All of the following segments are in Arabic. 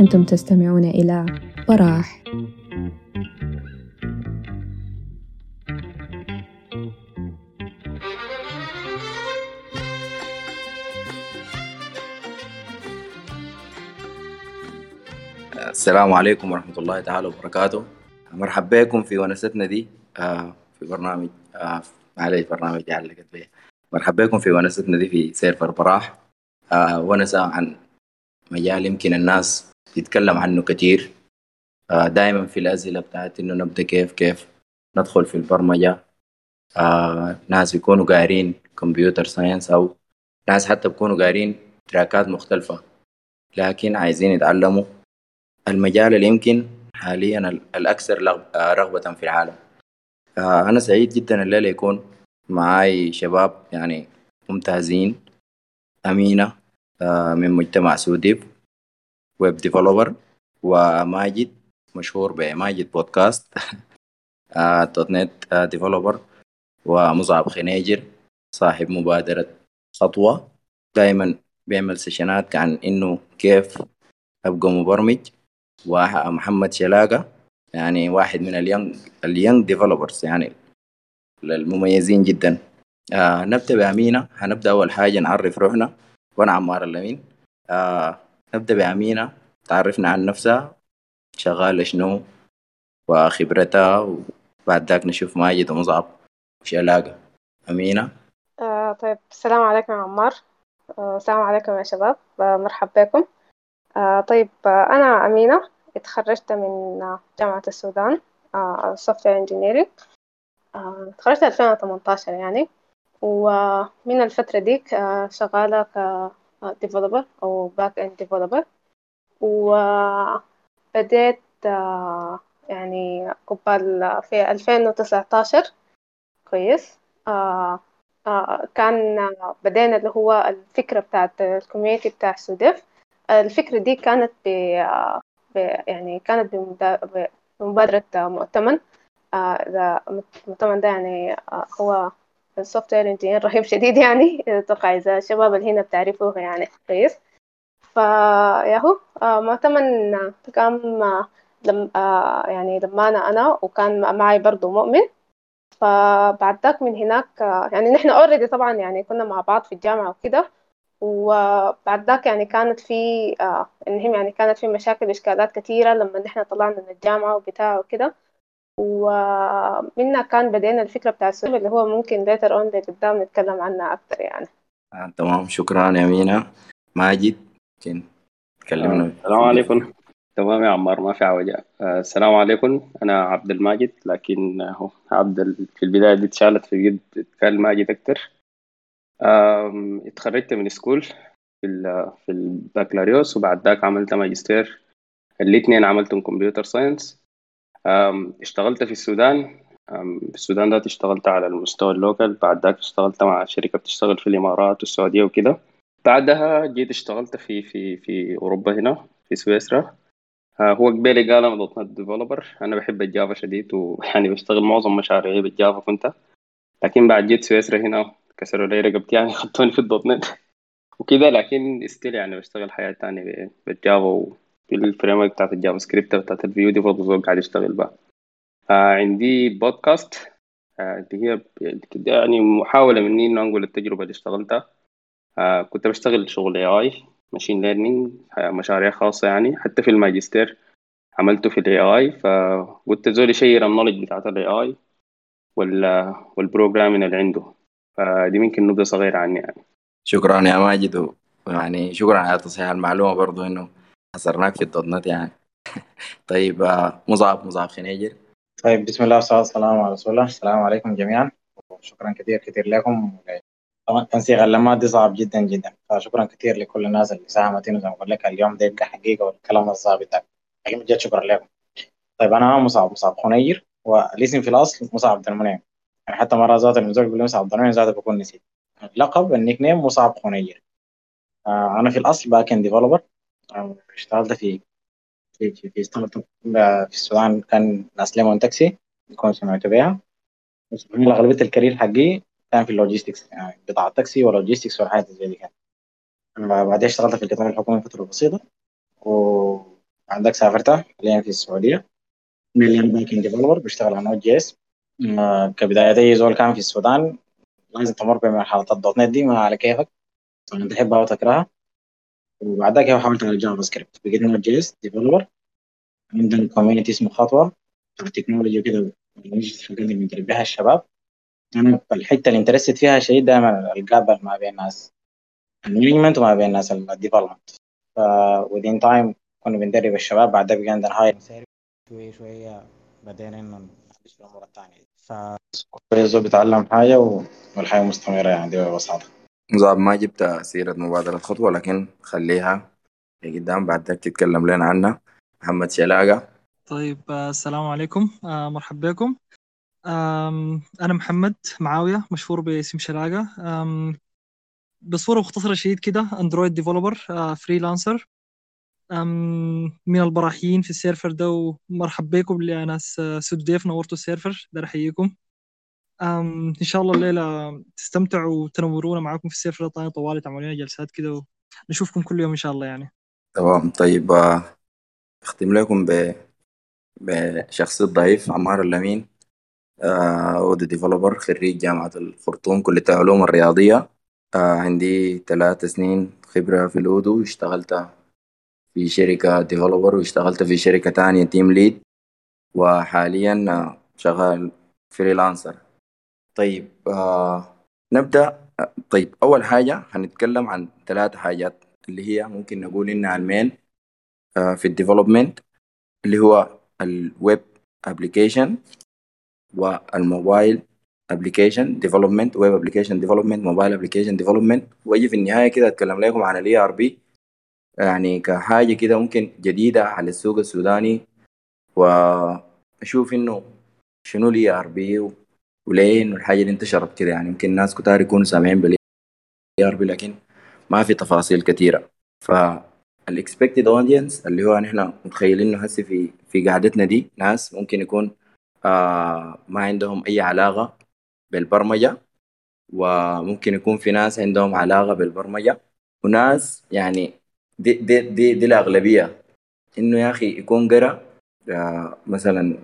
أنتم تستمعون إلى براح السلام عليكم ورحمة الله تعالى وبركاته. مرحبا بكم في ونستنا دي آه، في برنامج آه، معلش برنامج علقت بيه مرحبا بكم في ونستنا دي في سيرفر براح. آه، ونسة عن مجال يمكن الناس تتكلم عنه كتير. دائما في الأسئلة بتاعت إنه نبدأ كيف كيف ندخل في البرمجة. ناس بيكونوا قارين كمبيوتر ساينس أو ناس حتى بيكونوا قارين تراكات مختلفة لكن عايزين يتعلموا المجال اللي يمكن حاليا الأكثر رغبة في العالم. أنا سعيد جدا الليلة يكون معاي شباب يعني ممتازين أمينة من مجتمع سوديف web developer وماجد مشهور بماجد بودكاست dot net developer ومصعب خنيجر صاحب مبادرة خطوة. دائما بيعمل سيشنات عن إنه كيف أبقى مبرمج ومحمد شلاقة يعني واحد من ال young ال young developers يعني المميزين جدا. آه نبدأ بأمينة. هنبدأ أول حاجة نعرف روحنا. وأنا عمار اللمين. آه نبدأ بأمينة. تعرفنا عن نفسها. شغالة شنو؟ وخبرتها. وبعد ذاك نشوف ماجد ومصعب. وشلاقة أمينة. آه طيب. السلام عليكم يا عمار. آه السلام عليكم يا شباب. آه مرحبا بكم. آه طيب. آه أنا أمينة. اتخرجت من جامعة السودان. software engineering اتخرجت 2018 يعني. ومن الفترة ديك آه شغالة ك developer أو back end developer وبديت آه يعني قبل في 2019 كويس. آه كان بدينا اللي هو الفكرة بتاعت ال community بتاع سوديف. الفكرة دي كانت ب يعني كانت بمبادرة مؤتمن. المؤتمن ده يعني هو ال software engineer رهيب شديد يعني. أتوقع إذا الشباب اللي هنا بتعرفوه يعني كويس. فياهو مؤتمن قام لم يعني لما أنا أنا وكان معي برضو مؤمن. فبعد ذاك من هناك يعني نحن اوريدي طبعا يعني كنا مع بعض في الجامعة وكده. وبعد ذاك يعني كانت في آه المهم يعني كانت في مشاكل وإشكالات كثيرة لما نحن طلعنا من الجامعة وبتاع وكده. ومنها كان بدينا الفكرة بتاع السوق اللي هو ممكن later on قدام نتكلم عنها أكثر يعني. آه تمام. شكرا يا مينا. ماجد يمكن تكلمنا آه السلام عليكم. تمام يا عمار ما في عوجة آه السلام عليكم. أنا عبد الماجد لكن هو عبد في البداية دي اتشالت في جد قال ماجد أكتر. اتخرجت من school في في البكالوريوس وبعد ذاك عملت ماجستير. الاثنين عملتهم computer science اشتغلت في السودان. في السودان ده اشتغلت على المستوى ال local بعد ذاك اشتغلت مع شركة بتشتغل في الإمارات والسعودية وكده. بعدها جيت اشتغلت في في في أوروبا هنا في سويسرا. هو قبيلي قال أنا dot net developer أنا بحب ال Java شديد ويعني بشتغل معظم مشاريعي بال Java كنت. لكن بعد جيت سويسرا هنا كسروا لي رقبتي يعني خدوني في ال dot net. وكده لكن still يعني بشتغل حاجات تانية بال Java وفي ال framework بتاعت ال JavaScript بتاعت ال Vue دي برضه قاعد اشتغل بها آه عندي بودكاست آه اللي هي يعني محاولة مني إنه أنقل التجربة اللي اشتغلتها. آه كنت بشتغل شغل AI machine learning مشاريع خاصة يعني حتى في الماجستير عملته في ال AI فقلت زول ي share ال knowledge بتاعت ال AI وال وال programming اللي عنده. فدي ممكن نبذة صغيرة عني يعني. شكرا يا ماجد ويعني شكرا على تصحيح المعلومة برضو إنه حصرناك في ال dot يعني. طيب مصعب مصعب خنيجر طيب بسم الله والصلاة والسلام على رسول الله. السلام عليكم جميعا. وشكرا كثير كثير لكم. طبعا تنسيق اللمات دي صعب جدا جدا. فشكرا كثير لكل الناس اللي ساهمت زي ما قلت لك اليوم. ده يبقى حقيقة والكلام الظابط ده. حقيقة جد شكرا لكم. طيب أنا مصعب مصعب خنيجر والاسم في الأصل مصعب عبد المنعم يعني حتى مرة ذات لما زول بيقول مصعب عبد المنعم ذات بكون نسيت. اللقب ال nickname مصعب خنيجر آه أنا في الأصل back end developer. اشتغلت في في في, في startup في السودان كان ناس ليمون تاكسي كنت سمعت بيها. بس أغلبية ال career حقي كان في ال logistics يعني بضاعه تاكسي و logistics والحاجات زي دي كان بعدين اشتغلت في القطاع الحكومي فترة بسيطة وبعد داك سافرت حاليا في السعودية. مليون back end developer بشتغل على Node.js كبداية اي زول كان في السودان لازم تمر بمرحلة ال dot net دي ما على كيفك. تحبها أو تكرهها. وبعد ذاك حولت على JavaScript بقيت Node.js developer عندنا community اسمه خطوة. بتاع ال technology وكده. بنقدر بها الشباب. أنا الحتة اللي interested فيها شيء دائما ال gap ال ما بين الناس. ال management وما بين الناس ال development ف within time كنا بندرب الشباب. بعد بقى عندنا هاي شوية شوية. بدينا إنه في الأمور الثانية ف زول بيتعلم حاجة والحياة مستمرة يعني. دي ببساطة مصعب ما جبت سيرة مبادرة خطوة لكن خليها. قدام بعد ذاك تتكلم لنا عنها. محمد شلاقة. طيب آه، السلام عليكم. آه، مرحبا بكم. أنا محمد معاوية مشهور باسم شلاقة. بصورة مختصرة شديد كده Android developer freelancer من البراحيين في ال server ده ومرحب بكم اللي ناس سود ضيف نورتوا ال server. ده احييكم إن شاء الله الليلة تستمتعوا وتنورونا معاكم في ال server ده طوالي تعملوا لنا جلسات كده ونشوفكم كل يوم إن شاء الله يعني. تمام. طيب آه، أختم لكم بشخصي الضعيف عمار الأمين آه developer خريج جامعة الخرطوم كلية العلوم الرياضية. آه عندي ثلاث سنين خبرة في Odoo اشتغلت في شركة developer واشتغلت في شركة تانية team lead وحاليا شغال freelancer طيب آه نبدأ. طيب أول حاجة هنتكلم عن ثلاث حاجات اللي هي ممكن نقول إنها ال main آه في ال development اللي هو ال web application وال mobile application development web application development mobile application development وأجي في النهاية كده أتكلم لكم عن ال ERP يعني كحاجة كده ممكن جديدة على السوق السوداني وأشوف إنه شنو ال ERP وليه انه الحاجة دي انتشرت كده يعني. يمكن الناس كتار يكونوا سامعين بال ER لكن ما في تفاصيل كثيره ف ال expected audience اللي هو نحن متخيلين إنه هسه في في قعدتنا دي ناس ممكن يكون آه ما عندهم أي علاقة بالبرمجة وممكن يكون في ناس عندهم علاقة بالبرمجة. وناس يعني دي دي دي, دي الأغلبية. إنه يا أخي يكون قرأ آه مثلا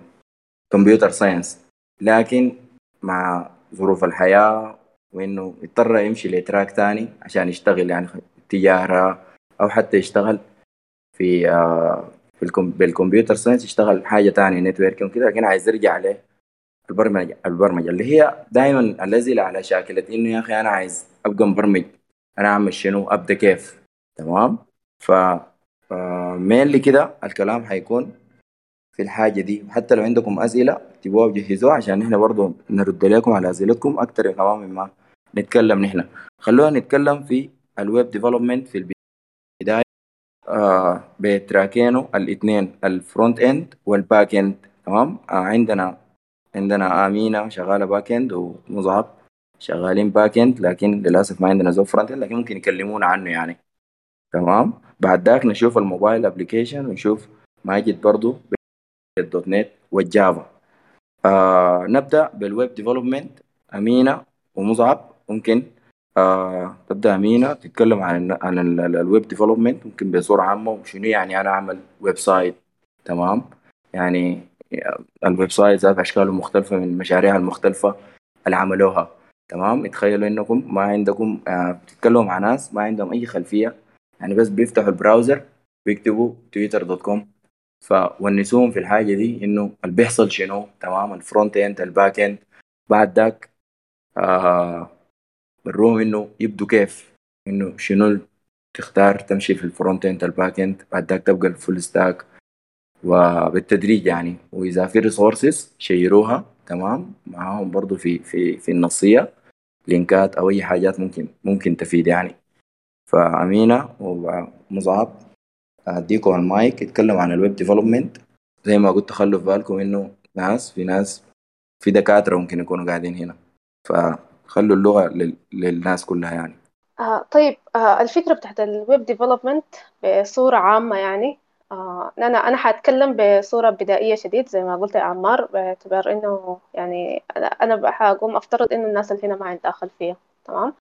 computer science لكن مع ظروف الحياة وإنه يضطر يمشي ل track تاني عشان يشتغل يعني تجارة أو حتى يشتغل في آه في بال computer science يشتغل حاجة تانية networking وكده لكن عايز يرجع عليه البرمجة البرمجة اللي هي دائما الأسئلة على شاكلة إنه يا أخي أنا عايز أبقى مبرمج أنا أعمل شنو؟ أبدأ كيف؟ تمام؟ ف main كده الكلام حيكون في الحاجة دي. حتى لو عندكم أسئلة تبغوا وجهزوها عشان إحنا برضه نرد لكم على أسئلتكم أكثر كمان مما نتكلم نحن. خلونا نتكلم في ال web development في البداية. آه ب trackينه الاثنين ال front end وال back end تمام؟ آه عندنا عندنا أمينة شغالة back end ومصعب شغالين back end لكن للأسف ما عندنا زول front end لكن ممكن يكلمونا عنه يعني. تمام؟ بعد ذاك نشوف ال mobile application ونشوف ماجد برضو بال .NET وال Java آه نبدأ بال web development أمينة ومصعب ممكن آه تبدأ أمينة تتكلم عن عن ال web development ممكن بصورة عامة وشنو يعني أنا أعمل website تمام؟ يعني ال website ذات أشكاله مختلفة من المشاريع المختلفة اللي عملوها. تمام؟ تخيلوا إنكم ما عندكم آه بتتكلموا مع ناس ما عندهم أي خلفية. يعني بس بيفتحوا ال browser بيكتبوا Twitter dot com فونسوهم في الحاجة دي إنه اللي بيحصل شنو؟ تمام ال front end ال back end بعد ذاك آه إنه يبدوا كيف؟ إنه شنو تختار تمشي في ال front end ال back end بعد ذاك تبقى ال full stack وبالتدريج يعني وإذا في resources شيروها تمام؟ معاهم برضو في في في النصية linkات أو أي حاجات ممكن ممكن تفيد يعني. فأمينة ومصعب اديكم المايك يتكلم عن ال web development زي ما قلت خلوا في بالكم إنه ناس في ناس في دكاترة ممكن يكونوا قاعدين هنا. فخلوا اللغة للناس كلها يعني. آه طيب آه الفكرة بتاعت ال web development بصورة عامة يعني آه أنا أنا حأتكلم بصورة بدائية شديد زي ما قلت يا عمار باعتبار إنه يعني أنا حقوم أفترض إنه الناس اللي هنا ما عندها خلفية تمام؟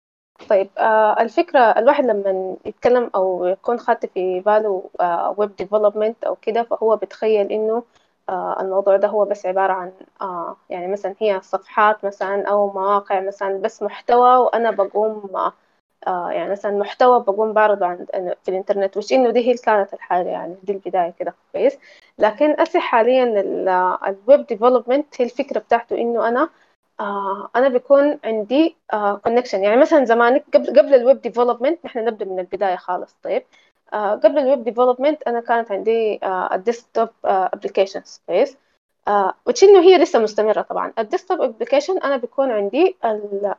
طيب آه الفكرة الواحد لما يتكلم أو يكون خاتي في باله web development أو كده فهو بتخيل إنه آه الموضوع ده هو بس عبارة عن آه يعني مثلا هي صفحات مثلا أو مواقع مثلا بس محتوى وأنا بقوم آه يعني مثلا محتوى بقوم بعرضه عن في الإنترنت which إنه دي هي كانت الحاجة يعني دي البداية كده. كويس؟ لكن أسي حاليا ال web development هي الفكرة بتاعته إنه أنا آه أنا بيكون عندي connection آه يعني مثلا زمان قبل قبل ال web development نحن نبدأ من البداية خالص. طيب آه قبل ال web development أنا كانت عندي ال desktop applications كويس which انه هي لسه مستمرة طبعا. ال desktop application أنا بيكون عندي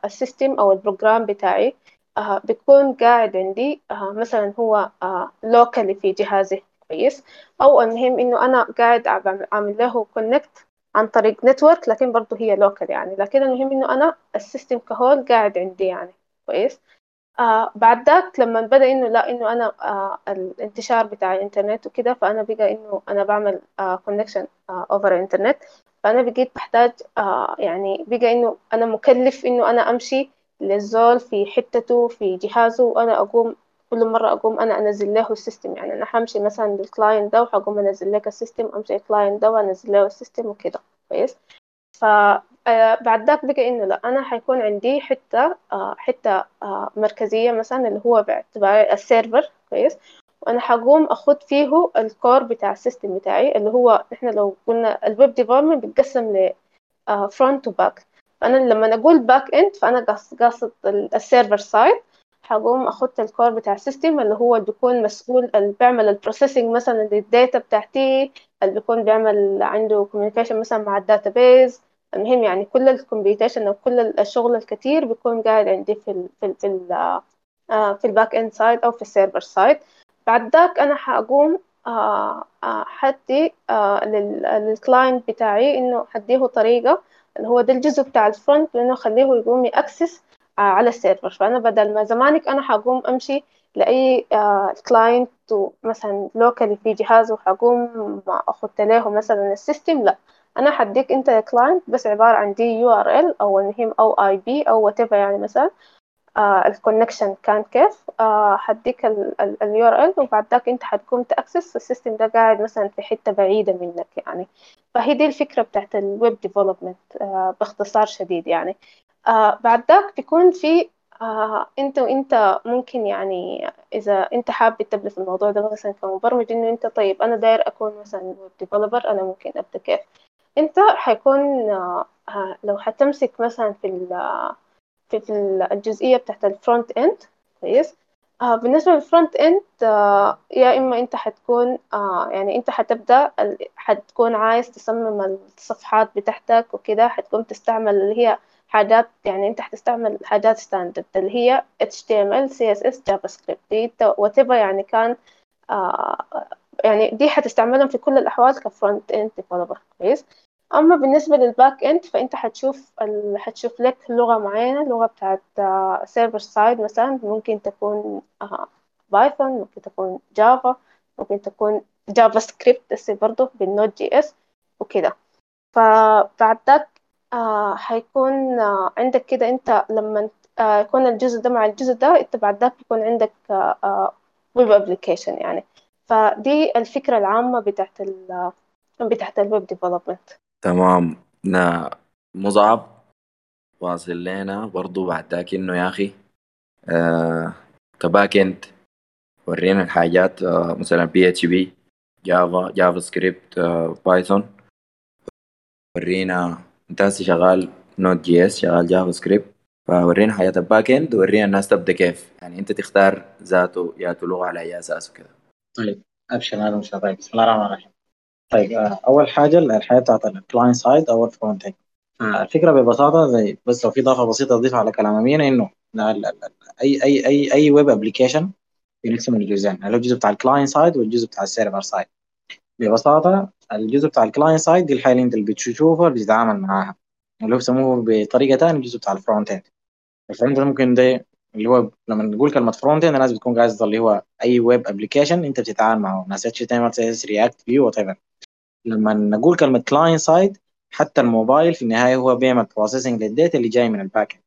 ال system أو ال program بتاعي. آه بيكون قاعد عندي آه مثلا هو آه locally في جهازي كويس. أو المهم إنه أنا قاعد عامل له connect عن طريق network لكن برضه هي local يعني. لكن المهم إنه أنا ال system ك whole قاعد عندي يعني. كويس؟ آه بعد ذاك لما بدأ إنه لا إنه أنا آه الانتشار بتاع الإنترنت وكده فأنا بقى إنه أنا بعمل connection over الإنترنت. فأنا بقيت بحتاج آه يعني بقى إنه أنا مكلف إنه أنا أمشي للزول في حتته في جهازه وأنا أقوم كل مرة أقوم أنا أنزل له ال system. يعني أنا حمشي مثلا لل client ده وحقوم أنزل لك ال system أمشي ال client ده وأنزل له ال system وكده. كويس؟ فبعد ذاك بقى إنه لا أنا حيكون عندي حتة حتة مركزية مثلا اللي هو باعتبار ال server. كويس؟ وأنا حقوم أخد فيه ال core بتاع ال system بتاعي اللي هو إحنا لو قلنا ال web development بيتقسم ل front و back فأنا لما أقول back end فأنا قاصد ال server side حقوم أخد ال core بتاع ال system اللي هو بيكون مسؤول اللي بيعمل ال processing مثلا لل data بتاعتي اللي بيكون بيعمل عنده communication مثلا مع ال database المهم يعني كل ال computation أو كل الشغل الكتير بيكون قاعد عندي في ال في ال في ال في ال back end side أو في ال server side بعد ذاك أنا حقوم حدي لل client بتاعي إنه حديه طريقة اللي هو ده الجزء بتاع ال front لأنه أخليه يقوم ي access على ال server. فأنا بدل ما زمانك أنا حقوم أمشي لأي client مثلا locally في جهازه حقوم أخد له مثلا ال system لا. أنا حديك أنت client بس عبارة عن دي URL أو المهم أو IP أو what يعني مثلا. آه ال connection كان كيف؟ آه حديك ال URL وبعد ذاك أنت حتقوم ت access ال system ده قاعد مثلا في حتة بعيدة منك يعني. فهي دي الفكرة بتاعت ال web development آه باختصار شديد يعني. آه بعد ذاك بيكون في آه أنت وأنت ممكن يعني إذا أنت حابب تبدا في الموضوع ده مثلا كمبرمج إنه أنت طيب أنا داير أكون مثلا web developer أنا ممكن أبدأ كيف؟ أنت حيكون آه لو حتمسك مثلا في في الجزئية بتاعت ال front end كويس؟ آه بالنسبة لل front end آه يا إما أنت حتكون آه يعني أنت حتبدأ حتكون عايز تصمم الصفحات بتاعتك وكده حتكون تستعمل اللي هي حاجات يعني أنت حتستعمل حاجات standard اللي هي HTML CSS JavaScript دي whatever يعني كان آه يعني دي حتستعملهم في كل الأحوال ك front end developer كويس؟ أما بالنسبة لل back end فأنت حتشوف ال... لك لغة معينة لغة بتاعت server side مثلا ممكن تكون Python ممكن تكون Java ممكن تكون JavaScript بس برضه بال Node JS وكده. فبعد ذاك آه حيكون آه عندك كده أنت لما آه يكون الجزء ده مع الجزء ده أنت بعد ذاك يكون عندك web application يعني. فدي الفكرة العامة بتاعت ال بتاعت ال web development تمام. نا مصعب واصل لنا برضو بعد ذاك إنه يا أخي. آه ك back end. ورينا الحاجات آه مثلا PHP Java JavaScript آه Python ورينا أنت هسه شغال Node JS شغال JavaScript فورينا حياة ال back end ورينا الناس تبدأ كيف. يعني أنت تختار ذاته يا لغه على أي أساس وكذا. طيب أبشر هذا مش بسم الله الرحمن الرحيم. طيب أول حاجة الحياة بتاعت ال client side أو ال front end الفكرة ببساطة زي بس لو في إضافة بسيطة أضيفها على كلام أمين إنه أي أي أي أي web application بنقسم لجزئين اللي هو الجزء بتاع ال client side والجزء بتاع ال server side ببساطة الجزء بتاع ال client side دي الحاجة اللي أنت اللي بتشوفها اللي بتتعامل معاها. اللي هو بيسموه بطريقة ثانية الجزء بتاع ال front end ال front end ممكن ده اللي هو لما نقول كلمة front end الناس بتكون قاصده اللي هو أي web application أنت بتتعامل معه. ناس HTML React Vue what لما نقول كلمة client side حتى الموبايل في النهاية هو بيعمل processing لل data اللي جاي من ال back end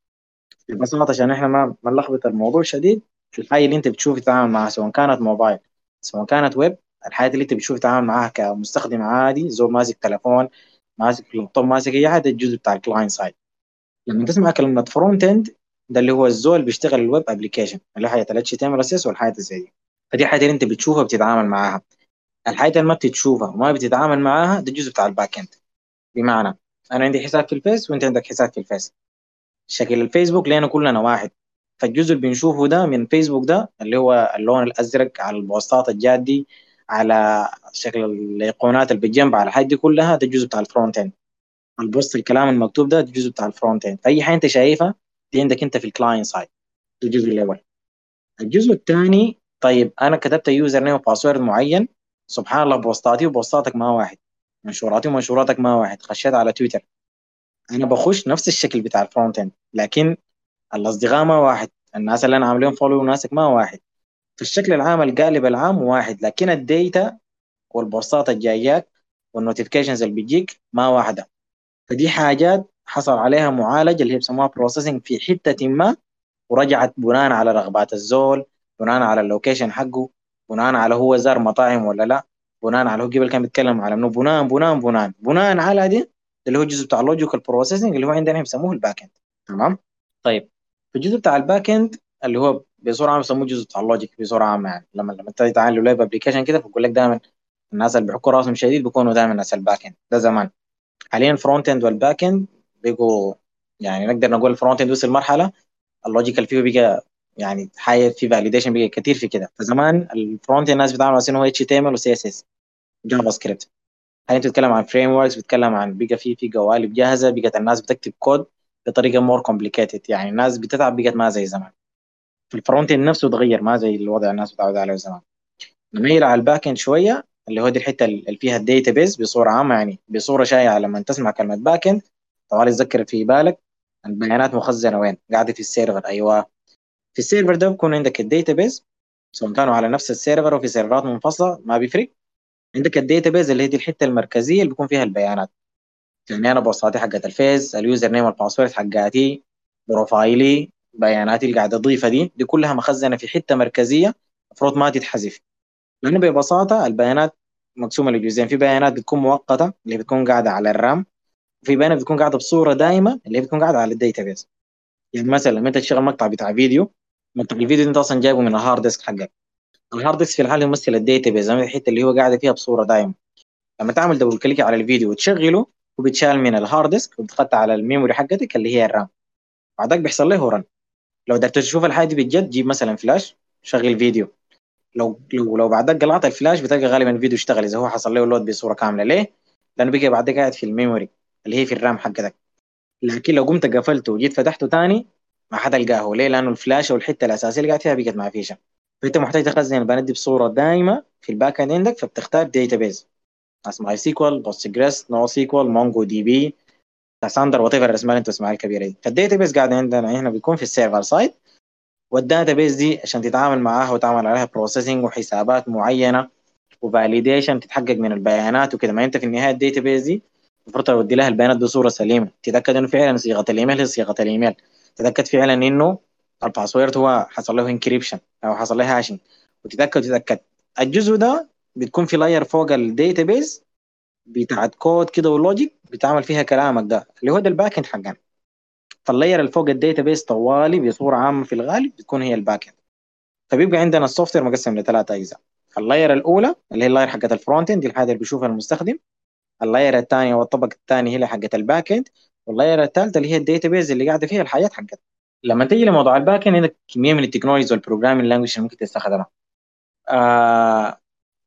ببساطه عشان إحنا ما نلخبط الموضوع شديد الحاجة اللي أنت بتشوف تتعامل معها سواء كانت موبايل سواء كانت ويب الحاجات اللي أنت بتشوف تتعامل معها كمستخدم عادي زول ماسك تليفون ماسك لابتوب ماسك أي حاجة الجزء بتاع ال client side لما تسمع كلمة front end ده اللي هو الزول بيشتغل ال web application اللي هي ال HTML والحاجات زي دي. فدي حاجة اللي أنت بتشوفها بتتعامل معاها الحاجات اللي ما بتشوفها وما بتتعامل معاها ده الجزء بتاع ال back end بمعنى أنا عندي حساب في الفيس وأنت عندك حساب في الفيس. شكل الفيسبوك لنا كلنا واحد. فالجزء اللي بنشوفه ده من فيسبوك ده اللي هو اللون الأزرق على ال posts الجادي على شكل الايقونات اللي بالجنب على الحاجات دي كلها ده الجزء بتاع ال front end ال post الكلام المكتوب ده, ده بتاع ال front end فأي حاجة أنت شايفها دي عندك أنت في ال client side الجزء الأول. الجزء الثاني طيب أنا كتبت username و password معين. سبحان الله بوستاتي وبوستاتك ما واحد. منشوراتي ومنشوراتك ما واحد. خشيت على تويتر. أنا بخش نفس الشكل بتاع ال front end لكن الأصدقاء ما واحد. الناس اللي أنا عاملين follow وناسك ما واحد. في الشكل العام القالب العام واحد لكن ال data والبوستات الجايات وال notifications اللي بتجيك ما واحدة. فدي حاجات حصل عليها معالجه اللي هي بسموها processing في حتة ما ورجعت بناء على رغبات الزول بناء على ال location حقه. بناء على هو زار مطاعم ولا لا؟ بناء على هو قبل كان بيتكلم على إنه بناء بناء بناء. بناء على دي اللي هو الجزء بتاع ال logical processing اللي هو عندنا بيسموه ال back end تمام؟ طيب الجزء بتاع ال back end اللي هو بصورة عامة بيسموه الجزء بتاع ال logic بصورة عامة يعني. لما لما تيجي تعمل web application كده بقول لك دائما الناس اللي بيحكوا راسهم شديد بيكونوا دائما الناس ال back end ده زمان. حاليا ال front end وال back end بقوا يعني نقدر نقول ال front end وصل مرحلة ال logical فيه بقى يعني حاجة في validation بقى كثير في كده. فزمان ال front الناس بتعمل مثلا هو اتش تي ام ال وسي اس اس جافا سكريبت هسي أنت بتتكلم عن frameworks بتتكلم عن بقى في في قوالب جاهزة بقت الناس بتكتب كود بطريقة more complicated يعني الناس بتتعب بقت ما زي زمان. في ال front نفسه تغير ما زي الوضع الناس متعوده عليه زمان. نميل على ال back end شوية اللي هو دي الحتة اللي فيها ال database بصورة عامة يعني بصورة شائعة لما تسمع كلمة back end طوالي تذكر في بالك البيانات مخزنة وين؟ قاعدة في ال server أيوه. في ال server ده بيكون عندك ال database سواء كانوا على نفس ال server أو في سيرفرات منفصلة ما بيفرق. عندك ال database اللي هي دي الحتة المركزية اللي بيكون فيها البيانات. يعني أنا بوستاتي حقت الفيس ال username وال password حقاتي profile ي بياناتي اللي قاعد اضيفها دي دي كلها مخزنة في حتة مركزية المفروض ما تتحذف. لأنه ببساطة البيانات مقسومة لجزئين. في بيانات بتكون مؤقتة اللي بتكون قاعدة على ال RAM وفي بيانات بتكون قاعدة بصورة دائمه اللي بتكون قاعدة على ال database يعني مثلا لما أنت تشتغل مقطع بتاع فيديو مقطع الفيديو انت أصلا جايبه من ال hard disk حقك ال hard disk في الحاله يمثل ال database الحتة اللي هو قاعدة فيها بصورة دائمه لما تعمل double click على الفيديو وتشغله وبتشال من ال hard disk وبتقعد على ال memory حقتك اللي هي ال RAM. بعدك بيحصل له run لو قدرت تشوف الحاجة دي بجد جيب مثلا فلاش شغل فيديو لو لو لو بعدك قلعت الفلاش بتلقى غالبا الفيديو اشتغل. إذا هو حصل له load بصورة كاملة. ليه؟ لأنه بقى بعدك قاعد في ال memory اللي هي في ال RAM حقتك. لكن لو قمت قفلته وجيت فتحته ثاني ما حتلقاه ليه؟ لأنه الفلاش أو الحتة الأساسية اللي قاعد فيها بقت ما فيش فأنت محتاج تخزن البيانات دي بصوره دائمه في ال back end عندك فبتختار داتا بيز ماي سيكوال بوست جريس نو سيكوال مونجو دي بي كاساندر وات ايفر الأسماء اللي أنتم تسمعها الكبيرة دي. فال database قاعدة عندنا هنا بيكون في ال server side وال database دي عشان تتعامل معاها وتعمل عليها processing وحسابات معينة و validation تتحقق من البيانات وكده. ما أنت في النهاية ال database دي المفروض تودي لها البيانات بصوره سليمة. تتأكد إنه فعلا صيغة الإيميل هي صيغة الإيميل. تتاكد فعلا إنه ال password هو حصل له encryption أو حصل له hashing وتتاكد تتاكد الجزء ده بتكون في layer فوق ال database بتاعت كود كده و logic بتعمل فيها كلامك ده. اللي هو ده ال back end حقنا. فال layer اللي فوق ال database طوالي بصورة عامة في الغالب بتكون هي ال back end فبيبقى عندنا ال software مقسم لثلاث أجزاء. ال layer الأولى اللي هي ال layer حقت ال front end دي الحاجة اللي بيشوفها المستخدم. ال layer الثانية والطبقة الثاني هي حقت ال back end وال layer الثالثه اللي هي ال database اللي قاعدة فيها الحاجات حقتها لما تيجي لموضوع ال back end عندك كمية من ال technologies وال programming language اللي ممكن تستخدمها. آه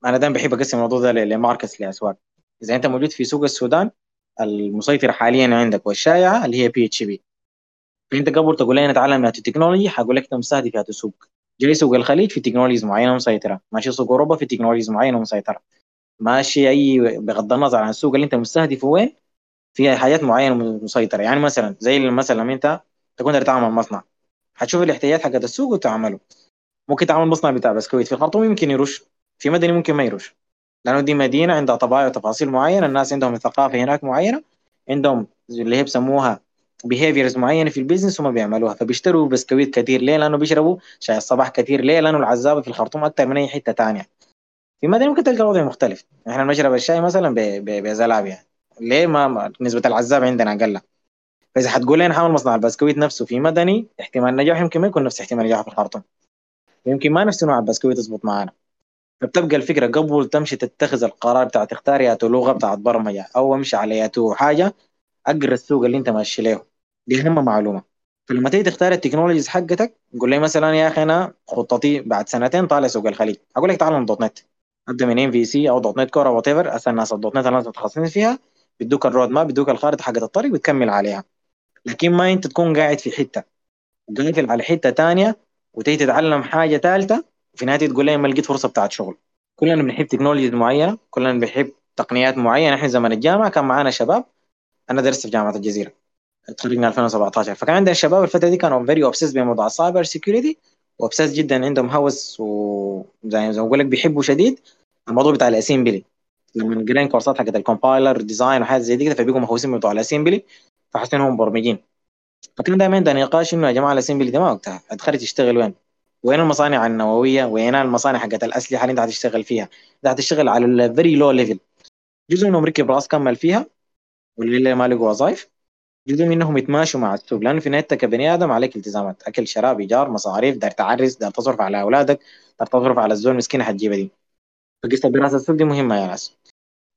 أنا دائما بحب أقسم الموضوع ده ل markets لأسواق. إذا أنت موجود في سوق السودان المسيطرة حاليا عندك والشائعة اللي هي PHP فأنت قبل تقول لي نتعلم ال technology حقول لك انت مستهدف هذا السوق. جاي سوق الخليج في technologies معينة مسيطرة. ماشي سوق أوروبا في technologies معينة مسيطرة. ماشي أي بغض النظر عن السوق اللي أنت مستهدفه وين في حاجات معينة مسيطرة. يعني مثلا زي مثلا لما أنت تكون تتعامل مصنع. حتشوف الاحتياجات حقت السوق وتعمله. ممكن تعمل مصنع بتاع بسكويت في الخرطوم يمكن يرش. في مدني ممكن ما يرش. لأنه دي مدينة عندها طبائع وتفاصيل معينة. الناس عندهم ثقافه هناك معينة. عندهم اللي هي بسموها behaviors معينة في ال business هم بيعملوها. فبيشتروا بسكويت كثير ليه؟ لأنه بيشربوا شاي الصباح كثير ليه؟ لأنه العزابه في الخرطوم أكثر من أي حتة ثانية في مدني ممكن تلقى الوضع مختلف. إحنا بنشرب الشاي مثلا بزلابيا ليه ما نسبة العزاب عندنا أقل؟ فإذا حتقول لي أنا حاعمل مصنع البسكويت نفسه في مدني احتمال النجاح يمكن ما يكون نفس احتمال النجاح في الخرطوم يمكن ما نفس نوع البسكويت يظبط معانا. فبتبقى الفكرة قبل تمشي تتخذ القرار بتاع تختار ياتو لغة بتاعت برمجه أو امشي على ياتو حاجة أقرأ السوق اللي أنت ماشي له. دي اهم معلومة. فلما تيجي تختار ال technologies حقتك قول لي مثلا يا أخي أنا خطتي بعد سنتين طالع سوق الخليج. أقول لك تعال .NET. أبدأ من MVC أو .NET Core أو whatever الناس ال .NET الناس متخصصين فيها. بيدوك ال roadmap بيدوك الخارطة حقت الطريق وتكمل عليها. لكن ما أنت تكون قاعد في حتة. قافل على حتة ثانية وتيجي تتعلم حاجة ثالثه وفي النهايه تقول لي ما لقيت فرصة بتاعت شغل. كلنا بنحب technologies معينة كلنا بنحب تقنيات معينة. إحنا زمان الجامعة كان معانا شباب أنا درست في جامعة الجزيرة تخرجنا 2017 فكان عندنا الشباب الفترة دي كانوا very obsessed بموضوع ال cyber security و obsessed جدا عندهم هوس وزي ما بقول لك بيحبوا شديد الموضوع بتاع ال assembly لما قرينا كورسات حقت ال compiler design وحاجات زي دي كده فبيقوا مهووسين بموضوع ال assembly فحاسين انهم مبرمجين. فكان دائما عندنا نقاش إنه يا جماعة ال assembly ده ما وقتها. هتخرج تشتغل وين؟ وين المصانع النووية؟ وين المصانع حقت الأسلحة اللي أنت هتشتغل فيها؟ انت هتشتغل على ال very low level جزء منهم ركب راس كمل فيها واللي ما لقوا وظائف جزء منهم يتماشوا مع السوق لأنه في نهايتك كبني آدم عليك التزامات. أكل شراب إيجار مصاريف دار تعرس دار تصرف على أولادك دار تصرف على الزول المسكين حتجيبها دي. فقصة دراسه السوق دي مهمة يا ناس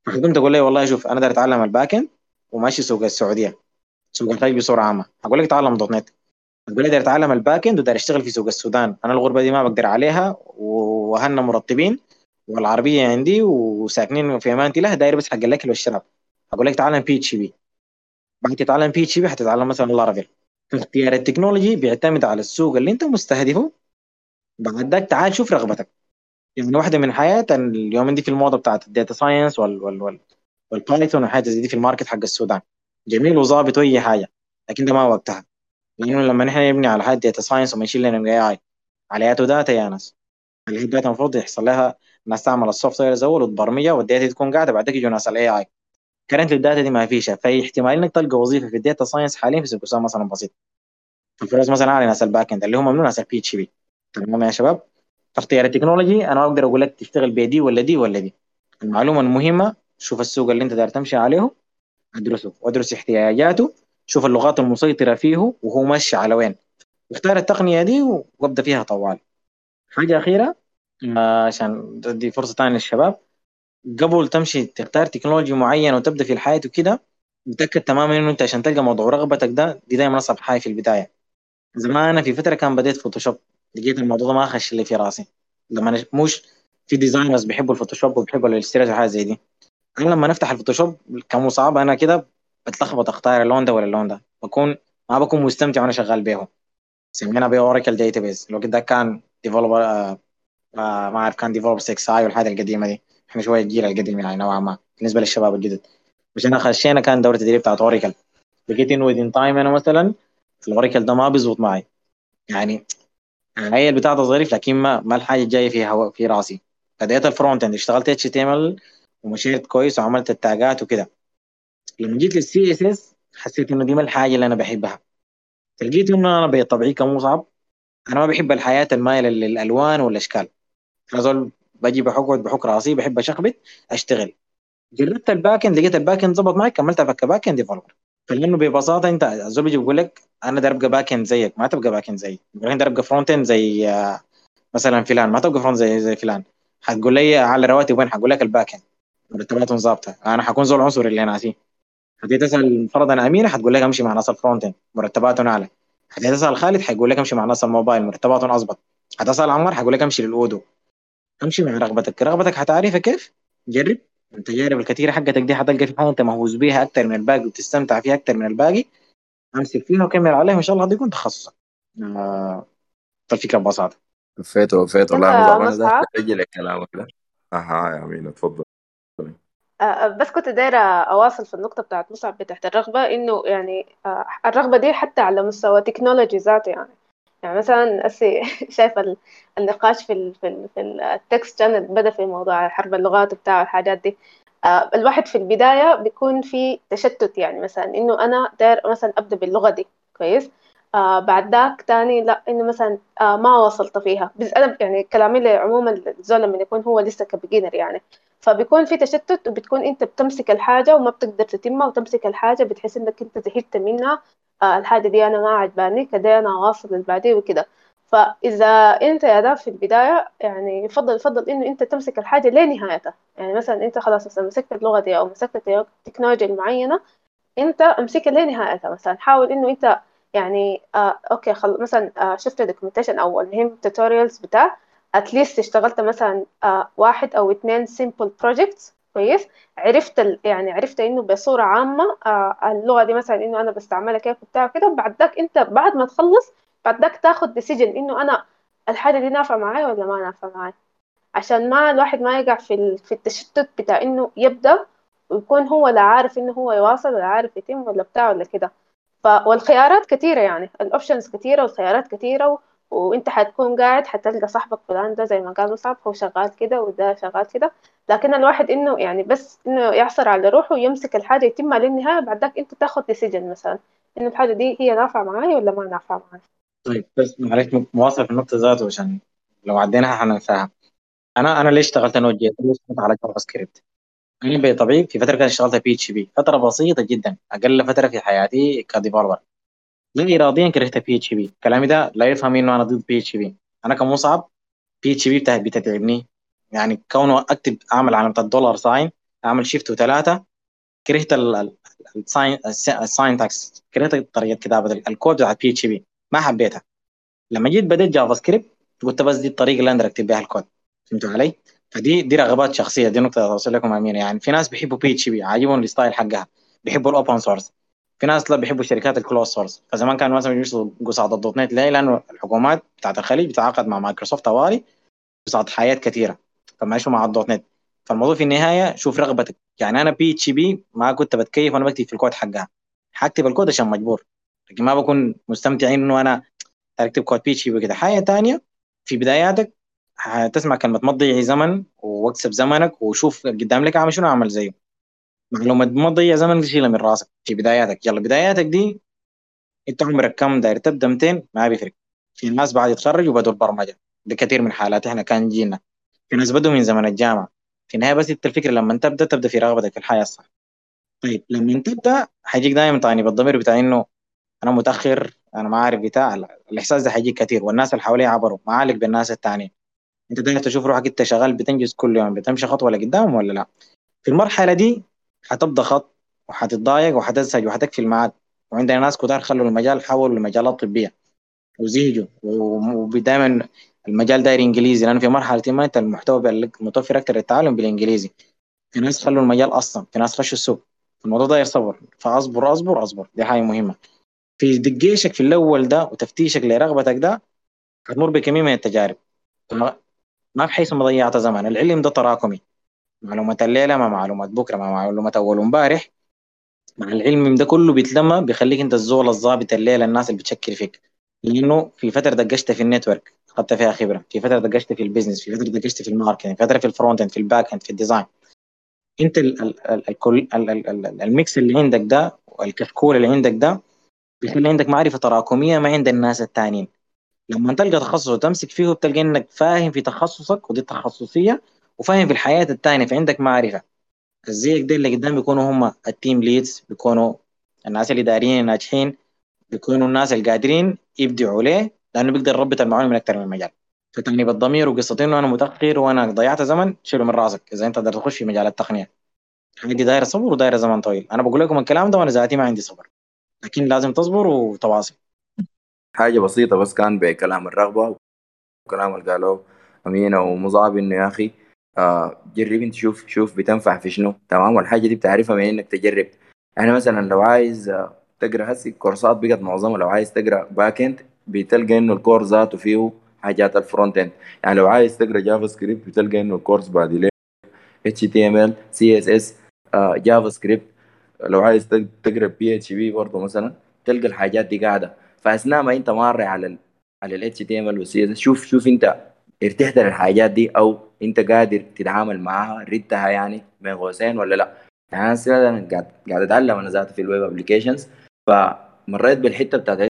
فحكمت تقول لي والله شوف أنا داير أتعلم ال back end وماشي سوق السعودية. سوق الخليج بصورة عامة. أقول لك تعلم .NET. تقول لي أتعلم ال back end وداير أشتغل في سوق السودان. أنا الغربة دي ما بقدر عليها واهلنا مرتبين والعربية عندي وساكنين في امانتي له داير بس حق الأكل والشراب أقول لك تعلم PHP بعد تتعلم PHP حتتعلم مثلا Laravel فاختيار ال technology بيعتمد على السوق اللي أنت مستهدفه. بعد ذاك تعال شوف رغبتك. يعني واحدة من حاجات اليوم دي في الموضة بتاعت ال data science وال وال وال وال Python وحاجات زي دي في ال market حق السودان. جميل وظابط وأي حاجة لكن ده ما وقتها. لأنه لما نحن نبني على حاجة data science و machine learning AI علياته data يا ناس. اللي هي ال data المفروض يحصل لها ناس تعمل ال software الأول وتبرمجها وال data تكون قاعدة بعدك يجوا ناس ال AI current ال data دي ما فيش فهي احتمال إنك تلقى وظيفة في ال data science حاليا في سوق مثلا بسيط. الفرص مثلا على ناس ال backend اللي هم من ناس ال PHP تمام يا شباب؟ فاختيار ال technology أنا ما أقدر أقول لك تشتغل بدي ولا دي ولا دي. المعلومة المهمة شوف السوق اللي أنت داير تمشي عليه ادرسه وادرس احتياجاته شوف اللغات المسيطرة فيه وهو ماشي على وين. واختار التقنية دي وابدأ فيها طوال. حاجة أخيرة آه، عشان تدي فرصة ثانية للشباب. قبل تمشي تختار تكنولوجيا معينة وتبدأ في الحاجات وكده متأكد تماما إنه أنت عشان تلقى موضوع رغبتك ده دي دايما أصعب حاجة في البداية. زمان في فترة كان بديت Photoshop لقيت الموضوع ده ما خش لي في راسي. لما مش في designers بيحبوا ال Photoshop وبيحبوا ال Illustrator وحاجه زي دي. أنا لما نفتح ال Photoshop كمصعب أنا كده بتلخبط أختار اللون ده ولا اللون ده. بكون ما بكون مستمتع وأنا شغال بيه سمينا بيه اوراكل داتا بيز الوقت ده كان ديفلوبر آه آه ما أعرف كان ديفلوبر 6 اي والحاجة القديمة دي. إحنا شوية الجيل القديم يعني نوعا ما بالنسبة للشباب الجدد. عشان خشينا كان دورة التدريب بتاعت اوراكل لقيت ويدين تايم أنا مثلا الاوراكل ده ما بيظبط معي. يعني هي البتاع ده ظريف لكن ما ما الحاجة الجايه في في راسي. بديت الفرونت اند اشتغلت اتش تي إم إل ومشيت كويس وعملت التاجات وكده. لما جيت لل CSS حسيت إنه دي ما الحاجة اللي أنا بحبها. فلقيت إنه أنا بطبيعي كمصعب أنا ما بحب الحاجات المايلة للألوان والأشكال. فزول بجي بحقعد بحك راسي بحب أشخبط أشتغل. جربت ال backend لقيت ال backend ظبط معي كملت افك backend developer فلأنه ببساطة أنت الزول بيجي بيقول لك أنا داير ابقى backend زيك ما تبقى backend زيي. انت داير ابقى frontend زي آه، مثلا فلان ما تبقى front زي زي فلان. حتقول لي على رواتب وين؟ حقول لك ال backend مرتباتهم ظابطة. أنا حكون زول عنصري اللي ناسيه حتيجي تسال فرضا اميره حتقول لك أمشي مع ناس ال frontend مرتباتهم أعلى. حتيجي تسال خالد حيقول لك أمشي مع ناس الموبايل مرتباتهم اضبط حتسال عمر حيقول لك أمشي لل Odoo. أمشي مع رغبتك. رغبتك حتعرفها كيف؟ جرب. التجارب الكثيرة حقتك دي حتلقى في حاجة أنت مهووس بيها أكثر من الباقي وتستمتع فيها أكثر من الباقي. أمسك فيها وكمل عليها وإن شاء الله يكون تخصصك. آه الفكرة ببساطه وفيت وفيت والله أنا ده لك كلامك ده. أها يا أمين اتفضل. آه، بس كنت دايرة أواصل في النقطة بتاعت مصعب بتاعت الرغبة إنه يعني آه، الرغبة دي حتى على مستوى technology ذاته يعني. يعني مثلا أسي شايف ال- النقاش في في ال في ال text كان بدأ في موضوع حرب اللغات وبتاع الحاجات دي. آه، الواحد في البداية بيكون في تشتت يعني مثلا إنه أنا داير مثلا أبدأ باللغة دي كويس؟ آه بعد ذاك تاني لا إنه مثلا آه ما وصلت فيها. بس أنا يعني كلامي عموما الزول لما يكون هو لسه كبيجنر يعني. فبيكون في تشتت وبتكون أنت بتمسك الحاجة وما بتقدر تتمها وتمسك الحاجة بتحس إنك أنت زهقت منها. آه الحاجة دي أنا ما عجباني كده أنا واصل اللي بعديه وكده. فإذا أنت يا ده في البداية يعني يفضل يفضل إنه أنت تمسك الحاجة لنهايتها. يعني مثلا أنت خلاص مثلا مسكت اللغة دي أو مسكت التكنولوجيا المعينة أنت امسكها لنهايتها. مثلا حاول إنه أنت يعني آه okay خل... مثلا آه شفت documentation أو المهم tutorials بتاع at least اشتغلت مثلا آه واحد أو اتنين simple projects كويس. عرفت ال... يعني عرفت إنه بصورة عامة آه اللغة دي مثلا إنه أنا بستعملها كيف وبتاع كده بعد ذاك أنت بعد ما تخلص بعد ذاك تاخد decision إنه أنا الحاجة دي نافعة معايا ولا ما نافعة معايا. عشان ما الواحد ما يقع في ال... في التشتت بتاع إنه يبدأ ويكون هو لا عارف إنه هو يواصل ولا عارف يتم ولا بتاع ولا كده. ف والخيارات كتيرة يعني. ال options كتيرة والخيارات كتيرة و... وانت حتكون قاعد حتلقى صاحبك فلان ده زي ما قال مصعب هو شغال كده وده شغال كده. لكن الواحد إنه يعني بس إنه يعصر على روحه ويمسك الحاجة يتمها للنهاية بعد ذاك انت تاخد decision مثلا إنه الحاجة دي هي نافعة معاي ولا ما نافعة معاي طيب بس معلش مواصل في النقطة ذاته عشان لو عديناها حننساها أنا أنا ليش اشتغلت ليش اشتغلت على JavaScript؟ أنا بطبيعي في فترة كده اشتغلت PHP فترة بسيطة جدا أقل فترة في حياتي ك developer لا إراديا كرهت PHP كلامي ده لا يفهم إنه أنا ضد PHP أنا كمصعب PHP بتتعبني. يعني كونه أكتب أعمل علامة ال dollar sign أعمل shift وثلاثة كرهت ال syntax كرهت طريقة كتابة الكود بتاع PHP ما حبيتها. لما جيت بديت JavaScript قلت بس دي الطريقة اللي أقدر اكتب بها الكود فهمتوا علي؟ فدي دي رغبات شخصية دي نقطة اوصل لكم امينه يعني في ناس بيحبوا PHP عاجبهم ال style حقها. بيحبوا ال open source في ناس لا بيحبوا الشركات ال closed source فزمان كانوا مثلا بيمشوا قصاد ال .NET ليه؟ لأنه الحكومات بتاعت الخليج بتتعاقد مع مايكروسوفت طوالي قصاد حاجات كثيرة. فما يعيشوا مع ال .NET فالموضوع في النهاية شوف رغبتك. يعني أنا PHP ما كنت بتكيف وأنا بكتب في الكود حقها. حكتب الكود عشان مجبور. لكن ما بكون مستمتع إنه أنا أكتب code PHP وكده. حاجة ثانية في بداياتك هتسمع كلمة ما تضيعي زمن واكسب زمنك وشوف قدام لك عامل شنو اعمل زيه. معلومة ما تضيع زمن تشيلها من راسك في بداياتك. يلا بداياتك دي انت عمرك كم داير تبدأ؟ 200 ما بيفرق. في ناس بعد يتخرجوا بدوا البرمجه ده كثير من حالات إحنا كان جينا. في ناس بدوا من زمن الجامعة. في النهايه بس انت الفكرة لما تبدأ تبدأ في رغبتك في الحاجة الصح. طيب لما تبدأ حيجيك دائما طاني بالضمير بتاع إنه أنا متأخر أنا ما عارف بتاع الإحساس ده حيجيك كثير والناس اللي حواليه عبروا. عليك بالناس الثانيين انت داير تشوف روحك انت شغال بتنجز كل يوم بتمشي خطوة لقدام ولا لا؟ في المرحلة دي حتبدأ خط وحتتضايق وحتزهج وحتكفي الميعاد وعندنا ناس كتار خلوا المجال حولوا لمجالات طبيه وزهجوا ودائما المجال داير إنجليزي لأنه في مرحلة ما أنت المحتوى متوفر أكثر للتعلم بالإنجليزي. في ناس خلوا المجال أصلا في ناس خشوا السوق. الموضوع داير صبر فأصبر أصبر أصبر. دي حاجة مهمة. في دقشك في الأول ده وتفتيشك لرغبتك ده هتمر بكمية من التجارب. ما بحيث ما ضيعت زمن. العلم ده تراكمي. معلومات الليلة مع معلومات بكرة مع معلومات أول امبارح مع العلم ده كله بيتلمى بيخليك أنت الزول الظابط الليلة الناس اللي بتشكل فيك. لأنه في فترة دقشت في ال network أخذت فيها خبرة. في فترة دقشت في ال business في فترة دقشت في ال marketing في فترة في ال front end في ال back end في ال design أنت ال mix اللي عندك ده والكشكول اللي عندك ده بيخلي عندك معرفة تراكمية ما عند الناس الثانيين لما تلقى تخصص وتمسك فيه بتلقى إنك فاهم في تخصصك ودي التخصصية وفاهم في الحياة الثانية فعندك معرفة. زيك دي اللي قدام بيكونوا هم ال team leads بيكونوا الناس اللي دايرين ناجحين بيكونوا الناس اللي قادرين يبدعوا ليه لأنه بيقدر يربط المعلومة من أكثر من مجال. فتعني بالضمير وقصه انه أنا متأخر وأنا ضيعت زمن شيله من راسك إذا أنت تقدر تخش في مجال التقنية. دي دايرة صبر ودايرة زمن طويل. أنا بقول لكم الكلام ده وأنا ذاتي ما عندي صبر. لكن لازم تصبر وتواصل. حاجة بسيطة بس كان بكلام الرغبة وكلام اللي قالوه أمينة ومصعب إنه يا أخي آه جرب أنت شوف شوف بتنفع في شنو. تمام؟ والحاجة دي بتعرفها من إنك تجرب. يعني مثلا لو عايز آه تقرأ هسي كورسات بقت معظمها لو عايز تقرأ back end بتلقى إنه الكورس ذاته فيه حاجات ال front end يعني لو عايز تقرأ JavaScript بتلقى إنه الكورس بعد اتش تي ام ال سي اس اس جافا سكريبت لو عايز تقرأ PHP برضه مثلا تلقى الحاجات دي قاعدة. فأثناء ما أنت مار على على ال HTML وال CSS شوف شوف أنت ارتحت للحاجات دي أو أنت قادر تتعامل معاها ريدتها يعني بين قوسين ولا لا. يعني أنا قاعد قاعد أتعلم أنا ذاتي في ال web applications فمريت بالحتة بتاعت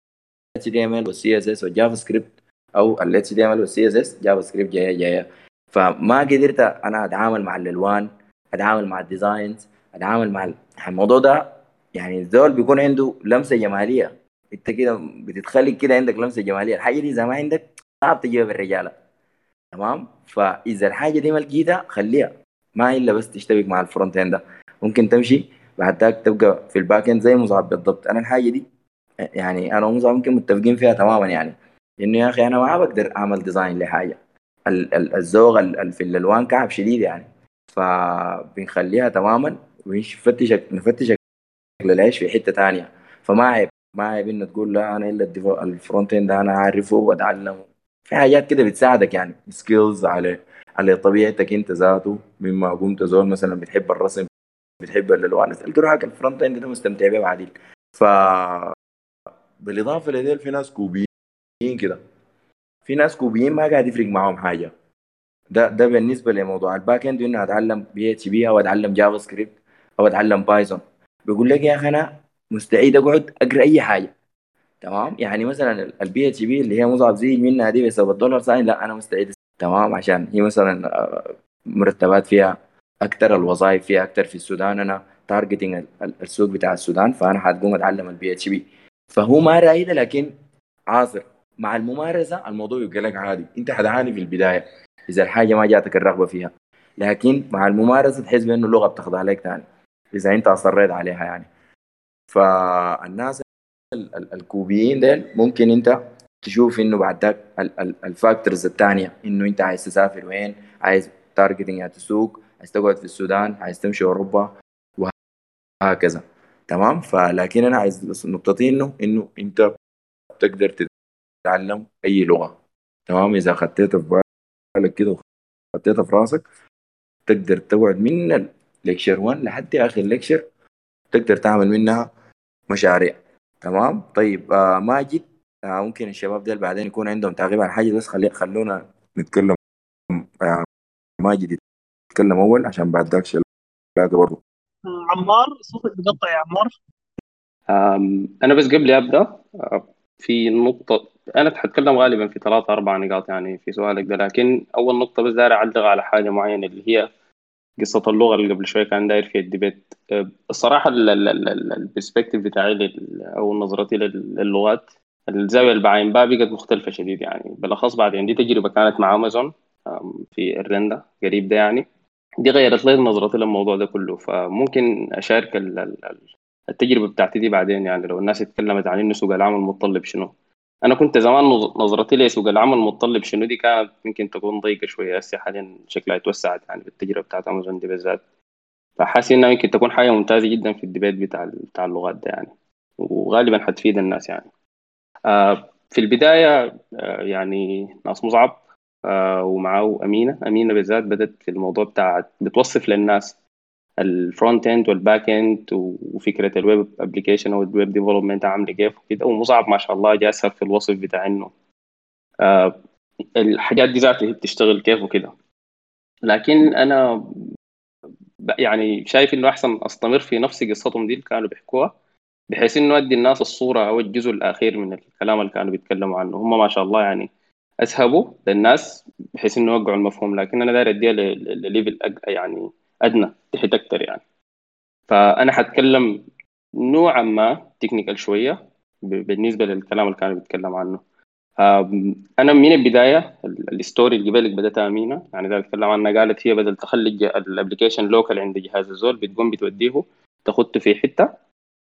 HTML وال CSS وال JavaScript أو ال HTML وال CSS JavaScript جاية جاية. فما قدرت أنا أتعامل مع الالوان أتعامل مع ال designs أتعامل مع الموضوع ده يعني الزول بيكون عنده لمسة جمالية. انت كده بتتخلق كده عندك لمسة جمالية. الحاجة دي اذا ما عندك صعب تجيبها بالرجالة تمام؟ فإذا الحاجة دي ما لقيتها خليها ما إلا بس تشتبك مع ال front end ممكن تمشي بعد ذاك تبقى في ال back end زي مصعب بالضبط. أنا الحاجة دي يعني أنا ومصعب ممكن متفقين فيها تماما يعني. إنه يا أخي أنا ما بقدر أعمل design لحاجة. الذوق في الألوان كعب شديد يعني. فبنخليها تماما ونفتشك نفتشك للعيش في حتة ثانية فما عيب. عيب انه تقول لا أنا إلا ال front end أنا أعرفه واتعلمه في حاجات كده بتساعدك يعني skills على على طبيعتك أنت ذاته مما قمت زول مثلا بتحب الرسم بتحب الالوان تلقى روحك ال front end ده مستمتع بيه بعدين. ف بالإضافة لديل في ناس كوبيين كده. في ناس كوبيين ما قاعد يفرق معاهم حاجة. ده ده بالنسبة لموضوع الباك اند إنه أتعلم بي اتش بي أو أتعلم جافا سكريبت أو أتعلم بايثون بيقول لك يا أخي أنا مستعد أقعد أقرأ أي حاجة. تمام؟ يعني مثلا البي اتش بي اللي هي مصعب زي منها دي ب 7 دولار ساين لا أنا مستعد تمام؟ عشان هي مثلا آه، مرتبات فيها أكثر الوظائف فيها أكثر في السودان. أنا targeting السوق بتاع السودان فأنا حتقوم أتعلم ال PHP فهو ما رايده لكن عاصر. مع الممارسة الموضوع يبقى لك عادي. أنت حتعاني في البداية إذا الحاجة ما جاتك الرغبة فيها. لكن مع الممارسة تحس بأنه اللغة بتخضع لك ثاني إذا أنت أصريت عليها يعني. فالناس الكوبيين ديل ممكن انت تشوف انه بعد ذاك ال factors الثانية انه انت عايز تسافر وين عايز targeting السوق عايز تقعد في السودان عايز تمشي أوروبا وهكذا. تمام؟ فلكن أنا عايز نقطتي إنه إنه أنت تقدر تتعلم أي لغة. تمام؟ إذا خطيتها في بالك كده وخطيتها في راسك تقدر تقعد من ال lecture 1 لحد آخر lecture تقدر تعمل منها مشاريع. تمام؟ طيب آه ماجد آه ممكن الشباب ديل بعدين يكون عندهم تعقيب على حاجة بس خلي خلونا نتكلم آه ماجد يتكلم أول عشان بعد ذاك شلاقة برضه عمار صوتك بقطع يا عمار. أنا بس قبل أبدأ آه، في نقطة أنا حتكلم غالبا في ثلاثة أربع نقاط يعني في سؤالك ده لكن أول نقطة بس داير أعلق على حاجة معينة اللي هي قصة اللغة اللي قبل شوية كان داير فيها ال debate. أه، الصراحة ال perspective بتاعي أو نظرتي للغات الزاوية اللي بعين بها بقت مختلفة شديد يعني. بالأخص بعد عندي تجربة كانت مع أمازون في الرندا قريب ده يعني. دي غيرت لي نظرتي للموضوع ده كله. فممكن أشارك التجربة بتاعتي دي بعدين يعني لو الناس اتكلمت عن إنه سوق العمل متطلب شنو. أنا كنت زمان نظرتي لسوق العمل المتطلب شنو دي كانت يمكن تكون ضيقة شوية. هسه حاليا شكلها اتوسعت يعني بالتجربه بتاعت امازون دي بالذات. فحاسس إنها يمكن تكون حاجة ممتازة جدا في ال debate بتاع بتاع اللغات ده يعني. وغالبا حتفيد الناس يعني. آه في البداية آه يعني ناس مصعب آه ومعه أمينة. أمينة بالذات بدأت في الموضوع بتاع بتوصف للناس ال front end وال back end وفكرة ال web application أو ال web development عاملة كيف وكده. ومصعب ما شاء الله جاسها في الوصف بتاع إنه آه الحاجات دي ذاتها بتشتغل كيف وكده. لكن أنا يعني شايف إنه أحسن أستمر في نفس قصتهم دي اللي كانوا بيحكوها بحيث إنه أدي الناس الصورة أو الجزء الأخير من الكلام اللي كانوا بيتكلموا عنه. هم ما شاء الله يعني أسهبوا للناس بحيث إنه يوقعوا المفهوم. لكن أنا داير أديها لل level يعني أدنى تحت أكتر يعني. فأنا حتكلم نوعا ما technical شوية بالنسبة للكلام اللي كانوا بيتكلم عنه. أنا من البداية ال story اللي قبلك بداتها أمينه يعني ده اتكلم عنها قالت هي بدل تخلي ال application local عند جهاز الزول بتقوم بتوديه تخت في حتة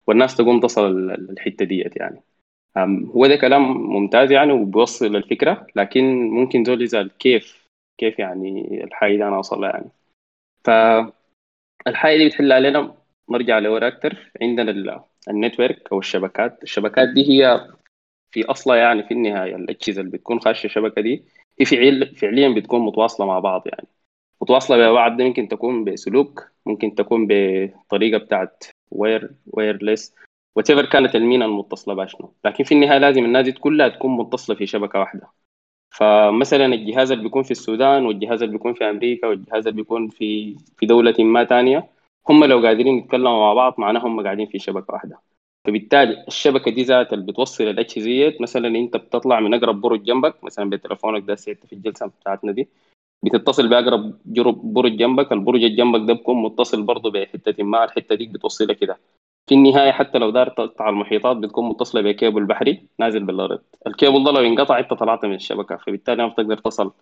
والناس تقوم تصل الحتة ديت يعني. هو ده كلام ممتاز يعني وبيوصل الفكرة لكن ممكن زول يسأل كيف كيف يعني الحاجة دي أنا اوصلها يعني. فالحاجة دي بتحل علينا. نرجع لورا أكتر. عندنا ال network أو الشبكات. الشبكات دي هي في أصلها يعني في النهاية الأجهزة اللي بتكون خاشه الشبكة دي هي فعل فعليا بتكون متواصلة مع بعض يعني. متواصلة ببعض ممكن تكون بسلوك ممكن تكون بطريقة بتاعت wire wireless whatever كانت المينا المتصلة باشنو لكن في النهاية لازم الناس دي كلها تكون متصلة في شبكة واحدة. فمثلا الجهاز اللي بيكون في السودان والجهاز اللي بيكون في أمريكا والجهاز اللي بيكون في في دولة ما ثانية هم لو قادرين يتكلموا مع بعض معناها هم قاعدين في شبكة واحدة. فبالتالي الشبكة دي ذات اللي بتوصل الاجهزه مثلا أنت بتطلع من أقرب برج جنبك مثلا بتليفونك ده سيت في الجلسة بتاعتنا دي بتتصل بأقرب برج جنبك البرج اللي جنبك ده بيكون متصل برضه بحتة ما الحتة دي بتوصلها كده. في النهاية حتى لو دار تقطع المحيطات بتكون متصلة بكيبل بحري نازل بالأرض. الكيبل ده لو انقطع انت طلعت من الشبكة فبالتالي ما بتقدر تصل.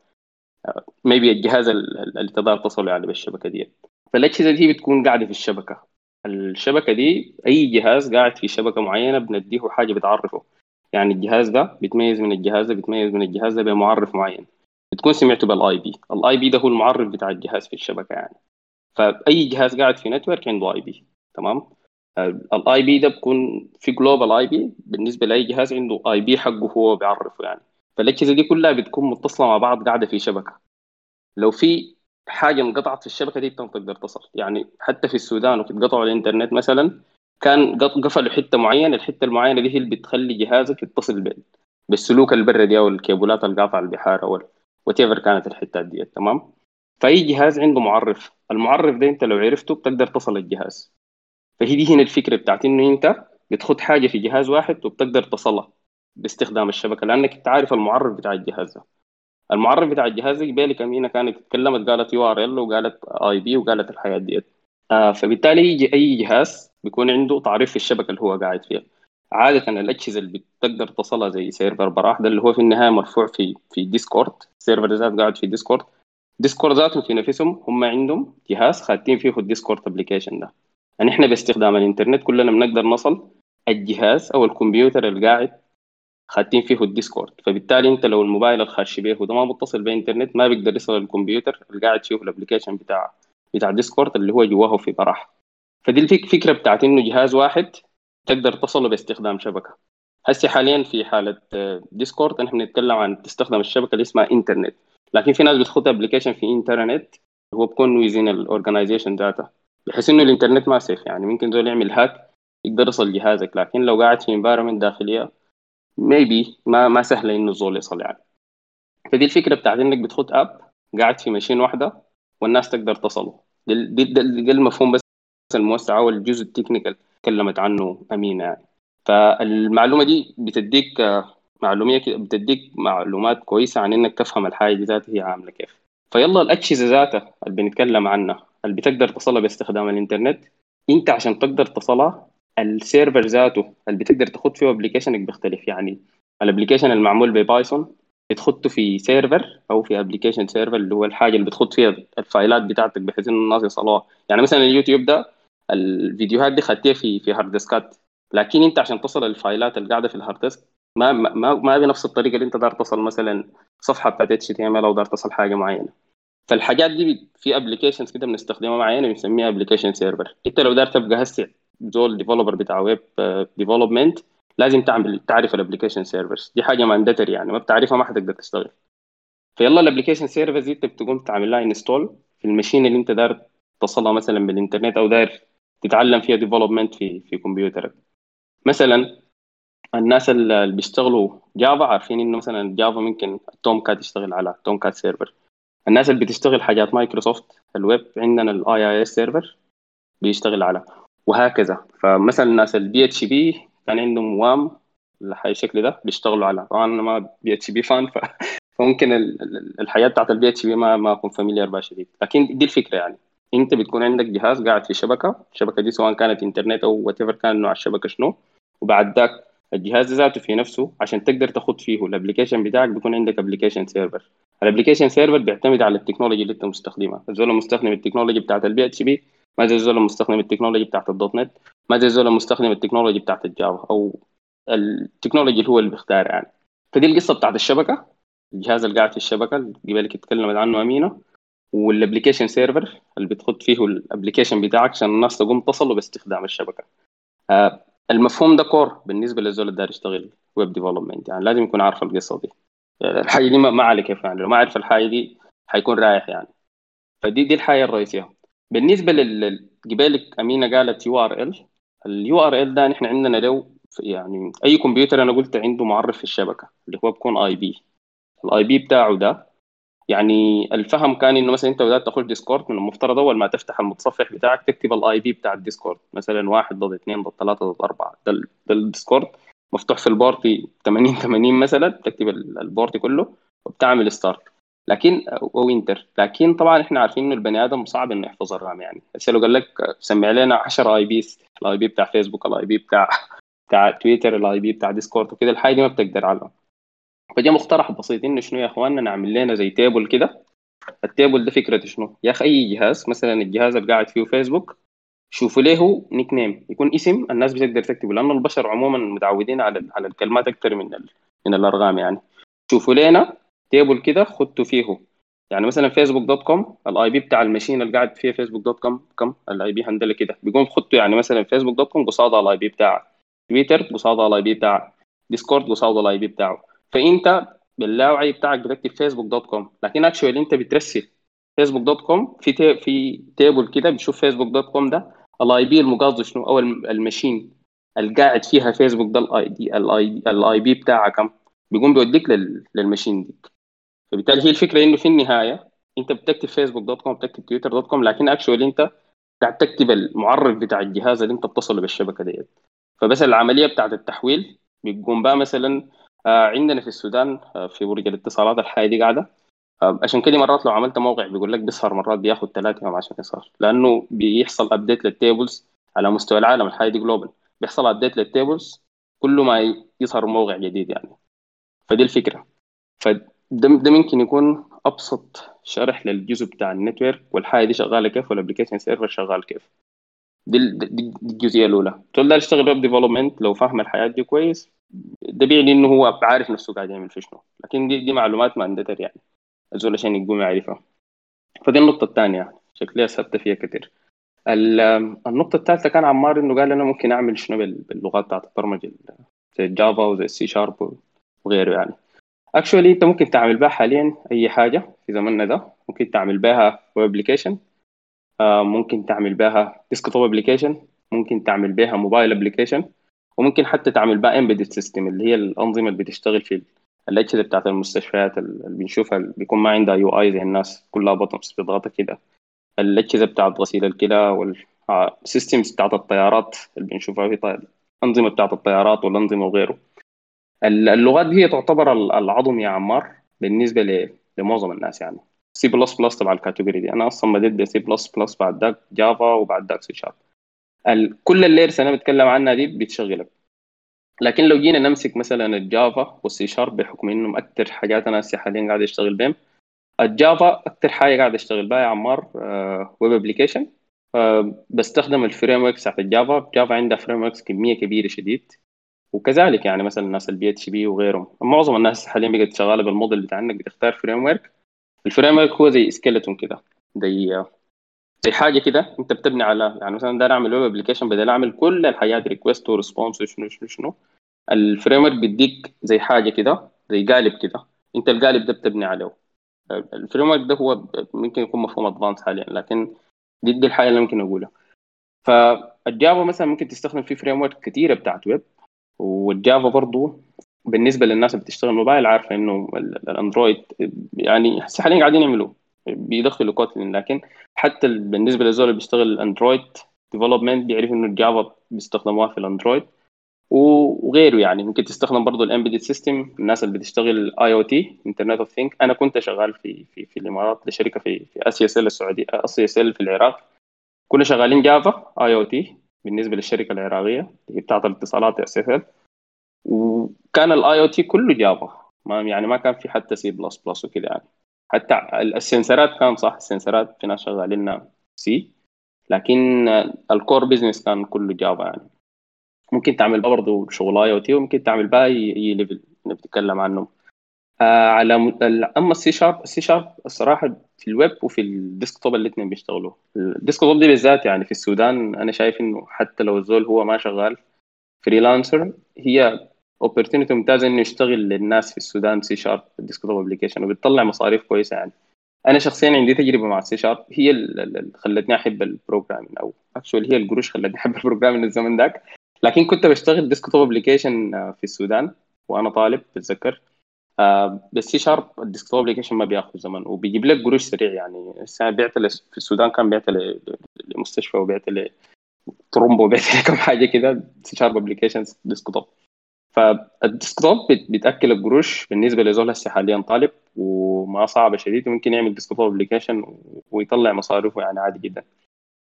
maybe الجهاز اللي تقدر تصل يعني بالشبكة دي فالأجهزة دي بتكون قاعدة في الشبكة. الشبكة دي أي جهاز قاعد في شبكة معينة بنديه حاجة بتعرفه. يعني الجهاز ده بيتميز من الجهاز ده بيتميز من الجهاز ده بمعرف معين. بتكون سمعته بال IP ال IP ده هو المعرف بتاع الجهاز في الشبكة يعني. فأي جهاز قاعد في network عنده IP تمام؟ ال IP ده بيكون في global IP بالنسبة لأي جهاز عنده IP حقه هو بيعرفه يعني. فالاجهزه دي كلها بتكون متصلة مع بعض قاعدة في شبكة. لو في حاجة انقطعت في الشبكة دي انت تقدر تصل. يعني حتى في السودان وفي قطعوا الإنترنت مثلا كان قفلوا حتة معينة الحتة المعينة دي هي اللي بتخلي جهازك يتصل بالسلوك البري أو الكيبلات القاطعة البحار أو وات كانت الحتات دي تمام؟ فأي جهاز عنده معرف. المعرف ده أنت لو عرفته بتقدر تصل الجهاز فهي دي هنا الفكرة بتاعت إنه أنت بتخت حاجة في جهاز واحد وبتقدر تصلها باستخدام الشبكة لأنك انت عارف المعرف بتاع الجهاز ده. المعرف بتاع الجهاز دي بالك أمينة كانت اتكلمت قالت URL وقالت IP وقالت الحاجات ديت. آه فبالتالي يجي أي جهاز بيكون عنده تعريف في الشبكة اللي هو قاعد فيها. عادة الأجهزة اللي بتقدر تصلها زي server براح ده اللي هو في النهاية مرفوع في في ديسكورد. ال server ذات قاعد في ديسكورد. ديسكورد ذاتهم في نفسهم هم عندهم جهاز خاتين فيه الديسكورد application ده. يعني إحنا باستخدام الإنترنت كلنا بنقدر نصل الجهاز أو الكمبيوتر اللي قاعد خاتين فيه الديسكورد. فبالتالي أنت لو الموبايل الخاش به وده ما متصل بإنترنت ما بيقدر يصل الكمبيوتر اللي قاعد فيه ال application بتاع بتاع ديسكورد اللي هو جواه في براح فدي الفكرة بتاعت إنه جهاز واحد تقدر تصله باستخدام شبكة. هسه حاليا في حالة ديسكورد نحن بنتكلم عن تستخدم الشبكة اللي اسمها إنترنت. لكن في ناس بتخت application في إنترنت هو بكون within ال organization ذاتها بحيث إنه الإنترنت ما safe يعني ممكن زول يعمل hack يقدر يصل جهازك لكن لو قاعد في environment داخلية maybe ما ما سهله إنه الزول يصل يعني. فدي الفكرة بتاعت إنك بتخت app قاعد في machine واحدة والناس تقدر تصله. دي, دي, دي, المفهوم بس الموسع أو الجزء ال technical تكلمت عنه امينه يعني. فالمعلومة دي بتديك معلومية بتديك معلومات كويسة عن إنك تفهم الحاجة دي ذاتها هي عاملة كيف. فيلا الأجهزة ذاتها اللي بنتكلم عنها. اللي بتقدر تصلها باستخدام الإنترنت؟ أنت عشان تقدر تصلها ال server ذاته اللي بتقدر تخت فيه application ك بيختلف؟ يعني ال application المعمول ب Python بتخته في server أو في application server اللي هو الحاجة اللي بتخت فيها ال file ات بتاعتك بحيث إن الناس يصلوها. يعني مثلا اليوتيوب ده الفيديوهات دي ختيتها في في hard disk ات لكن أنت عشان تصل ال file ات اللي قاعدة في ال hard disk ما ما ما بنفس الطريقة اللي أنت دار تصل مثلا صفحة بتاعت HTML أو دار تصل حاجة معينة. فالحاجات دي في applications كده بنستخدمها معينه بنسميها application server انت لو دار تبقى هسه زول developer بتاع web development لازم تعمل تعرف ال application servers دي حاجة mandatory يعني ما بتعرفها ما حتقدر تشتغل. فيلا ال application servers دي انت بتقوم تعمل لها install في ال machine اللي انت دار تصلها مثلا بالإنترنت أو داير تتعلم فيها development في في كمبيوترك مثلا الناس اللي بيشتغلوا Java عارفين إنه مثلا Java ممكن Tomcat يشتغل على Tomcat server الناس اللي بتشتغل حاجات مايكروسوفت الويب عندنا ال IIS server بيشتغل على وهكذا. فمثلا الناس ال PHP كان عندهم WAMP الشكل ده بيشتغلوا على. طبعا أنا ما PHP fan ف... فممكن الحاجات بتاعت ال PHP ما ما أكون familiar بها شديد. لكن دي الفكرة يعني. أنت بتكون عندك جهاز قاعد في شبكة الشبكه دي سواء كانت انترنت أو وات كان نوع الشبكة شنو وبعد ذاك الجهاز ذاته في نفسه عشان تقدر تخت فيه ال application بتاعك بيكون عندك application server ال application server بيعتمد على ال technology اللي انت مستخدمها. الزول مستخدم ال technology بتاعت ال PHP ما زي الزول مستخدم ال technology بتاعت ال .NET ما زي الزول مستخدم ال technology بتاعت ال Java أو ال technology اللي هو اللي بيختار يعني. فدي القصة بتاعت الشبكة. الجهاز اللي قاعد في الشبكة اللي قبلك اتكلمت عنه أمينة. وال application server اللي بتخت فيه ال application بتاعك عشان الناس تقوم تصله باستخدام الشبكة. آه المفهوم ده core بالنسبة للزول اللي داير يشتغل web development يعني لازم يكون عارف القصة دي. الحاجة دي ما عليه كيف يعني لو ما عارف الحاجة دي حيكون رايح يعني. فدي دي الحاجة الرئيسية. بالنسبة لل قبالك أمينة قالت URL ال URL ده نحن عندنا له يعني أي كمبيوتر أنا قلت عنده معرف في الشبكة اللي هو بيكون IP ال IP بتاعه ده يعني الفهم كان إنه مثلا أنت بدأت تخش Discord من المفترض أول ما تفتح المتصفح بتاعك تكتب ال IP بتاع ال Discord مثلا واحد dot اثنين dot ثلاثة dot أربعة. ده, ده ال Discord مفتوح في ال port 80 80 مثلا تكتب ال port كله وبتعمل start لكن أو enter لكن طبعا إحنا عارفين إنه البني آدم صعب إنه يحفظ الأرقام يعني. هسه لو قال لك سمع لنا 10 IPs ال IP بتاع فيسبوك ال IP بتاع بتاع تويتر ال IP بتاع Discord وكده الحاجة دي ما بتقدر عليها فجاء مقترح بسيط إنه شنو يا إخواننا نعمل لنا زي table كده. ال table ده فكرته شنو؟ يا أخي أي جهاز مثلا الجهاز اللي قاعد فيه فيسبوك شوفوا له nickname يكون اسم الناس بتقدر تكتبه لأنه البشر عموما متعودين على على الكلمات أكثر من ال... من الأرقام يعني. شوفوا لنا table كده خدتوا فيه. يعني مثلا Facebook dot com ال IP بتاع ال machine اللي قاعد فيها Facebook dot com كم؟ ال IP هندله كده. بيقوم خدته يعني مثلا Facebook dot com قصاد ال IP بتاع تويتر قصاد ال IP بتاع Discord قصاد ال IP بتاعه. فانت باللاوعي بتاعك بتكتب Facebook dot com لكن actually انت بترسل Facebook dot com في في table كده بتشوف Facebook dot com ده. ال IP القصاده شنو؟ أو ال machine القاعد فيها فيسبوك ده ال ID ال IP بتاعها كم بيقوم بيوديك لل machine دي. فبالتالي هي الفكرة إنه في النهاية انت بتكتب Facebook dot com بتكتب Twitter dot com لكن actually انت قاعد تكتب المعرف بتاع الجهاز اللي انت بتصله بالشبكة ديت. فبس العملية بتاعت التحويل بيقوم بقى مثلا عندنا في السودان آه في برج الاتصالات الحاجة دي قاعدة. آه عشان كده مرات لو عملت موقع بيقول لك بيسهر مرات بياخد ثلاثة يوم عشان يسهر. لأنه بيحصل update لل tables على مستوى العالم الحاجة دي global بيحصل update لل tables كل ما يظهر موقع جديد يعني. فدي الفكرة. فده ده ممكن يكون أبسط شرح للجزء بتاع ال network والحاجة دي شغالة كيف وال application server شغال كيف. دي, دي, الجزئية الأولى. تقول ده يشتغل web development لو فاهم الحياة دي كويس ده بيعني إنه هو عارف نفسه قاعد يعمل في شنو لكن دي, دي معلومات ما عندها يعني. الزول عشان يقوم يعرفها. فدي النقطة الثانية يعني. شكلها ثابتة فيها كثير النقطة الثالثة كان عمار إنه قال أنا ممكن أعمل شنو باللغات بتاعت البرمجة زي ال Java وزي السي شارب وغيره يعني. actually أنت ممكن تعمل بها حاليا أي حاجة في زماننا ده. ممكن تعمل بها web application ممكن تعمل بها desktop application ممكن تعمل بها mobile application وممكن حتى تعمل بها embedded system اللي هي الأنظمة اللي بتشتغل في الاجهزه بتاعت المستشفيات اللي بنشوفها اللي بيكون ما عندها UI زي الناس كلها buttons بتضغطها كده الاجهزه بتاعت غسيل الكلى وال systems بتاعت الطيارات اللي بنشوفها في طيب. الأنظمة بتاعت الطيارات والأنظمة وغيره اللغات دي هي تعتبر العظم يا عمار بالنسبة لمعظم الناس يعني سي بلس بلس تبع ال category دي. أنا أصلا بديت بسي بلس بلس بعد ذاك Java وبعد ذاك سي شارب كل ال layers أنا بتكلم عنها دي بتشغلك. لكن لو جينا نمسك مثلا ال Java والسي شارب بحكم انهم أكثر حاجات أنا هسه حاليا قاعد أشتغل بهم. الجافا أكثر حاجة قاعد أشتغل بها يا عمار web application بستخدم ال frameworks بتاعت ال Java. Java عندها frameworks كمية كبيرة شديد. وكذلك يعني مثلا الناس ال PHP وغيرهم. معظم الناس حاليا بقت شغالة بالموديل بتاع إنك بتختار framework ال framework هو زي skeleton كده. زي زي حاجة كده أنت بتبني على يعني مثلا ده أعمل web application بدل أعمل كل الحاجات request و response وشنو شنو شنو ال framework بيديك زي حاجة كده زي قالب كده. أنت القالب ده بتبني عليه. ال framework ده هو ممكن يكون مفهوم advanced حاليا لكن دي, دي الحاجة اللي ممكن أقولها. فال Java مثلا ممكن تستخدم فيه framework كثيره بتاعت web وال Java برضو بالنسبة للناس اللي بتشتغل موبايل عارفة إنه ال Android يعني حاليا قاعدين يعملوا بيدخلوا Kotlin. لكن حتى بالنسبة للزول اللي بيشتغل ال Android development بيعرف إنه ال Java بيستخدموها في ال Android. وغيره يعني. ممكن تستخدم برضه ال embedded system الناس اللي بتشتغل IoT internet of things أنا كنت شغال في في في الإمارات لشركه في في SSL السعودية SSL في العراق. كنا شغالين Java IoT بالنسبة للشركة العراقية بتاعت الاتصالات SSL وكان ال IoT كله Java. ما يعني ما كان في حتى سي بلس بلس وكده يعني. حتى ال sensorات كان صح ال sensorات في ناس شغالين C لكن ال core business كان كله Java يعني. ممكن تعمل برضه شغل IoT وممكن تعمل بقى أي level بنتكلم عنه. آه على. أما السي شارب السي شارب الصراحة في الويب وفي ال desktop الاثنين بيشتغلوا. ال desktop دي بالذات يعني في السودان أنا شايف إنه حتى لو الزول هو ما شغال freelancer هي opportunity ممتازة إنه يشتغل للناس في السودان سي شارب ديسكتوب ابلكيشن وبتطلع مصاريف كويسة يعني. أنا شخصيا عندي تجربة مع السي شارب هي اللي خلتني أحب ال programming أو actually هي القروش خلتني أحب ال programming الزمن ذاك. لكن كنت بشتغل desktop application في السودان وأنا طالب بتذكر. آه بس سي شارب الديسكتوب ابلكيشن ما بياخذ زمن وبيجيب لك قروش سريع يعني. بعت في السودان كان بعت لمستشفى وبعت لطرمبة وبعت كم حاجة كده سي شارب ابلكيشن ديسكتوب فالديسكتوب بتاكل القروش بالنسبة لزول هسه حاليا طالب وما صعبة شديد وممكن يعمل desktop application ويطلع مصاريفه يعني عادي جدا.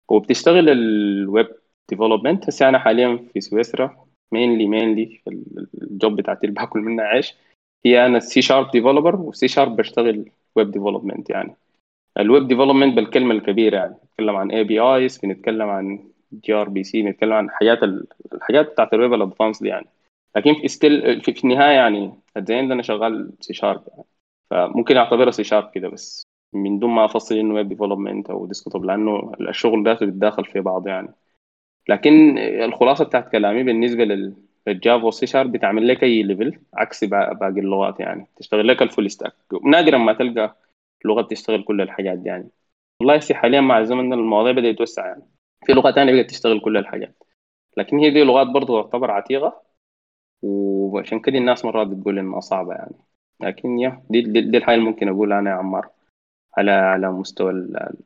وبتشتغل ال web development هسه أنا حاليا في سويسرا mainly mainly ال job بتاعتي اللي باكل منها عيش. هي أنا سي شارب ديفلوبر وسي شارب بشتغل web development يعني. ال web development بالكلمة الكبيرة يعني نتكلم عن APIs بنتكلم عن gRPC بنتكلم عن حاجات الحاجات بتاعت ال web ال advanced دي يعني. لكن في still في, في النهاية يعني الدين أنا شغال سي شارب يعني. فممكن اعتبرها سي شارب كده بس من دون ما أفصل إنه web development أو desktop لأنه الشغل ذاته بيتداخل في بعض يعني. لكن الخلاصة بتاعت كلامي بالنسبة للجافا والسي شارب بتعمل لك أي level عكس باقي اللغات يعني. تشتغل لك ال full stack نادرا ما تلقى لغة تشتغل كل الحاجات دي يعني. والله هسي حاليا مع الزمن المواضيع بدأت تتوسع يعني. في لغات ثانية بدأت تشتغل كل الحاجات. لكن هي دي لغات برضه تعتبر عتيقة. وعشان كده الناس مرات بتقول انها صعبة يعني. لكن yeah دي, دي, الحاجة اللي ممكن أقولها أنا يا عمار على على مستوى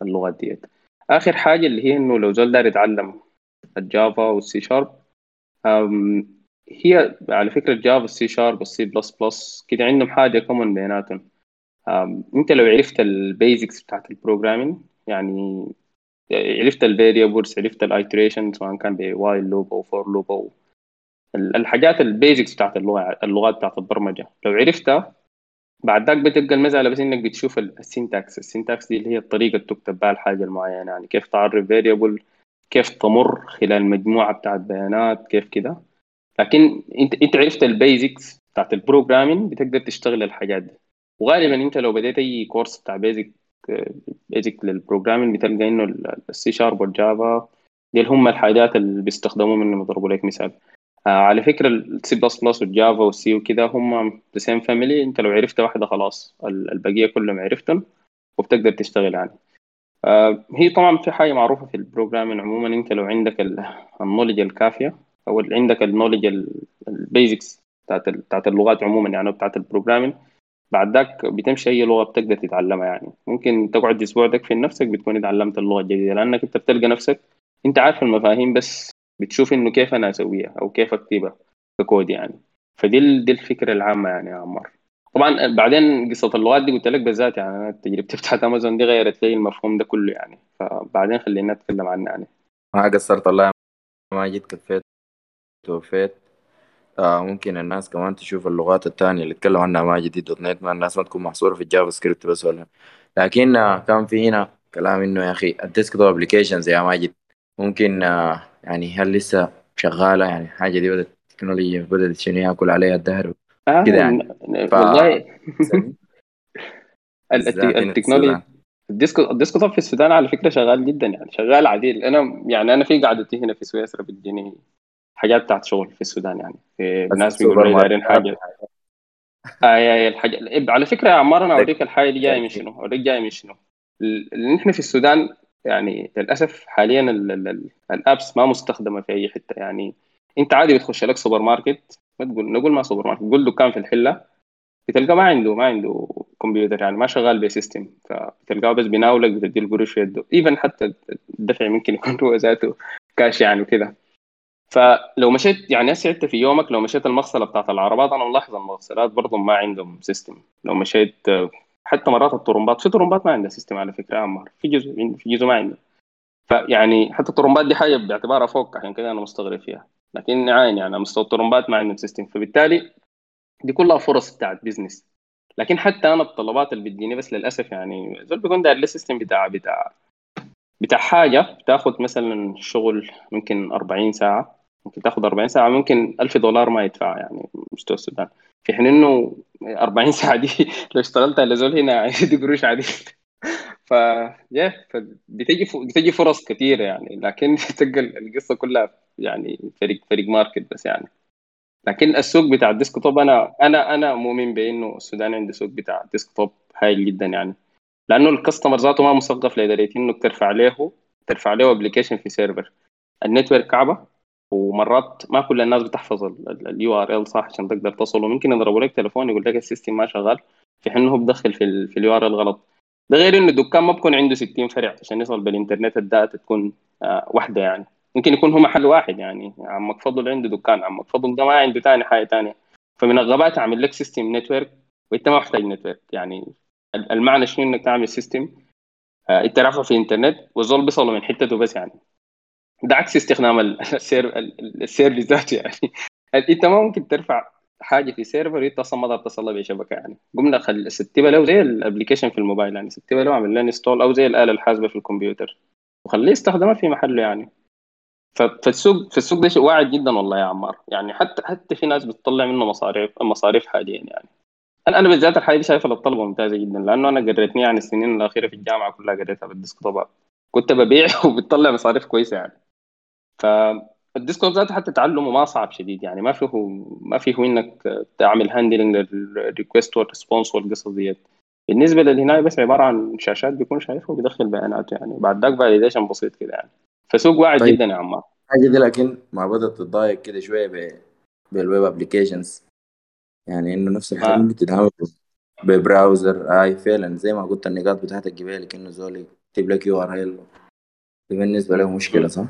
اللغات ديت. آخر حاجة اللي هي إنه لو زول داير يتعلم الجافا والسي شارب هي على فكرة الجافا السي شارب والسي بلس بلس كده عندهم حاجة common بيناتهم. أنت لو عرفت ال basics بتاعت ال programming يعني عرفت ال variables عرفت ال iteration سواء كان ب while loop أو for loop أو الحاجات ال basics بتاعت اللغة اللغات بتاعت البرمجة. لو عرفتها بعد ذاك بتبقى المسألة بس إنك بتشوف ال syntax ال syntax دي اللي هي الطريقة اللي تكتب بها الحاجة المعينة. يعني كيف تعرف variable كيف تمر خلال مجموعة بتاعت بيانات كيف كده. لكن انت إنت عرفت ال basics بتاعت ال programming بتقدر تشتغل الحاجات دي. وغالبا إنت لو بديت أي كورس بتاع basic basic لل programming بتلقى إنه السي شارب والجافا دي هم الحاجات اللي بيستخدموا منهم يضربوا لك مثال. آه على فكرة السي بلس بلس والجافا والسي وكده هم the same family انت لو عرفت واحدة خلاص البقية كلهم عرفتهم وبتقدر تشتغل يعني. آه هي طبعا في حاجة معروفة في ال programming عموما انت لو عندك ال knowledge الكافية أو عندك ال knowledge ال basics بتاعت بتاعت اللغات عموما يعني بتاعت ال programming بعد ذاك بتمشي أي لغة بتقدر تتعلمها يعني. ممكن تقعد أسبوع تكفي نفسك بتكون اتعلمت اللغة الجديدة لأنك أنت بتلقى نفسك أنت عارف المفاهيم بس بتشوف إنه كيف أنا أسويها أو كيف أكتبها ككود يعني. فدي دي الفكرة العامة يعني يا عمار. طبعا بعدين قصة اللغات دي قلت لك بالذات يعني أنا تجربتي بتاعت امازون دي غيرت لي المفهوم ده كله يعني. فبعدين خلينا نتكلم عنه يعني. ما قصرت الله ما جيت كفيت ووفيت آه ممكن الناس كمان تشوف اللغات الثانية اللي اتكلموا عنها ما جديد .NET ما الناس ما تكون محصورة في ال JavaScript بس ولا. لكن آه كان في هنا كلام إنه يا أخي ال desktop applications يا ماجد ممكن آه يعني هل لسه شغالة؟ يعني حاجة دي بدأت التكنولوجيا بدأت شنو ياكل عليها الدهر آه كده يعني. ف... والله. التكنولوجيا ال desk ال desktop في السودان على فكرة شغال جدا يعني شغال عديل. أنا يعني أنا في قعدتي هنا في سويسرا بتجيني حاجات بتاعت شغل في السودان يعني. في ناس بيقولوا لي دايرين حاجة. آه الحاجة على فكرة يا عمار أنا أوريك الحاجة دي جاية من شنو؟ أوريك جاية من شنو؟ نحن في السودان يعني للأسف حاليا ال apps ما مستخدمة في أي حتة. يعني أنت عادي بتخش لك سوبر ماركت ما تقول نقول ما سوبر ماركت قول دكان في الحلة بتلقى ما عنده ما عنده كمبيوتر يعني ما شغال ب system فبتلقاه بس بيناولك بتدي القروش في يده. even حتى الدفع ممكن يكون هو ذاته كاش يعني وكده. فلو مشيت يعني هسه انت في يومك لو مشيت المغسلة بتاعت العربات أنا ملاحظ المغسلات برضه ما عندهم system لو مشيت حتى مرات الطرمبات في طرمبات ما عندها system على فكرة يا عمار في جزء في جزء ما عنده فيعني حتى الطرمبات دي حاجة بعتبرها فوق عشان كده أنا مستغرب فيها. لكن even يعني مستوى الطرمبات ما عندهم system فبالتالي دي كلها فرص بتاعت business لكن حتى أنا الطلبات اللي بتجيني بس للأسف يعني زول بيكون داير ال system بتاع بتاع بتاع حاجة بتاخد مثلا شغل ممكن 40 ساعة ممكن تاخد 40 ساعة ممكن 1000 دولار ما يدفع يعني مستوى السودان. في حين إنه 40 ساعة دي لو اشتغلت على زول هنا دي قروش عادي. ف yeah بتجي بتجي فرص كثيره يعني. لكن تلقى القصة كلها يعني فرق فرق market بس يعني. لكن السوق بتاع ال desktop أنا أنا أنا مؤمن بإنه السودان عنده سوق بتاع ال desktop هايل جدا يعني. لأنه ال customer ذاته ما مثقف لدرجه انك ترفع له ترفع له application في server ال network كعبة ومرات ما كل الناس بتحفظ ال URL صح عشان تقدر تصل وممكن يضربوا لك تليفون يقول لك ال system ما شغال في حين هو بدخل في في ال URL غلط. ده غير إنه الدكان ما بكون عنده 60 فرع عشان يصل بالإنترنت ال data تكون آه واحدة يعني. ممكن يكون هو محل واحد يعني. عمك فضل عنده دكان عمك فضل ده ما عنده ثاني حاجة ثانية فمن الغباء تعمل لك system network وإنت ما محتاج network يعني المعنى شنو إنك تعمل system آه إنت رافعه في الانترنت والزول بيصلوا من حتته بس يعني. ده عكس استخدام ال ser ال service ذاته يعني. انت ما ممكن ترفع حاجة في server انت أصلا ما تقدر تصل بشبكه يعني. قمنا خل ستبها له زي ال application في الموبايل يعني. ستبها له اعمل له install أو زي الآلة الحاسبة في الكمبيوتر. وخليه يستخدمها في محله يعني. فالسوق في السوق ده شيء واعد جدا والله يا عمار. يعني حتى حتى في ناس بتطلع منه مصاريف مصاريف حاليا يعني. أنا أنا بالذات الحاجة دي شايفها للطلبة ممتازة جدا. لأنه أنا قريتني يعني السنين الأخيرة في الجامعة كلها قريتها بالديسكتوبات كنت ببيع وبتطلع مصاريف كويسة يعني. فال desktop ذاته حتى تعلمه ما صعب شديد يعني ما فيه ما فيه إنك تعمل handling لل request وال response والقصص ديت. بالنسبة للهناية بس عبارة عن شاشات بيكون شايفه وبيدخل بياناته يعني بعد ذاك validation بسيط كده يعني. فسوق واعد طيب. جدا يا عمار. حاجة دي لكن ما بدأت تتضايق كده شوية ب... بال web applications يعني إنه نفس الحاجة ممكن تتعامل ب browser اي فعلا زي ما قلت النقاط بتاعتك جبالك انه زول يكتب لك URL بالنسبة له مشكلة صح؟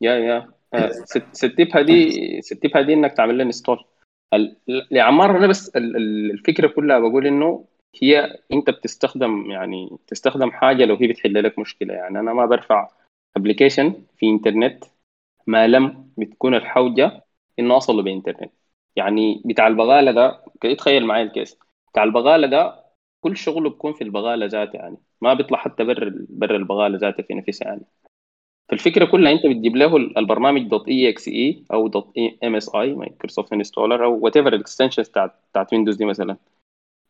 يا يا. ستيبها دي ستيبها دي إنك تعمل لها install لعمار أنا بس الفكرة كلها بقول إنه هي أنت بتستخدم يعني تستخدم حاجة لو هي بتحل لك مشكلة. يعني أنا ما برفع application في انترنت ما لم بتكون الحوجة إنه اوصله بإنترنت. يعني بتاع البغالة ده تخيل معي ال case. بتاع البغالة ده كل شغله بيكون في البغالة ذاتها يعني. ما بيطلع حتى برا برا البغالة ذاتها في نفسها يعني. فالفكرة كلها أنت بتجيب له البرنامج dot exe أو dot MSI Microsoft installer أو whatever ال extensions بتاعت بتاعت ويندوز دي مثلا.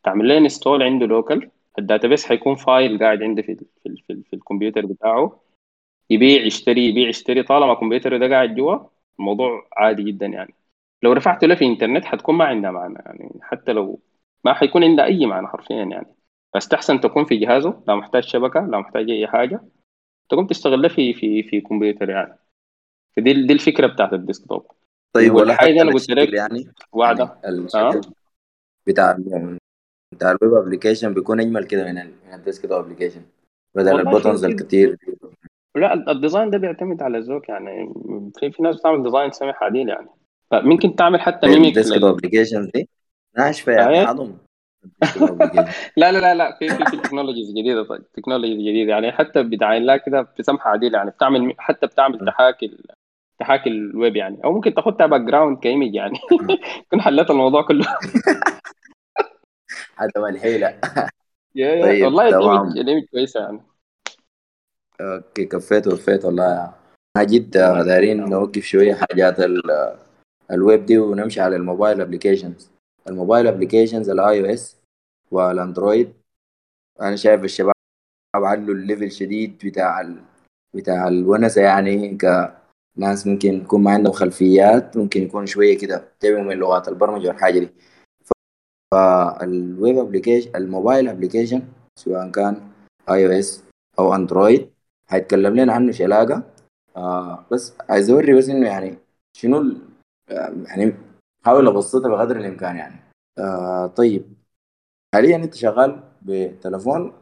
تعمل له install عنده local ال database حيكون file قاعد عنده في في, في, في الكمبيوتر بتاعه. يبيع يشتري يبيع يشتري. طالما الكمبيوتر ده قاعد جوا الموضوع عادي جدا يعني. لو رفعته له في انترنت حتكون ما عندها معنى يعني. حتى لو ما حيكون عندها أي معنى حرفيا يعني. فاستحسن تكون في جهازه لا محتاج شبكة لا محتاج أي حاجة. تقوم تستغلها في في في كمبيوتر يعني. فدي دي الفكرة بتاعت ال desktop. طيب ولا حاجة أنا قلت لك يعني؟ واعده يعني آه؟ بتاع بتاع ال web application بيكون أجمل كده من من ال desktop application بدل ال buttons الكتير. لا ال design ده بيعتمد على الذوق يعني. في في ناس بتعمل design سمح عديل يعني. ممكن تعمل حتى mimic ال desktop application دي؟ ناشفه يعني عظم لا لا لا لا في في technologies جديدة طيب. technologies جديدة. يعني حتى بدعين لها كده بسمحه عديلة يعني بتعمل حتى بتعمل تحاكي تحاكي الويب يعني. أو ممكن تاخدها background ك image يعني. تكون حليت الموضوع كله. هذا الحيله يا يا طيب والله ال image ال image كويسة يعني. okay كفيت وفيت والله. جد دايرين نوقف شوية حاجات الويب دي ونمشي على ال mobile applications ال mobile applications ال iOS وال Android أنا شايف الشباب علوا ال level شديد بتاع ال... بتاع الونسة يعني كناس ممكن يكون ما عندهم خلفيات ممكن يكون شوية كده تعبوا من لغات البرمجة والحاجة دي. فال web application ال mobile application سواء كان اي أو اس أو اندرويد هيتكلم لنا عنه شلاقه آه بس عايز أوري بس إنه يعني شنو يعني حاول أبسطها بقدر الإمكان يعني. آه طيب. حاليا أنت شغال بتلفون.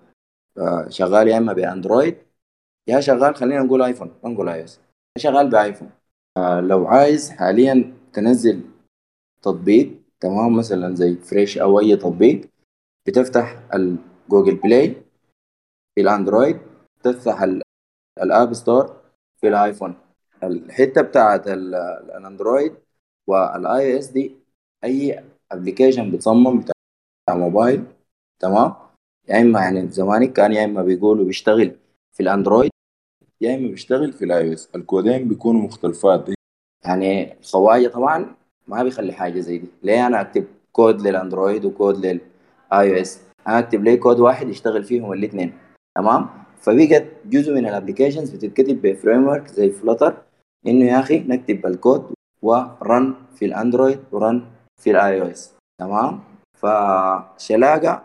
آه شغال يا إما ب Android يا شغال خلينا نقول iPhone ما نقول iOS. شغال ب iPhone. آه لو عايز حاليا تنزل تطبيق تمام مثلا زي فريش أو أي تطبيق بتفتح ال Google Play في ال Android تفتح ال App Store في ال iPhone. الحتة بتاعت ال Android وال iOS دي أي application بتصمم بتاع موبايل تمام؟ يا إما يعني زمانك كان يا إما بيقولوا بيشتغل في ال Android يا إما بيشتغل في ال iOS الكودين بيكونوا مختلفات. يعني خواجه طبعا ما بيخلي حاجة زي دي. ليه أنا أكتب code لل Android و code لل iOS أنا أكتب لي كود واحد يشتغل فيهم الاثنين تمام؟ فبقت جزء من ال applications بتتكتب ب framework زي Flutter إنه يا أخي نكتب الكود و run في ال Android و run في ال iOS تمام؟ فشلاقة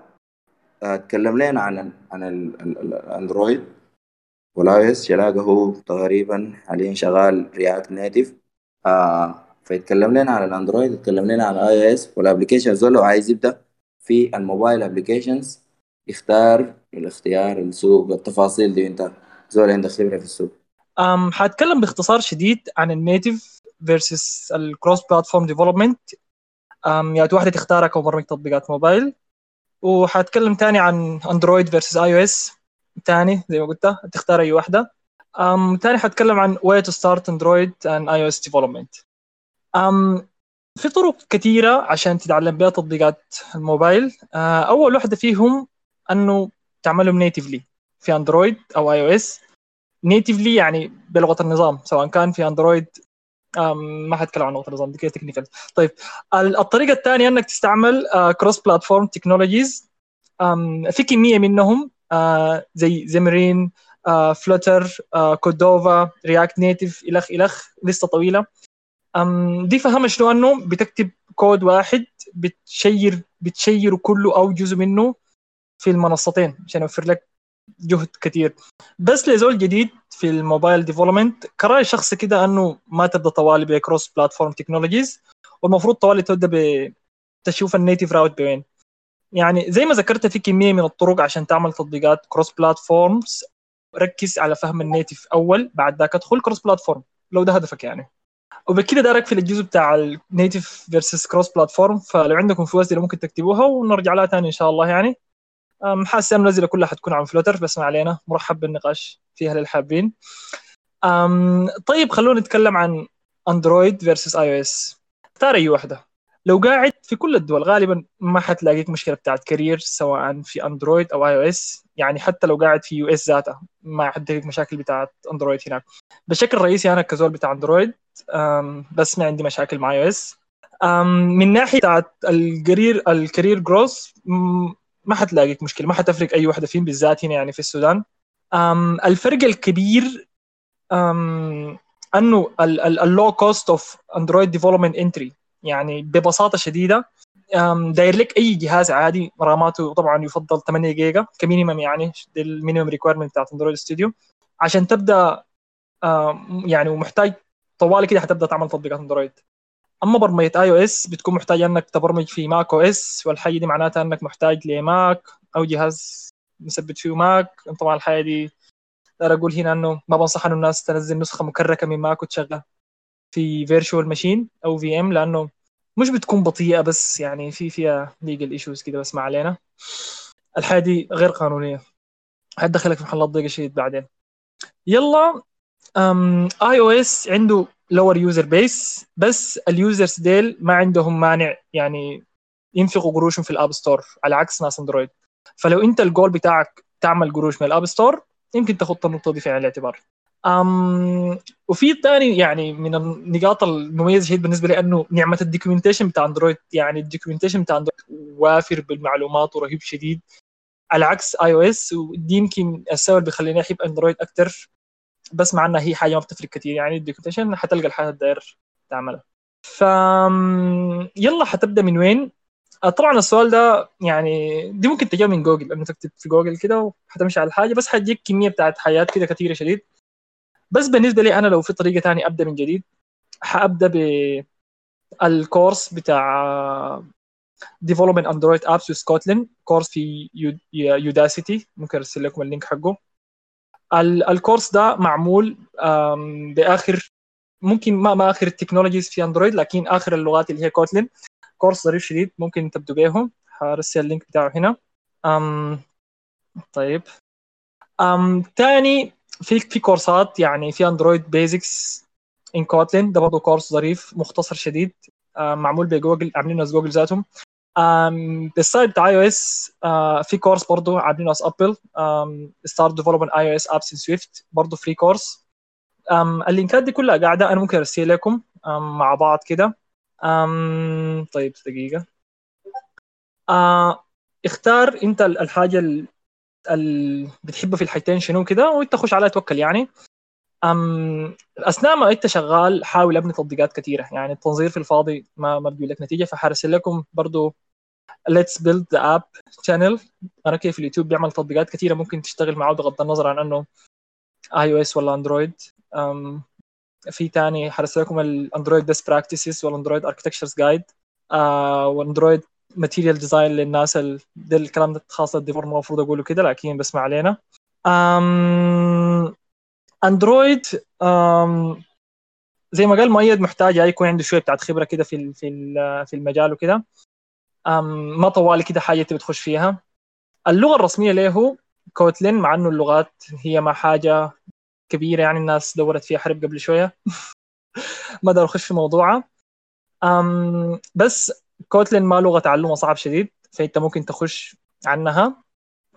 آه، تكلم لنا عن عن ال- ال- ال- ال Android وال iOS شلاقة هو تقريبا حاليا شغال React Native آه فيتكلم لنا عن ال Android يتكلم لنا عن ال iOS وال applications لو عايز يبدأ في ال mobile applications يختار الاختيار السوق التفاصيل دي. أنت زول عندك خبرة في السوق. أم حاتكلم باختصار شديد عن ال native versus ال cross platform development يعني واحدة تختارها كمبرمج تطبيقات موبايل. وحاتكلم تاني عن Android versus iOS تاني زي ما قلت تختار أي واحدة. أم تاني حاتكلم عن way to start Android and iOS development. أم في طرق كثيرة عشان تتعلم بها تطبيقات الموبايل. آه، أول واحدة فيهم أنه تعملهم natively في Android أو iOS natively يعني بلغة النظام سواء كان في Android ما حتكلم عن النظام دي technical طيب ال- الطريقة الثانية أنك تستعمل cross platform technologies في كمية منهم آه، زي Xamarin Flutter Cordova React Native إلخ إلخ لستة طويلة. دي فهمها شنو انه بتكتب كود واحد بتشير بتشير كله أو جزء منه في المنصتين عشان يوفر لك جهد كثير بس لزول جديد في ال mobile development كرأي شخصي كده أنه ما تبدأ طوالي ب cross platform technologies والمفروض طوالي تبدأ بتشوف ال native route بوين. يعني زي ما ذكرت في كمية من الطرق عشان تعمل تطبيقات cross platforms ركز على فهم ال native أول بعد ذاك ادخل cross platform لو ده هدفك يعني. وبكده ده في الجزء بتاع ال native versus cross platform فلو عندكم أسئلة ممكن تكتبوها ونرجع لها ثاني إن شاء الله يعني. أم، حاسس المنزله كلها حتكون عن Flutter بس ما علينا. مرحب بالنقاش فيها للحابين طيب خلونا نتكلم عن Android versus iOS اختار أي واحدة. لو قاعد في كل الدول غالبا ما حتلاقيك مشكلة بتاعت career سواء في Android أو iOS يعني حتى لو قاعد في US ذاتها ما حتلاقيك مشاكل بتاعت Android هناك. بشكل رئيسي أنا كزول بتاع Android بس ما عندي مشاكل مع iOS من ناحية بتاعت ال career ال career growth ما حتلاقيك مشكلة ما حتفرق أي واحدة فيهم بالذات هنا يعني في السودان. أم، الفرق الكبير أم، أنه ال low cost of Android development entry يعني ببساطة شديدة داير لك أي جهاز عادي RAM اته طبعا يفضل 8 جيجا ك minimum يعني دي ال minimum requirement بتاعت Android Studio عشان تبدأ يعني ومحتاج طوالي كده حتبدأ تعمل تطبيقات Android أما برمجة iOS بتكون محتاج إنك تبرمج في macOS والحاجة دي معناتها إنك محتاج ل Mac أو جهاز مثبت فيه Mac. طبعا الحاجة دي أقدر أقول هنا إنه ما بنصح إنه الناس تنزل نسخة مكركة من Mac وتشغلها في virtual machine أو VM لأنه مش بتكون بطيئة بس يعني في فيها legal issues كده بس ما علينا. الحاجة دي غير قانونية. حتدخلك في محلات ضيقه شديد بعدين. يلا iOS عنده lower user base بس ال users ديل ما عندهم مانع يعني ينفقوا قروشهم في ال App Store على عكس ناس Android فلو أنت الجول بتاعك تعمل قروش من ال App Store يمكن تخط النقطة دي في عين الاعتبار. أم وفي ثاني يعني من النقاط المميزة شديد بالنسبة لي أنه نعمة ال documentation بتاع Android يعني ال documentation بتاع Android وافر بالمعلومات ورهيب شديد. على عكس iOS ودي يمكن السبب اللي بيخليني أحب Android أكثر بس مع انها هي حاجة ما بتفرق كثير يعني ال documentation حتلقى الحاجة الداير تعملها. ف يلا حتبدأ من وين؟ آه، طبعا السؤال ده يعني دي ممكن تجاوب من جوجل انه تكتب في جوجل كده وحتمشي على الحاجة بس حتجيك كمية بتاعت حاجات كده كثيره شديد. بس بالنسبة لي أنا لو في طريقة ثانية أبدأ من جديد حأبدأ بالكورس بتاع development Android apps في ال Kotlin course في Udacity ممكن أرسل لكم ال link حقه. الكورس ده معمول بآخر ممكن ما ما آخر ال technologies في Android لكن آخر اللغات اللي هي Kotlin كورس ظريف شديد ممكن تبدوا بيهم هرسل ال link بتاعه هنا. أم طيب. أم تاني في في كورسات يعني في Android بيزكس ان كوتلين ده برضه كورس ظريف مختصر شديد آه، معمول بجوجل عاملينه جوجل ذاتهم. أم، بالسايت بتاع اي أو اس في كورس برضه عاملينه از ابل ستارت ديفلوبمنت اي أو اس ابس ان سويفت برضه فري كورس اللينكات دي كلها قاعدة. أنا ممكن ارسل لكم. أم، مع بعض كده. أم، طيب دقيقة. آه، اختار أنت ال- الحاجة اللي بتحبها في الحاجتين شنو كده وأنت خش عليها توكل يعني. أم أثناء ما أنت شغال حاول أبني تطبيقات كثيره يعني التنظير في الفاضي ما ما بيجيب لك نتيجة. فحرسل لكم برضو Let's Build That App channel قناة في اليوتيوب بيعمل تطبيقات كثيره ممكن تشتغل معه بغض النظر عن إنه iOS ولا Android في تاني حرسل لكم ال Android best practices وال Android architectures guide و Android material design للناس ال... ده الكلام ده خاص لل dev وال المفروض أقوله كده لكن بس ما علينا. Android زي ما قال مؤيد محتاج يكون عنده شوية بتاعت خبرة كده في في في المجال وكده. ما طوالي كده حاجة تبي تخش فيها. اللغة الرسمية له هو Kotlin مع إنه اللغات هي ما حاجة كبيرة يعني الناس دورت فيها حرب قبل شوية. ما أقدر أخش في موضوعها بس Kotlin ما لغة تعلمها صعب شديد فأنت ممكن تخش عنها.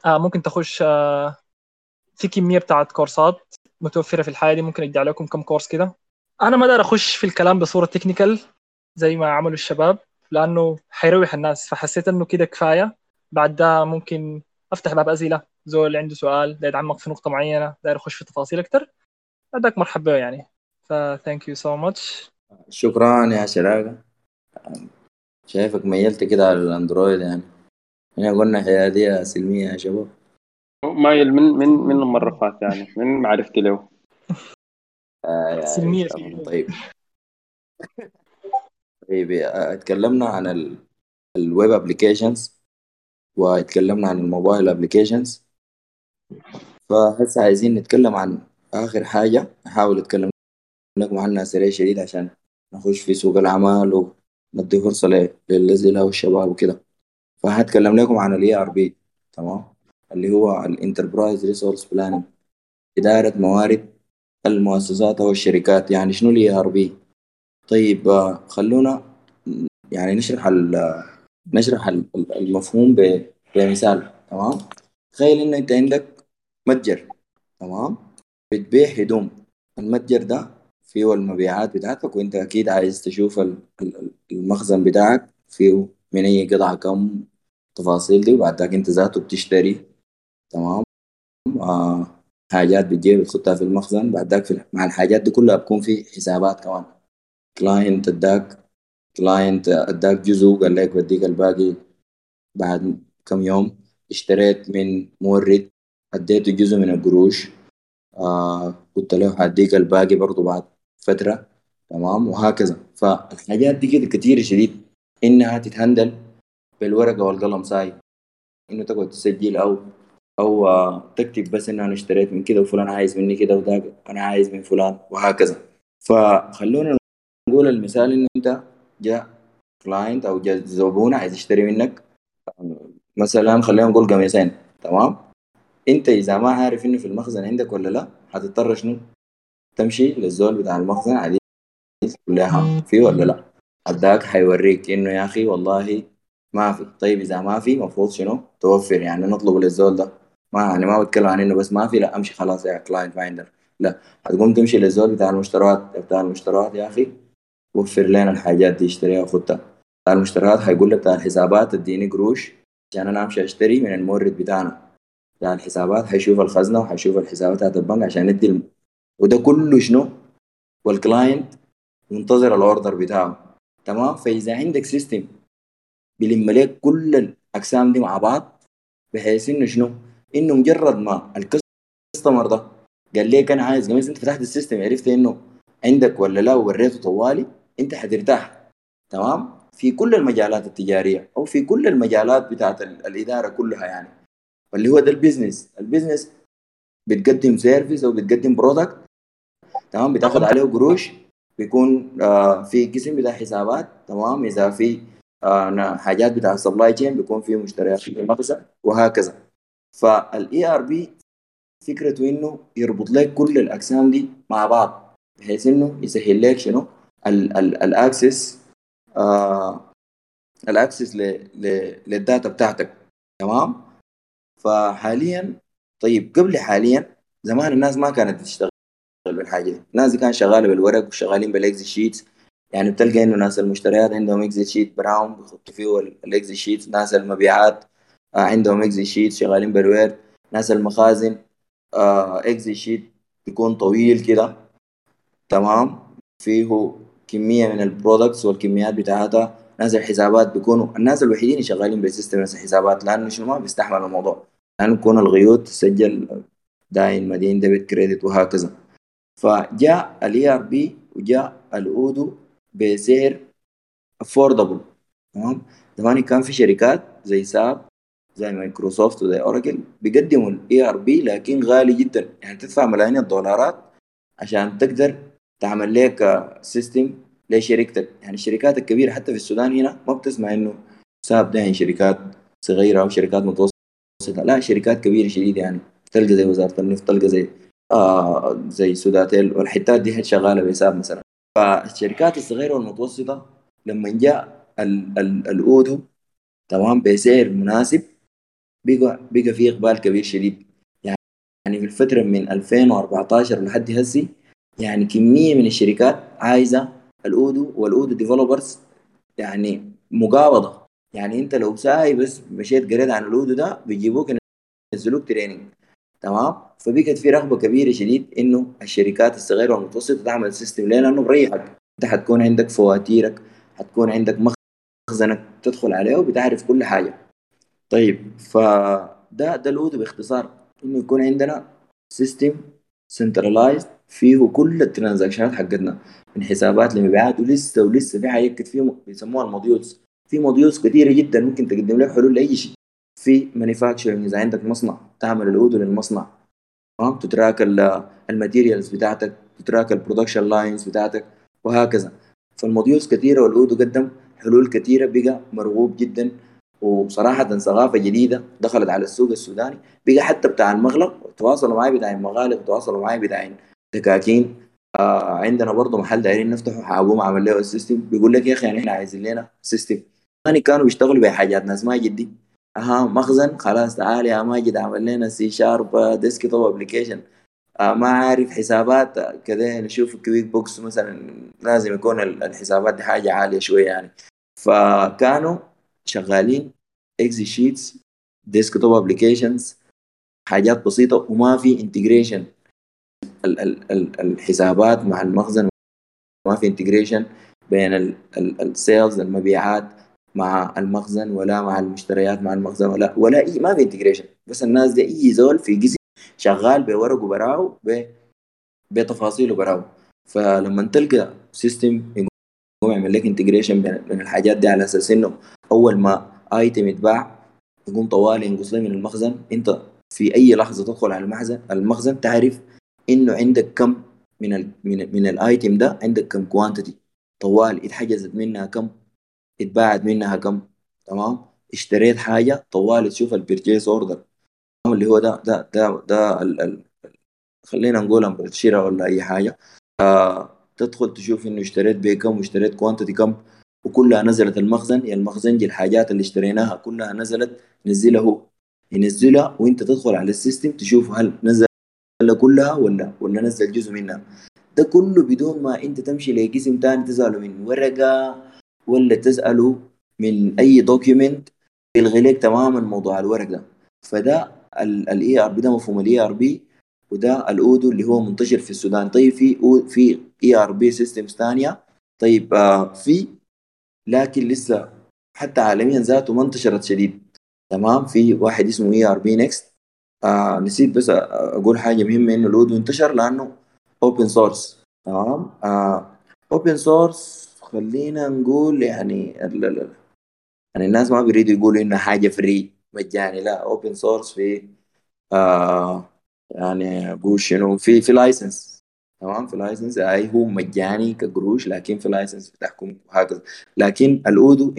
آه ممكن تخش آه في كمية بتاعت كورسات. متوفرة في الحتة دي ممكن ادي لكم كم كورس كده. أنا ما أقدر أخش في الكلام بصورة technical زي ما عملوا الشباب لأنه حيروح الناس فحسيت إنه كده كفاية. بعد ده ممكن أفتح باب أسئلة زول عنده سؤال داير يتعمق في نقطة معينة داير يخش في تفاصيل أكثر هذاك مرحبا يعني. ف thank you so much شكرا يا شراقة. شايفك ملت كده على ال Android يعني. هنا قلنا حياديه سلمية يا شباب. مايل من من من المره فات يعني من معرفتي له. آه سلمية طيب. طيب اتكلمنا عن ال web applications واتكلمنا عن ال mobile applications فهسه عايزين نتكلم عن آخر حاجة. احاول اتكلم لكم عنها سريع شديد عشان نخش في سوق العمل وندي فرصة للنزله والشباب وكده. فهتكلم لكم عن ال ERP تمام؟ اللي هو ال enterprise resource planning إدارة موارد المؤسسات أو الشركات. يعني شنو ال ERP طيب خلونا يعني نشرح نشرح المفهوم بمثال تمام؟ تخيل انه أنت عندك متجر تمام؟ بتبيع هدوم. المتجر ده فيه المبيعات بتاعتك وأنت أكيد عايز تشوف المخزن بتاعك فيه من أي قطعة كم تفاصيل دي وبعد ذاك أنت ذاته بتشتري تمام؟ آه حاجات بتجيب بتحطها في المخزن بعد ذاك مع الحاجات دي كلها بكون في حسابات كمان. client اداك client اداك جزء قال لك بديك الباقي بعد كم يوم. اشتريت من مورد اديته جزء من القروش. آه قلت له هديك الباقي برضو بعد فترة. تمام؟ وهكذا. فالحاجات دي كده كتير شديد. إنها تتهندل بالورقة والقلم ساي. إنه تقعد تسجل أو أو تكتب بس ان أنا اشتريت من كده وفلان عايز مني كده وذاك أنا عايز من فلان وهكذا. فخلونا نقول المثال إن أنت جاء client أو جاء زبون عايز يشتري منك. مثلا خلينا نقول قميصين تمام؟ أنت إذا ما عارف إنه في المخزن عندك ولا لا هتضطر شنو؟ تمشي للزول بتاع المخزن عادي. تقول لها في ولا لا؟ اداك حيوريك إنه يا أخي والله ما في. طيب إذا ما في مفروض شنو؟ توفر. يعني نطلب للزول ده. ما يعني ما بتكلم عن إنه بس ما في لا أمشي خلاص يا client ما عندك لا هتقوم تمشي للزول بتاع المشتريات بتاع المشتريات يا أخي وفر لنا الحاجات دي اشتريها وخدها بتاع المشتريات هيقول لك بتاع الحسابات اديني قروش عشان أنا أمشي أشتري من المورد بتاعنا. بتاع الحسابات هيشوف الخزنة وهيشوف الحسابات بتاعت البنك عشان يدي الم... وده كله شنو؟ وال client منتظر ال order بتاعه. تمام؟ فإذا عندك system بيلم لك كل الأقسام دي مع بعض بحيث إنه شنو؟ إنه مجرد ما ال customer ده قال لك أنا عايز قميص أنت فتحت ال system عرفت إنه عندك ولا لا ووريته طوالي أنت حترتاح. تمام؟ في كل المجالات التجارية أو في كل المجالات بتاعت الإدارة كلها يعني. واللي هو ده ال business ال business بتقدم service أو بتقدم product تمام؟ بتاخد عليه قروش بيكون آه في قسم بتاع حسابات. تمام؟ إذا في آه حاجات بتاع supply chain بيكون في مشتريات في وهكذا. فال ERP فكرته إنه يربط لك كل الاقسام دي مع بعض بحيث إنه يسهل لك شنو؟ ال access آه ال access لل data بتاعتك. تمام؟ فحاليا طيب قبل حاليا زمان الناس ما كانت تشتغل بالحاجة دي. الناس كانت شغالة بالورق وشغالين بال Excel sheet يعني بتلقى إنه ناس المشتريات عندهم اكزي شيت براون بيحطوا فيه ال Excel sheet ناس المبيعات. آه عندهم Excel sheet شغالين بال Word ناس المخازن آه Excel sheet بيكون طويل كده. تمام؟ فيه كمية من ال products والكميات بتاعتها. ناس الحسابات بيكونوا الناس الوحيدين اللي شغالين ب system ناس الحسابات لأنه شنو؟ ما بيستحمل الموضوع. لأنه يكون القيود تسجل داين مدين debit credit وهكذا. فجاء ال ERP وجاء ال Odoo بسعر affordable تمام؟ زمان كان في شركات زي SAP زي مايكروسوفت وزي أوراكل بيقدموا ال ERP لكن غالي جدا. يعني تدفع ملايين الدولارات عشان تقدر تعمل لك system لشركتك. يعني الشركات الكبيرة حتى في السودان هنا ما بتسمع إنه SAP ده يعني شركات صغيرة أو شركات متوسطة. لا شركات كبيرة شديدة يعني. تلقى زي وزارة النفط تلقى زي آه زي سوداتيل والحتات دي شغالة ب SAP مثلا. فالشركات الصغيرة والمتوسطة لما جاء ال ال Odoo تمام بسعر مناسب بقى بقى في إقبال كبير شديد. يعني في الفترة من 2014 لحد هسي يعني كمية من الشركات عايزة ال Odoo وال Odoo developers يعني مقابضة. يعني أنت لو ساي بس مشيت قريت عن ال Odoo ده بيجيبوك ينزلوك training تمام؟ فبقت في رغبة كبيرة شديد إنه الشركات الصغيرة والمتوسطة تعمل system ليه لأنه بريحك. أنت حتكون عندك فواتيرك حتكون عندك مخزنك تدخل عليه وبتعرف كل حاجة. طيب فده ده ال Odoo باختصار. إنه يكون عندنا system centralized فيه كل ال transaction ات حقتنا من حسابات لمبيعات ولسه ولسه في حاجات كتير بيسموها ال modules. في modules كثيره جدا ممكن تقدم لك حلول لأي شيء. في manufacturing إذا عندك مصنع تعمل ال Odoo للمصنع تمام ت track ال materials بتاعتك ت track ال production lines بتاعتك وهكذا. فال modules كثيره وال Odoo قدم حلول كثيره بقى مرغوب جدا وبصراحة ثقافة جديدة دخلت على السوق السوداني. بقى حتى بتاع المغلق تواصلوا معي بتاع المغالق تواصلوا معي بتاع دكاكين آه عندنا برضه محل دايرين نفتحه حابوم عمل له ال system بيقول لك يا أخي يعني إحنا عايزين لنا system يعني كانوا بيشتغلوا بحاجات ناس ماجد دي أها مخزن خلاص تعال يا ماجد عمل لنا C sharp desktop application آه ما عارف حسابات كذا نشوف QuickBooks مثلا لازم يكون الحسابات دي حاجة عالية شوية يعني. فكانوا شغالين Excel sheets desktop applications حاجات بسيطة وما في integration الحسابات مع المخزن ما في integration بين ال sales المبيعات مع المخزن ولا مع المشتريات مع المخزن ولا ولا اي ما في integration بس الناس دي أي زول في قسم شغال بورق براو وبتفاصيل براو فلما تلقى system يقوم يعمل لك integration بين الحاجات دي على أساس إنه أول ما item يتباع يقوم طوالي ينقص من المخزن. أنت في أي لحظة تدخل على المخزن المخزن تعرف إنه عندك كم من ال من, من ال item ده عندك كم quantity طوال اتحجزت منها كم اتباعت منها كم تمام؟ اشتريت حاجة طوال تشوف ال purchase order اللي هو ده ده ده ده ال ال خلينا نقول الشراء ولا أي حاجة. آه تدخل تشوف إنه اشتريت بكم واشتريت quantity كم. وكلها نزلت المخزن. يا المخزن دي الحاجات اللي اشتريناها كلها نزلت نزلها هو ينزلها وانت تدخل على ال system تشوف هل نزل كلها ولا ولا نزل جزء منها. ده كله بدون ما انت تمشي لقسم تاني تسأله من ورقة ولا تسأله من أي document يلغي لك تماما موضوع الورق ده. فده ال ERP ده مفهوم ال ERP وده ال Odoo اللي هو منتشر في السودان. طيب في في ERP systems ثانية طيب آه في لكن لسه حتى عالميا ذاته ما انتشرت شديد. تمام؟ في واحد اسمه ERPNext آه نسيت بس أقول حاجة مهمة إنه ال Odoo انتشر لأنه open source تمام؟ open آه source خلينا نقول يعني ال ال يعني الناس ما بيريدوا يقولوا انها حاجة free مجاني. لا open source في آه يعني أقول شنو؟ في في license تمام؟ في license أي هو مجاني كقروش لكن في license بتحكم وهكذا. لكن ال Odoo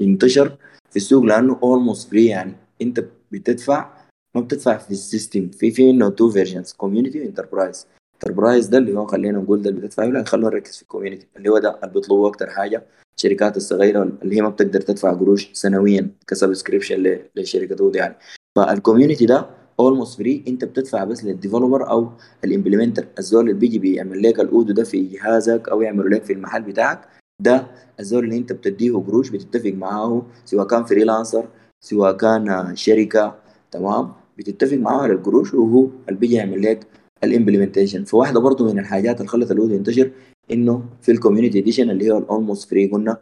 انتشر في السوق لأنه almost free يعني. أنت بتدفع ما بتدفع في ال system في في منه two versions community و enterprise enterprise ده اللي هو خلينا نقول ده اللي بتدفع له خلونا نركز في ال community اللي هو ده اللي بيطلبوا أكتر حاجة. الشركات الصغيرة اللي هي ما بتقدر تدفع قروش سنويا ك subscription لشركة Odoo يعني. فال community ده almost free انت بتدفع بس لل developer أو ال implementer الزول اللي بيجي بيعمل لك ال Odoo ده في جهازك أو يعمله لك في المحل بتاعك ده الزول اللي انت بتديه قروش بتتفق معاه سواء كان freelancer سواء كان شركة تمام؟ بتتفق معاه على القروش وهو اللي بيجي يعمل لك ال implementation فواحدة برضه من الحاجات اللي خلت ال Odoo ينتشر إنه في ال community edition اللي هو ال almost free قلنا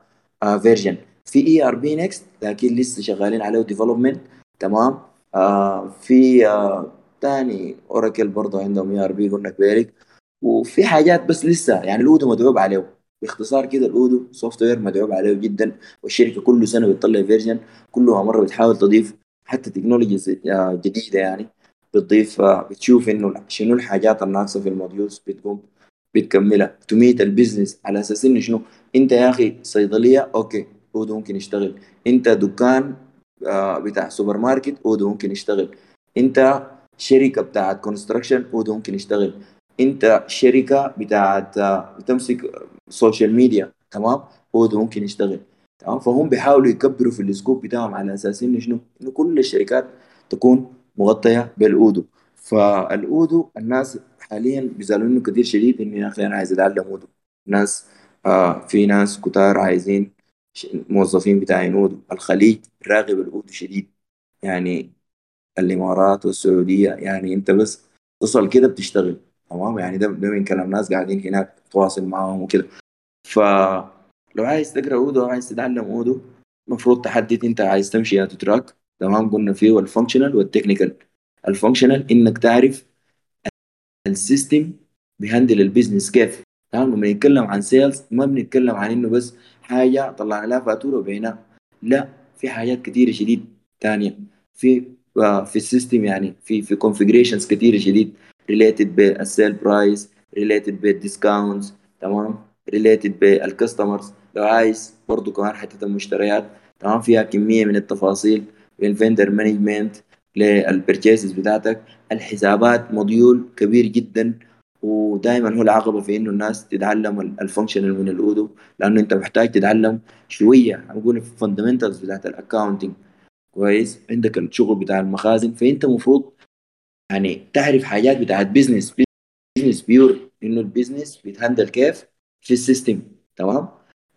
version في ERPNext لكن لسه شغالين عليه development تمام؟ آه في آه تاني Oracle برضه عندهم ERP قلنا كبيرك. وفي حاجات بس لسه يعني ال Odoo مدعوب عليه باختصار كده ال Odoo software مدعوب عليه جدا. والشركة كل سنة بتطلع version كلها مرة بتحاول تضيف حتى technologies جديدة يعني بتضيف آه، بتشوف إنه شنو الحاجات الناقصة في ال modules بتقوم بتكملها. ت meet ال business على أساس إنه شنو؟ أنت يا أخي صيدلية okay Odoo ممكن يشتغل. أنت دكان آه، بتاع سوبر ماركت Odoo ممكن يشتغل. انت شركة بتاعت construction Odoo ممكن يشتغل. انت شركة بتاعت آه، بتمسك social media تمام؟ Odoo ممكن يشتغل. تمام؟ فهم بيحاولوا يكبروا في ال scope بتاعهم على أساس انه شنو؟ انه كل الشركات تكون مغطية بال Odoo. فال Odoo الناس حاليا بيزعلوا كثير شديد انه يا أخي أنا عايز أتعلم Odoo. ناس آه في ناس كتار عايزين موظفين بتاعين Odoo الخليج راغب ال Odoo شديد. يعني الإمارات والسعودية يعني أنت بس تصل كده بتشتغل تمام؟ يعني ده, ده من كلام ناس قاعدين هناك تواصل معاهم وكده. فلو عايز تقرأ Odoo أو عايز تتعلم Odoo المفروض تحدد أنت عايز تمشي ياتو track تمام؟ قلنا فيه ال functional وال technical ال functional إنك تعرف ال system بي handle ال business كيف تمام؟ لما نتكلم عن sales ما بنتكلم عن إنه بس حاجة طلعنا لها فاتورة وبينها. لا في حاجات كثيره شديد ثانية في آه، في ال system يعني في في configurations كثيره شديد. related بال sale price related بال discounts تمام؟ related بال customers لو عايز برضه كمان حتة المشتريات تمام؟ فيها كمية من التفاصيل ال vendor management لل purchases بتاعتك. الحسابات module كبير جدا. ودائما هو العقبة في إنه الناس تتعلم ال functional من ال Odoo لأنه أنت محتاج تتعلم شوية نقول ال fundamentals بتاعت ال accounting كويس؟ عندك الشغل بتاع المخازن فأنت المفروض يعني تعرف حاجات بتاعت business business pure إنه ال business بيت handle كيف؟ في ال system. تمام؟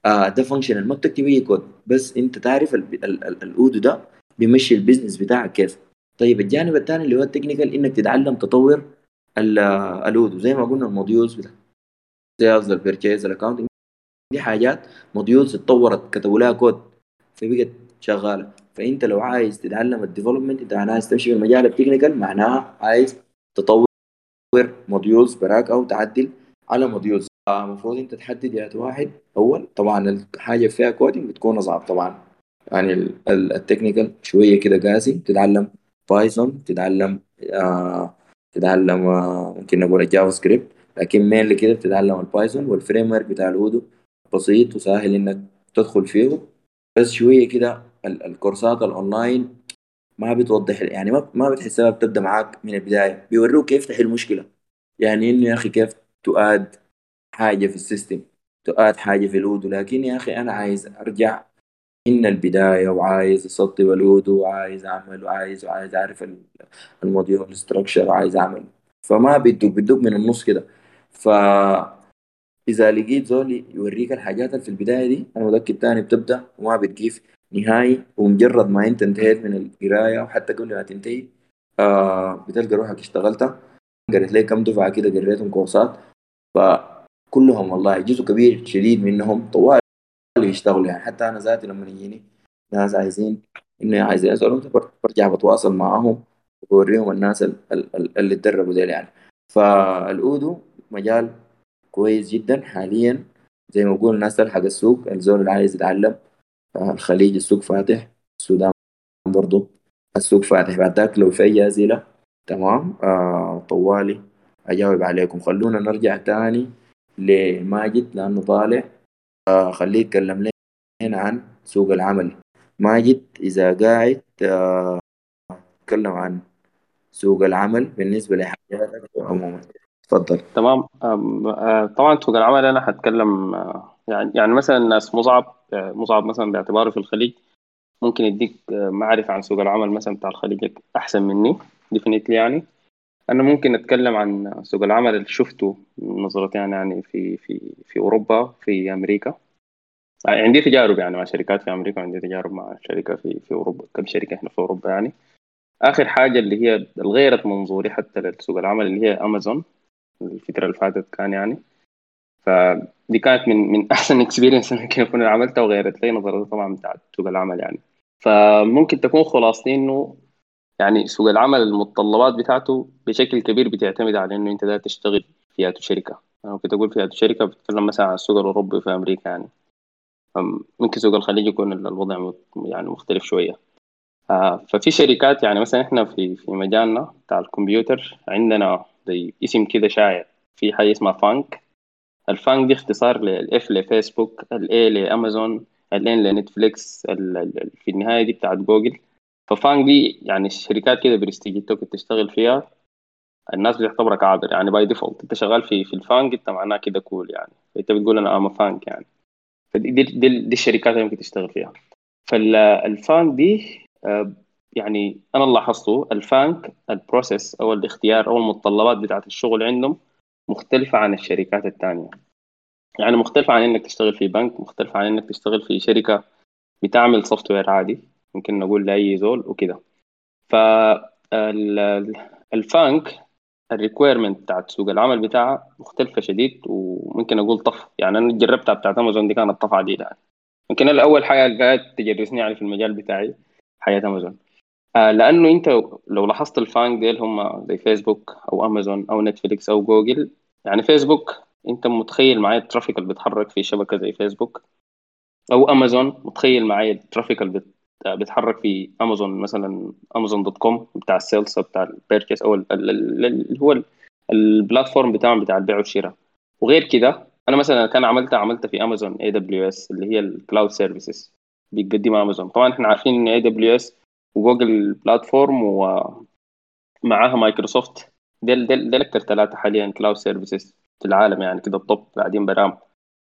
آه ده functional ما بتكتب أي كود بس أنت تعرف ال Odoo ده بيمشي ال business بتاعك كيف. طيب الجانب الثاني اللي هو ال technical إنك تتعلم تطور ال Odoo زي ما قلنا ال modules بتاع sales ال purchase ال accounting دي حاجات modules اتطورت كتبوا لها كود فبقت شغالة. فأنت لو عايز تتعلم ال development أنت عايز تمشي في المجال ال technical معناها عايز تطور modules براك أو تعدل على modules المفروض أنت تحدد يا واحد أول طبعا الحاجة فيها coding بتكون أصعب طبعا. يعني ال technical شوية كده قاسي تتعلم Python تتعلم آه تتعلم آه ممكن نقول ال JavaScript لكن main كده بتتعلم ال Python وال framework بتاع ال Odoo. بسيط وسهل إنك تدخل فيه. بس شوية كده الكورسات الاونلاين ما بتوضح يعني ما ما بتحسها بتبدأ معاك من البداية. بيوروك كيف تحل مشكلة. يعني إنه يا أخي كيف ت add حاجة في ال system ت add حاجة في ال Odoo لكن يا أخي أنا عايز أرجع من البداية وعايز اسطب ال Odoo وعايز أعمل وعايز وعايز أعرف ال module structure وعايز أعمل. فما بدك بدك من النص كده. ف إذا لقيت زول يوريك الحاجات اللي في البداية دي أنا متأكد تاني بتبدأ وما بتقيف نهائي ومجرد ما أنت انتهيت من القراية وحتى قبل ما تنتهي آه بتلقى روحك اشتغلت قريت لي كم دفعة كده قريتهم كورسات. فكلهم والله جزء كبير شديد منهم طوال يشتغلوا يعني. حتى أنا ذاتي لما يجيني ناس عايزين انه عايزين يسالهم برجع بتواصل معاهم وبوريهم الناس اللي تدربوا ديل يعني. فالأودو مجال كويس جدا حاليا. زي ما بقول الناس تلحق السوق الزول اللي عايز يتعلم الخليج السوق فاتح السودان برضو السوق فاتح. بعد ذاك لو في أي اسئله تمام؟ آه طوالي أجاوب عليكم. خلونا نرجع تاني لماجد لأنه طالع. خليه يتكلم لنا عن سوق العمل. ماجد إذا قاعد آه تكلم عن سوق العمل بالنسبة لحاجاتك عموما. تفضل. تمام. آه، طبعا سوق العمل أنا حتكلم آه، يعني يعني مثلا الناس مصعب مصعب مثلا باعتباره في الخليج ممكن يديك معرفة عن سوق العمل مثلا بتاع الخليج أحسن مني ديفينيتلي يعني. أنا ممكن أتكلم عن سوق العمل اللي شفته من نظرتي يعني, يعني في في في أوروبا في أمريكا. عندي تجارب يعني مع شركات في أمريكا وعندي تجارب مع شركة في في أوروبا كم شركة هنا في أوروبا يعني. آخر حاجة اللي هي غيرت منظوري حتى لسوق العمل اللي هي أمازون الفترة اللي فاتت كان يعني. فدي كانت من من أحسن اكسبيرينس أنا كيف اكون عملتها وغيرت لي نظرتي طبعا بتاعت سوق العمل يعني. فممكن تكون خلاصتي إنه يعني سوق العمل المتطلبات بتاعته بشكل كبير بتعتمد على إنه أنت ده تشتغل في شركة. أنا ممكن تقول في شركة بتتكلم مثلا عن السوق الأوروبي في أمريكا يعني. ممكن سوق الخليج يكون الوضع يعني مختلف شوية. آه، ففي شركات يعني مثلا إحنا في في مجالنا بتاع الكمبيوتر عندنا زي اسم كده شائع في حاجة اسمها FAANG. ال FAANG دي اختصار لل F لفيسبوك ال A لأمازون ال N لنتفليكس في النهاية دي بتاعت جوجل. ف FAANG دي يعني الشركات كده برستيج انت كنت تشتغل فيها الناس بتعتبرك عابر يعني by default انت شغال في في ال FAANG انت معناه كده cool يعني. انت بتقول أنا I'm FAANG يعني. فدي دي, دي, دي الشركات اللي ممكن تشتغل فيها. فال FAANG دي آه، يعني أنا لاحظته ال FAANG ال process أو الاختيار أو المتطلبات بتاعت الشغل عندهم مختلفة عن الشركات الثانية يعني مختلفة عن إنك تشتغل في بنك مختلفة عن إنك تشتغل في شركة بتعمل software عادي. ممكن نقول لأي زول وكده. فال FAANG ال requirement بتاعت سوق العمل بتاعها مختلفة شديد وممكن أقول tough. يعني أنا جربتها بتاعت أمازون دي كانت tough شديدة يعني يمكن الأول حاجة قاعد تجرسني يعني في المجال بتاعي حاجة أمازون. آه لأنه أنت لو لاحظت ال FAANG ديل هم زي فيسبوك أو أمازون أو نتفليكس أو جوجل يعني فيسبوك أنت متخيل معايا ال traffic اللي بيتحرك في شبكة زي فيسبوك أو أمازون متخيل معايا ال traffic اللي بيتحرك في امازون مثلا امازون dot com بتاع ال sales بتاع ال purchase أو اللي هو ال platform بتاعهم بتاع البيع والشراء. وغير كده أنا مثلا كان عملتها عملتها في امازون AWS اللي هي ال cloud services بيقدمها امازون طبعا إحنا عارفين إن AWS وجوجل platform ومعاها مايكروسوفت ديل ديل ديل أكثر ثلاثة حاليا cloud services في العالم يعني كده ال top قاعدين براهم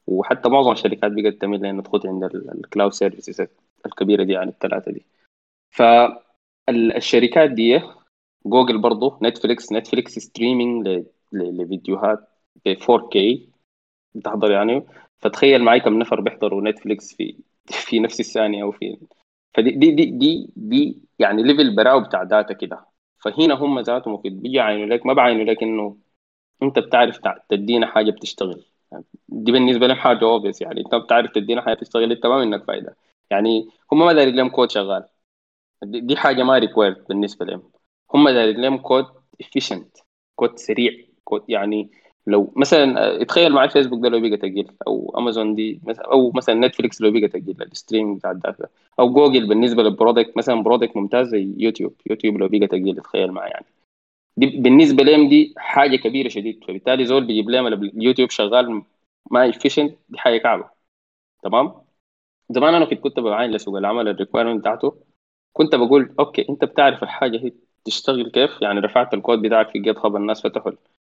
وحتى معظم الشركات بقت تميل لانها تدخل عند ال cloud services الكبيرة دي يعني الثلاثة دي. فالشركات دي جوجل برضه نتفليكس نتفليكس streaming لفيديوهات ب 4K بتحضر يعني. فتخيل معي كم نفر بيحضروا نتفليكس في في نفس الثانية أو في. فدي دي دي دي, دي يعني level براو بتاع data كده. فهنا هم ذاتهم مفيد بيجي يعينوا لك ما بعينوا لك إنه أنت بتعرف تدينا حاجة بتشتغل. دي بالنسبة لهم حاجة obvious يعني. أنت بتعرف تدينا حاجة تشتغل أنت ما منك فايدة. يعني هم ما دارين لهم كود شغال. دي حاجة ما required بالنسبة لهم. هم دارين لهم code efficient code سريع كود يعني لو مثلا اتخيل مع الفيسبوك ده لو بقى تقيل أو امازون دي مثلا أو مثلا نتفليكس لو بقى تقيل ال stream بتاع ال data أو جوجل بالنسبة لل product مثلا product ممتاز زي يوتيوب يوتيوب لو بقى تقيل تخيل معي يعني. دي بالنسبة لهم دي حاجة كبيرة شديد. فبالتالي زول بيجيب لهم اليوتيوب شغال ما efficient دي حاجة كعبة. تمام؟ زمان أنا كنت كنت بعين لسوق العمل ال requirement بتاعته. كنت بقول okay أنت بتعرف الحاجة هي تشتغل كيف؟ يعني رفعت الكود بتاعك في GitHub الناس فتحوا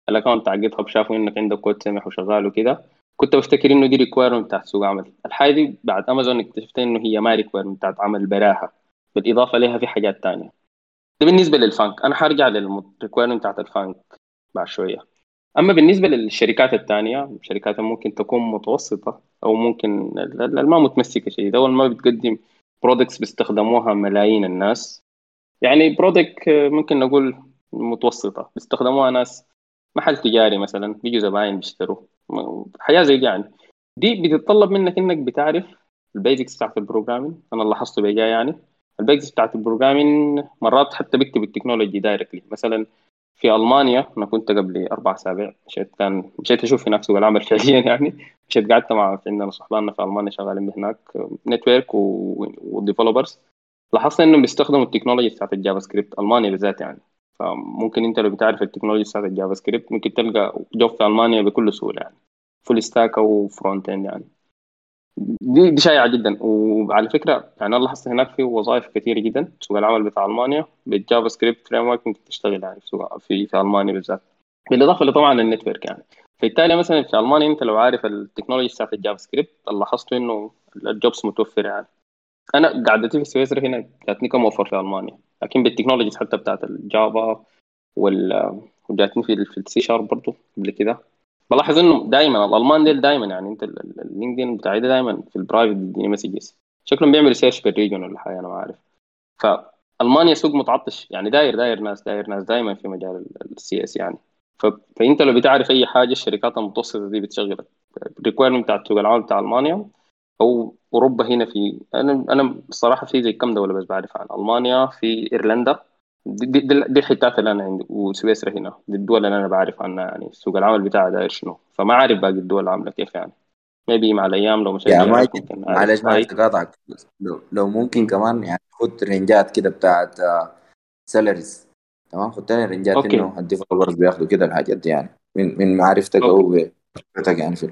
ال account بتاع GitHub شافوا إنك عندك كود سمح وشغال وكده. كنت بفتكر إنه دي requirement بتاعت سوق عمل. الحاجة دي بعد امازون اكتشفت إنه هي ما requirement بتاعت عمل براها. بالإضافة لها في حاجات تانية. ده بالنسبة لل FAANG. أنا حرجع لل requirement بتاعت ال FAANG بعد شوية. أما بالنسبة للشركات الثانية شركات ممكن تكون متوسطة أو ممكن ما متمسكة شديد أول ما بتقدم products بيستخدموها ملايين الناس. يعني product ممكن نقول متوسطة. بيستخدموها ناس محل تجاري مثلا بيجوا زباين بيشتروا. حاجة زي دي يعني. دي بتتطلب منك إنك بتعرف ال basics بتاعت ال programming أنا لاحظته بيجا يعني. ال basics بتاعت ال programming مرات حتى بيكتب ال technology directly مثلا في ألمانيا أنا كنت قبل أربع أسابيع مشيت كان مشيت أشوف هناك سوق العمل فعليا يعني. مشيت قعدت مع عندنا أصحابنا في ألمانيا شغالين هناك network و developers لاحظت إنهم بيستخدموا ال technology بتاعت ال JavaScript ألمانيا بالذات يعني. فممكن أنت لو بتعرف ال technology بتاعت ال JavaScript ممكن تلقى job في ألمانيا بكل سهولة يعني. full stack أو front end يعني. دي دي شائعة جدا. وعلى فكرة يعني أنا لاحظت هناك في وظائف كثيرة جدا سوق العمل بتاع ألمانيا بال JavaScript framework ممكن تشتغل يعني في في, في ألمانيا بالذات. بالإضافة لطبعا ال network يعني. فبالتالي مثلا في ألمانيا أنت لو عارف ال technology بتاعت ال JavaScript لاحظت إنه ال jobs متوفره يعني. أنا قعدتي في سويسرا هنا جاتني كم offer في ألمانيا. لكن بال technologies حتى بتاعت ال Java وال وجاتني في ال C sharp برضه قبل كده. بلاحظ إنه دائما الألمان ديل دائما يعني أنت ال LinkedIn بتاعي دائما في ال private messages شكلهم بيعمل search بال region ولا حاجة أنا ما عارف فالمانيا سوق متعطش يعني داير داير ناس داير ناس دائما في مجال ال CS يعني. ف... فأنت لو بتعرف أي حاجة الشركات المتوسطة دي بتشغلك ال requirement بتاع سوق العمل بتاع ألمانيا أو أوروبا هنا في أنا أنا الصراحه في زي كم دولة بس بعرف عن ألمانيا في إيرلندا دي, دي, دي, الحتات اللي أنا عندي وسويسرا هنا. دي الدول اللي أنا بعرف عنها يعني سوق العمل بتاعها داير شنو؟ فما عارف باقي الدول عامله كيف يعني. maybe مع الأيام لو مشيت ماجد ممكن معلش ما هاي تقاطعك. لو, لو ممكن كمان يعني خد range ات كده بتاعت salaries تمام؟ خد تاني range ات okay. إنه ال developers بياخدوا كده الحاجات دي يعني. من من معرفتك أو بخبرتك يعني في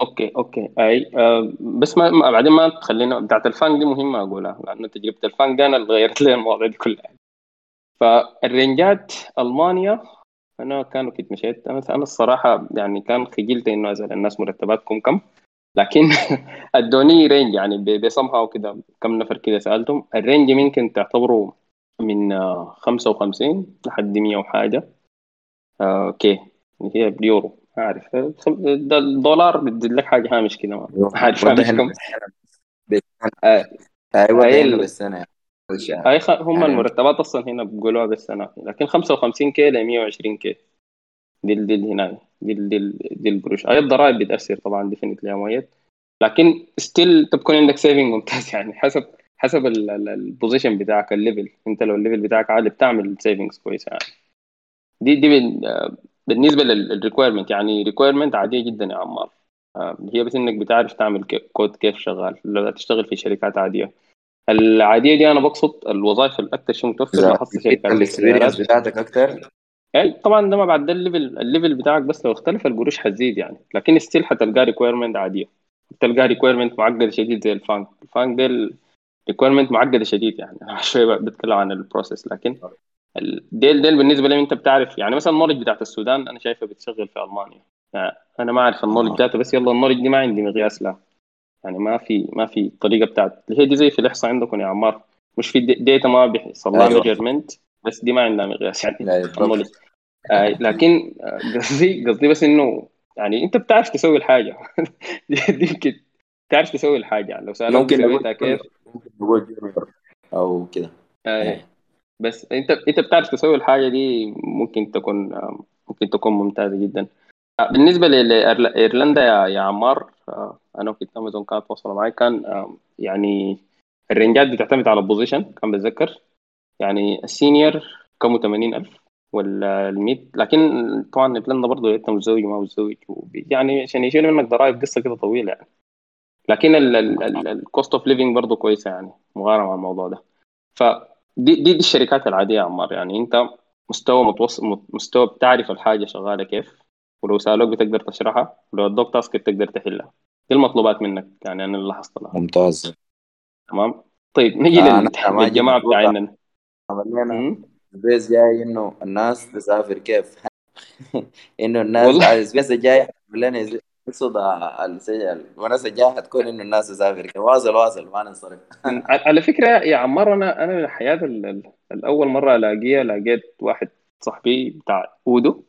okay okay. أي آه بس ما بعدين ما تخلينا بتاعت ال FAANG دي مهمة أقولها لأنه تجربة ال FAANG دي أنا اللي غيرت لي المواضيع دي كلها. فال range ات ألمانيا أنا كانوا كنت مشيت أنا أنا الصراحة يعني كان خجلت إنه اسال الناس مرتباتكم كم لكن أدوني range يعني بصمها وكده كم نفر كده سألتهم. ال range ممكن تعتبره من آه، 55 لحد 100 وحاجة. آه، okay. هي باليورو ما أعرف. آه، ده الدولار بدي لك حاجة هامش كده ما عارف هامش كم بالسنة. بالسنة. high يعني. high خ- هم يعني المرتبات أصلا هنا بيقولوها بالسنه لكن 55 K ل 120 K دي دي هنا دي دي دي القروش high الضرائب بتأثر طبعا definitely يا مؤيد. لكن still تكون عندك saving ممتاز يعني حسب حسب ال position بتاعك ال level أنت لو ال level بتاعك عالي بتعمل savings كويسه يعني. دي دي بال- بالنسبة لل requirement يعني requirement عادية جدا يا عمار. آه، هي بس إنك بتعرف تعمل كود كيف شغال. لو تشتغل في شركات عادية. العادية دي أنا بقصد الوظائف الاكثر شيء متوفر ال experience بتاعتك أكتر؟ يعني طبعا ده ما بعد ده ال level ال level بتاعك بس لو اختلف القروش حتزيد يعني. لكن still حتلقى requirement عادية. تلقى requirement معقده شديد زي ال FAANG. ال FAANG ده requirement معقده شديد يعني. أنا شوية بتكلم عن ال process لكن ديل ديل بالنسبة لي أنت بتعرف يعني مثلا ال knowledge بتاعت السودان أنا شايفها بتشتغل في ألمانيا. يعني أنا ما أعرف ال knowledge آه. ذاته بس يلا ال knowledge دي ما عندي مقياس لها. يعني ما في ما في طريقة بتاعت اللي هي دي زي في الإحصاء عندكم يا عمار. مش في data ما بيحصل لها measurement بس دي ما عندها مقياس يعني. لا آه لكن آه، قصدي قصدي بس إنه يعني أنت بتعرف تسوي الحاجة. دي يمكن تعرف تسوي الحاجة يعني. لو سألوك ممكن سويتها كيف؟ ممكن نقول أو كده. آه يعني بس أنت أنت بتعرف تسوي الحاجة دي ممكن تكون ممكن تكون ممتازة جدا. بالنسبة لايرلندا يا عمار أنا وكنت امازون كانت واصلة معي كان يعني ال range ات بتعتمد على ال position كان بتذكر. يعني ال senior كانوا 80000 ولا الميت لكن طبعا ايرلندا برضه انت متزوج وما متزوج يعني عشان يشيل منك ضرائب قصة كده طويلة يعني. لكن ال cost of living برضه كويسة يعني مقارنه مع الموضوع ده. فدي دي, دي الشركات العادية يا عمار. يعني أنت مستوى متوسط مستوى بتعرف الحاجة شغالة كيف ولو سألوك بتقدر تشرحها ولو ادوك task بتقدر تحلها. دي المطلوبات منك يعني أنا اللي لاحظت لها ممتاز. تمام؟ طيب نجي آه للجماعه بتاعنا عملنا. البيس جاي إنه الناس تسافر كيف؟ إنه الناس والله. البيس الجاي عملنا زي- يقصد السجل. المناسبة الجاية حتكون إنه الناس تسافر كيف. واصل واصل ما ننصرف. على فكرة يا عمار أنا أنا من ال- الأول مرة ألاقيها لقيت واحد صاحبي بتاع اودو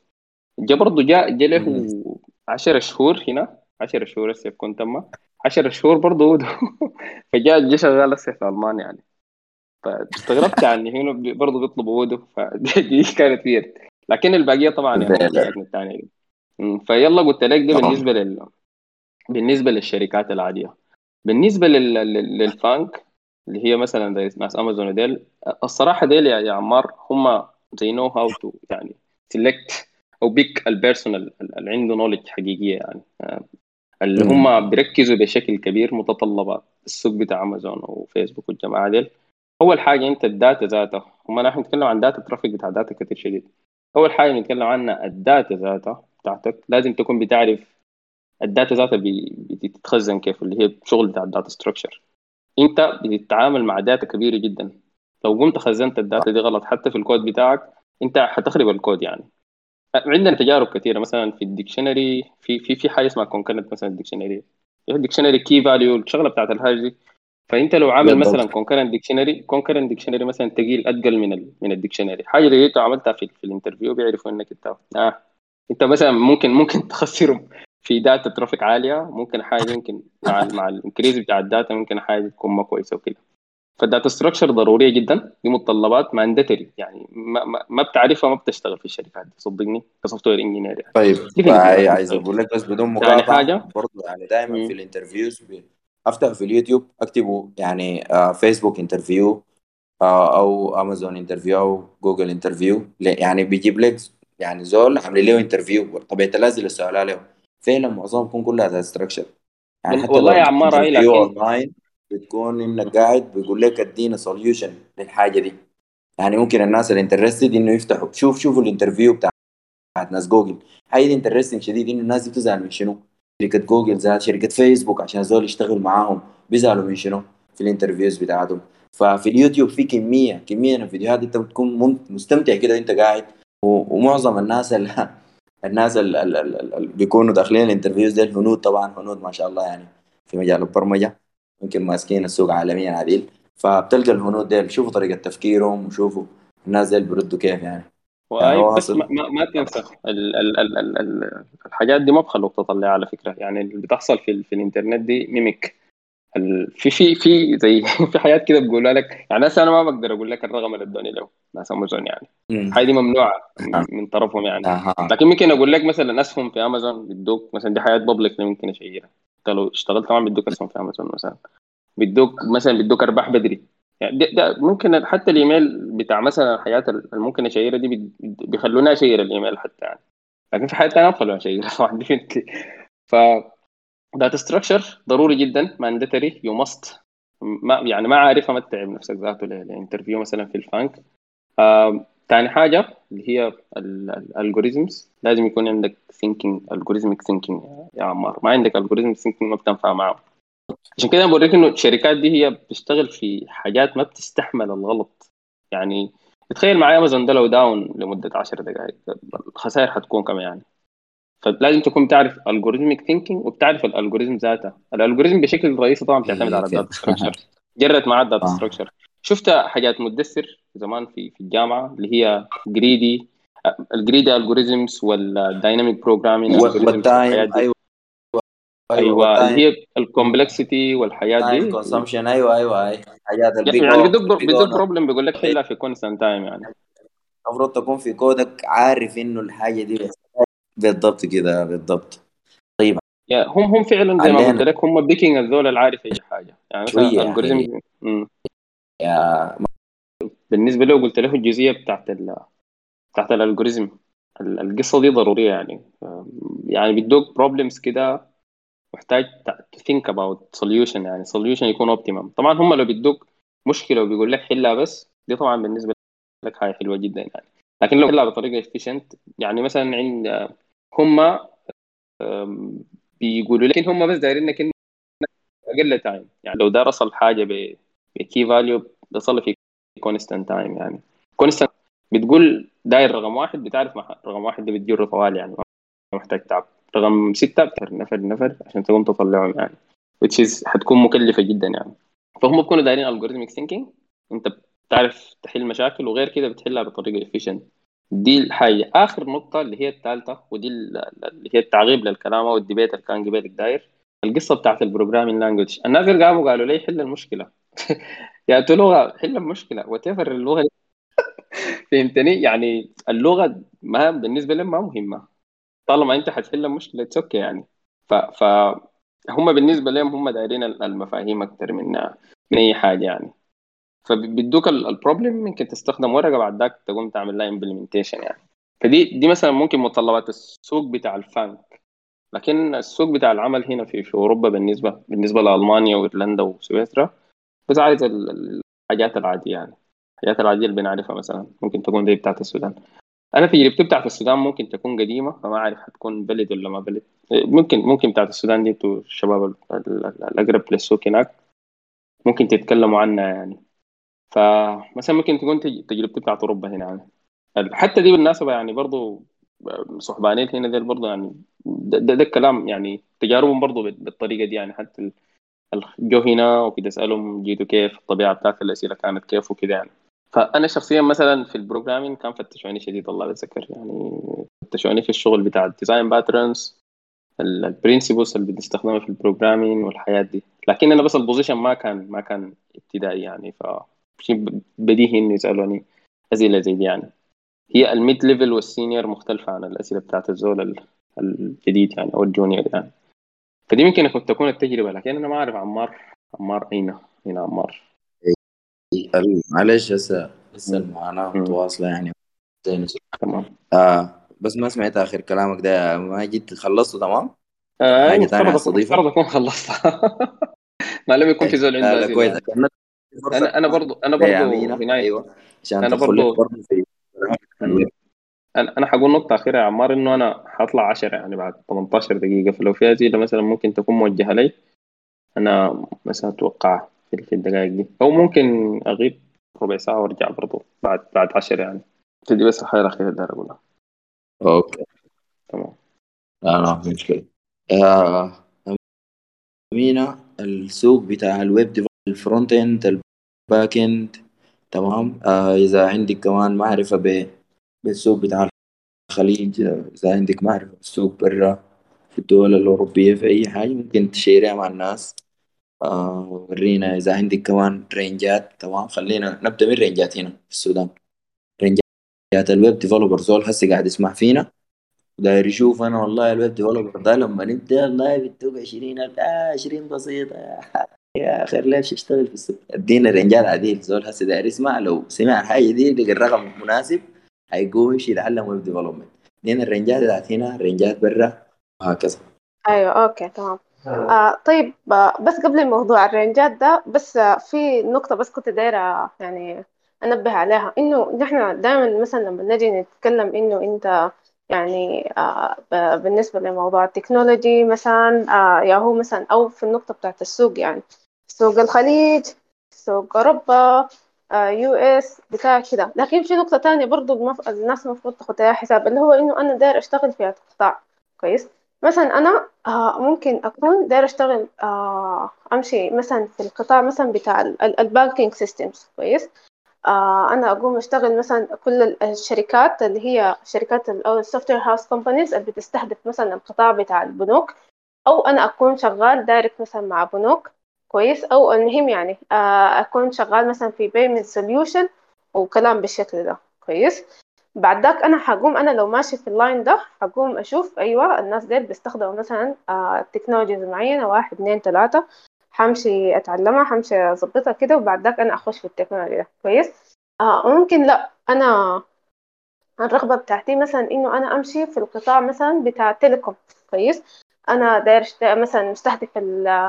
جا برضه جاء جا له مم. 10 شهور هنا. 10 شهور هسه كنت تم 10 شهور برضه فجاء جا شغال هسه في المانيا يعني. فاستغربت يعني هنا برضه بيطلبوا Odoo فدي دي كانت weird لكن الباقيه طبعا حاجاتنا الثانية دي. فيلا قلت لك ده بالنسبة لل بالنسبة للشركات العادية. بالنسبة لل... لل- لل FAANG اللي هي مثلا زي ناس امازون وديل الصراحة ديل يا يا عمار هم زي know how to يعني select أو pick ال personal اللي عنده knowledge حقيقية يعني. آه، اللي. هم بيركزوا بشكل كبير متطلبات السوق بتاع امازون وفيسبوك والجماعة ديل. أول حاجة أنت ال data ذاتها هم نحن نتكلم عن data traffic بتاع data كتير شديد. أول حاجة بنتكلم عنها ال data ذاتها بتاعتك لازم تكون بتعرف ال data ذاتها بتتخزن كيف اللي هي شغل بتاع ال data structure أنت بتتعامل مع data كبيرة جدا. لو قمت خزنت ال data دي غلط حتى في الكود بتاعك أنت حتخرب الكود يعني. عندنا تجارب كثيرة مثلا في ال dictionary في في في حاجة اسمها concurrent مثلا ال dictionary. ال dictionary key value الشغلة بتاعت ال hash دي. فأنت لو عامل. مثلا concurrent dictionary concurrent dictionary مثلا تقيل اثقل من ال من ال dictionary. حاجة اللي انت عملتها في, في ال interview بيعرفوا إنك انت آه انت مثلا ممكن ممكن تخسرهم في data traffic عالية. ممكن حاجة يمكن مع ال مع ال increase بتاع ال data ممكن حاجة تكون ما كويسة وكده. فال data structure ضرورية جدا دي متطلبات mandatory يعني ما, ما, ما بتعرفها ما بتشتغل في الشركات دي صدقني ك software engineer يعني. طيب عايز أقول لك بس بدون ثاني مقاطعة حاجة؟ برضه يعني دائما مم. في ال interviews بي- أفتح في اليوتيوب اكتبوا يعني آه، فيسبوك interview آه، أو امازون interview أو جوجل interview يعني بيجيب لك يعني زول عامل له interview طبيعة اللي سالها له فعلا معظمهم كلها data structure يعني حتى والله يا عمار أي لكن بتكون إنك قاعد بيقول لك ادينا solution للحاجة دي. يعني ممكن الناس اللي interested إنه يفتحوا. شوف شوفوا ال interview بتاع ناس جوجل حاجة interesting شديد إنه الناس دي بتزعل من شنو؟ شركة جوجل ذات شركة فيسبوك عشان الزول يشتغل معاهم بيزعلوا من شنو؟ في ال interviews بتاعتهم. ففي اليوتيوب في كميه كمية من الفيديوهات انت بتكون مستمتع كده وانت قاعد. ومعظم الناس ال الناس اللي بيكونوا داخلين ال interviews دي الهنود طبعا هنود ما شاء الله يعني في مجال البرمجة. يمكن ماسكين السوق عالميا عديل فبتلقى الهنود ديل شوفوا طريقة تفكيرهم وشوفوا الناس ديل بيردوا كيف يعني. يعني واي بس ما, ما, تنسى ال ال ال ال ال الحاجات دي ما بخلوك تطلع على فكرة. يعني اللي بتحصل في, في الإنترنت دي ميميك. في في في زي في حاجات كده بيقولوا لك. يعني أنا ما بقدر أقول لك الرقم اللي ادوني له. ناس أمازون يعني. الحاجة دي ممنوعة. من طرفهم يعني. لكن ممكن أقول لك مثلا أسهم في أمازون بيدوك مثلا دي حاجات public ممكن ا share ها لو اشتغلت طبعا بيدوك اسهم في امازون مثلا. بيدوك مثلا بيدوك أرباح بدري. يعني ده, ده ممكن حتى الإيميل بتاع مثلا الحاجات ممكن ا share ها دي بي- بيخلوني ا share ال email حتى يعني. لكن في حاجات ثانية ما ا share ها ف data structure ضروري جدا mandatory you must ما يعني ما عارفها ما تتعب نفسك ذاته لل interview مثلا في آه، تاني حاجة اللي هي ال algorithms لازم يكون عندك thinking algorithmic thinking يا عمار. ما عندك algorithm thinking ما بتنفع معه. عشان كده بوريك إنه الشركات دي هي بتشتغل في حاجات ما بتستحمل الغلط. يعني تخيل معايا امازون ده لو down لمدة 10 دقائق الخسائر حتكون كم يعني؟ فلازم تكون بتعرف algorithmic thinking وبتعرف ال algorithm ذاته. ال algorithm بشكل رئيسي طبعا بتعتمد على ال data structure جرت مع ال data. structure شفت حاجات مدثر زمان في في الجامعة اللي هي greedy ال greedy algorithms وال dynamic programming وال time أيوه. أيوه اللي وال time هي ال complexity time دي. consumption أيوه أيوه اي حاجات يعني بيدوك اونر problem بيقول لك حلها في constant time يعني. المفروض تكون في كودك عارف إنه الحاجة دي بالضبط كده بالضبط. طيب. هم هم فعلا زي ما قلت لك هم picking الزول العارف أي حاجة. يعني مثلا algorithm بالنسبة له قلت له الجزئية بتاعت ال بتاعت ال algorithm ال- القصة دي ضرورية يعني. يعني بيدوك problems كده محتاج think about solution يعني. solution يكون optimum. طبعا هم لو بيدوك مشكلة وبيقول لك حلها بس دي طبعا بالنسبة لك حاجة حلوة جدا يعني. لكن لو حلها بطريقة efficient يعني مثلا عند هم بيقولوا لك هم بس دايرين إنك أقل time يعني لو دار اصل حاجة ب فاليو بيصل في constant time يعني. constant بتقول داير رقم واحد بتعرف رقم واحد ده بتجره طوال يعني محتاج تعب. رقم ستة بتعرف نفر نفر عشان تقوم تطلعهم يعني which is حتكون مكلفة جدا يعني. فهم بيكونوا دايرين algorithmic thinking انت بتعرف تحل مشاكل وغير كده بتحلها بطريقة efficient. دي الحاجة آخر نقطة اللي هي الثالثة ودي ال- اللي هي التعقيب للكلام أو ال debate اللي كان قبلك داير. القصة بتاعت ال programming language الناس اللي قاموا قالوا لي حل المشكلة. to لغة حل المشكلة؟ what اللغة دي. فهمتني؟ يعني اللغة ما بالنسبة لهم ما مهمة. طالما أنت حتحل المشكلة it's okay يعني. ف ف هم بالنسبة لهم هم دايرين المفاهيم أكثر من من أي حاجة يعني. فبيدوك ال problem ممكن تستخدم ورقة بعد ذاك تقوم تعمل لها implementation يعني. فدي دي مثلا ممكن متطلبات السوق بتاع الفانك لكن السوق بتاع العمل هنا في في أوروبا بالنسبة بالنسبة لألمانيا وإيرلندا وسويسرا بس عايز ال- ال- الحاجات العادية يعني. الحاجات العادية اللي بنعرفها مثلا ممكن تكون زي بتاعت السودان. أنا تجربتي بتاعت السودان ممكن تكون قديمة فما أعرف حتكون بلد ولا ما بلد. ممكن ممكن بتاعت السودان دي أنتوا الشباب ال- ال- ال- الأقرب للسوق هناك ممكن تتكلموا عنها يعني. فمثلا ممكن تكون تج- تجربتي بتاعت أوروبا هنا يعني. حتى دي بالمناسبة يعني برضو صحبانين هنا ديل برضو يعني ده, ده, الكلام يعني تجاربهم بال- بالطريقة دي يعني. حتى جو هنا وكده اسألهم جيتوا كيف الطبيعة بتاعت الأسئلة كانت كيف وكده يعني. فأنا شخصيا مثلا في ال programming كان فتشوني شديد الله بتذكر يعني فتشوني في الشغل بتاع ال design patterns ال principles اللي بنستخدمها في ال programming والحياة دي. لكن أنا بس ال position ما كان ما كان ابتدائي يعني ف بديهي انه يسألوني أسئلة زي دي يعني. هي ال mid level وال senior مختلفة عن الأسئلة بتاعت الزول الجديد يعني أو ال junior يعني. فدي ممكن كنت تكون التجربة لكن أنا ما أعرف عمار عمار أين؟ أين عمار؟ معلش هسه هسه المعاناة متواصلة يعني. تمام. آه بس ما سمعت آخر كلامك ده. ما جيت خلصته تمام؟ آه أكون- أستضيفها؟ مفترض أكون خلصتها ما لم يكن في زول عنده لا أسئلة كويس. أنا أنا برضو أنا هنا أيوه. عشان برضو- برضه. أنا أنا حقول نقطة أخيرة يا عمار إنه أنا حطلع 10 يعني بعد 18 دقيقة. فلو في أسئلة مثلا ممكن تكون موجهة لي أنا مثلا أتوقع في الدقائق دي. أو ممكن أغيب ربع ساعة وأرجع برضو بعد بعد 10 يعني. تدي بس الحاجة الأخيرة اللي داير أقولها أوكي. تمام. لا لا في مشكلة. آه أمينة السوق بتاع ال web development ال front end ال back end تمام؟ آه إذا عندك كمان معرفة ب- بالسوق بتاع الخليج إذا عندك معرفة بالسوق برا في الدول الأوروبية في أي حاجة ممكن ت share ها مع الناس. آه ورينا إذا عندك كمان range ات تمام؟ خلينا نبدأ من range ات هنا في السودان. range ات ال web developer زول هسه قاعد يسمع فينا. داير يشوف أنا والله ال web developer ده لما نبدأ والله بتوقع 20000 آه 20 بسيطه يا أخي ليش اشتغل في السوق؟ أدينا رنجال عديل زول هسه داير يسمع. لو سمع الحاجة دي لقى الرقم مناسب. هيقوم يمشي يتعلم web development ادينا ال range ات بتاعت هنا range ات برا وهكذا أيوه okay تمام. آه طيب آه بس قبل موضوع ال range ات ده بس آه في نقطة بس كنت دايرة يعني أنبه عليها إنه نحن دائما مثلا لما نجي نتكلم إنه أنت يعني آه بالنسبة لموضوع technology مثلا آه ياهو مثلا أو في النقطة بتاعت السوق يعني سوق الخليج سوق أوروبا US بتاع كده. لكن في نقطة تانية برضو المف... الناس المفروض تاخد عليها حساب اللي هو إنه أنا داير أشتغل في القطاع كويس؟ مثلا أنا آه ممكن أكون داير أشتغل آه أمشي مثلا في القطاع مثلا بتاع ال banking systems كويس؟ آه أنا أقوم أشتغل مثلا كل ال- الشركات اللي هي شركات أو ال software house companies اللي بتستهدف مثلا القطاع بتاع البنوك. أو أنا أكون شغال direct مثلا مع بنوك. كويس أو المهم يعني آه أكون شغال مثلا في payment solution وكلام بالشكل ده. كويس؟ بعد ذاك أنا حقوم أنا لو ماشي في ال line ده حقوم أشوف أيوه الناس ديل بيستخدموا مثلا technologies معينة واحد اثنين ثلاثة حمشي أتعلمها حمشي أظبطها كده وبعد ذاك أنا أخش في التكنولوجيا ده. كويس؟ آه ممكن لأ أنا الرغبة بتاعتي مثلا إنه أنا أمشي في القطاع مثلا بتاع telecom كويس؟ أنا داير مثلا مستهدف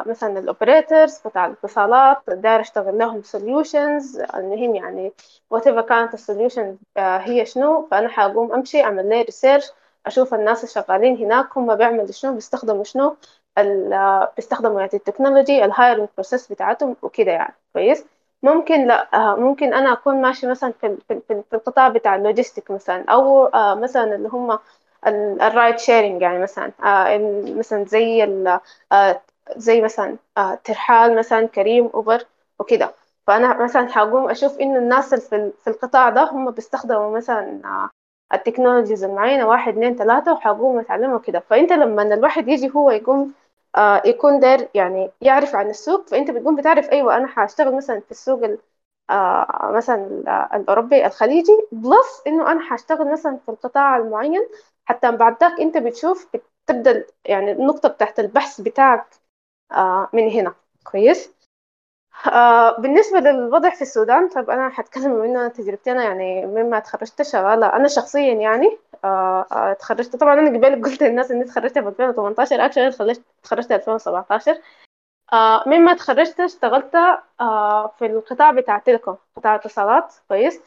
مثلا ال operators بتاع الاتصالات داير أشتغل لهم solutions المهم يعني what كانت ال solution هي شنو فأنا حقوم أمشي أعمل لي research أشوف الناس الشغالين هناك هم بيعملوا شنو بيستخدموا شنو بيستخدموا يعني ال technology ال hiring process بتاعتهم وكده يعني. كويس؟ ممكن لا آه، ممكن أنا أكون ماشي مثلا في في القطاع بتاع ال logistic مثلا أو آه، مثلا اللي هم ال ride sharing يعني مثلا آه، مثلا زي آه، زي مثلا آه، ترحال مثلا كريم أوبر وكده. فأنا مثلا حقوم أشوف انه الناس في ال- في القطاع ده هم بيستخدموا مثلا التكنولوجيز المعينة واحد اثنين ثلاثة وحقوم اتعلموا كده فأنت لما الواحد يجي هو يقوم يكون داير يعني يعرف عن السوق فأنت بتقوم بتعرف أيوه أنا حاشتغل مثلا في السوق ال- مثلا ال- الأوروبي الخليجي بلس إنه أنا حاشتغل مثلا في القطاع المعين حتى بعد ذاك انت بتشوف بتبدأ يعني النقطة بتاعت البحث بتاعك آه، من هنا كويس؟ آه، بالنسبة للوضع في السودان طب أنا حتكلم من أنا تجربتي أنا يعني مما تخرجت شغالة أنا شخصيا يعني آه، تخرجت طبعا أنا قبل قلت للناس إني تخرجت في 2018 actually تخرجت تخرجت 2017 آه، مما تخرجت اشتغلت في القطاع بتاع telecom قطاع اتصالات كويس؟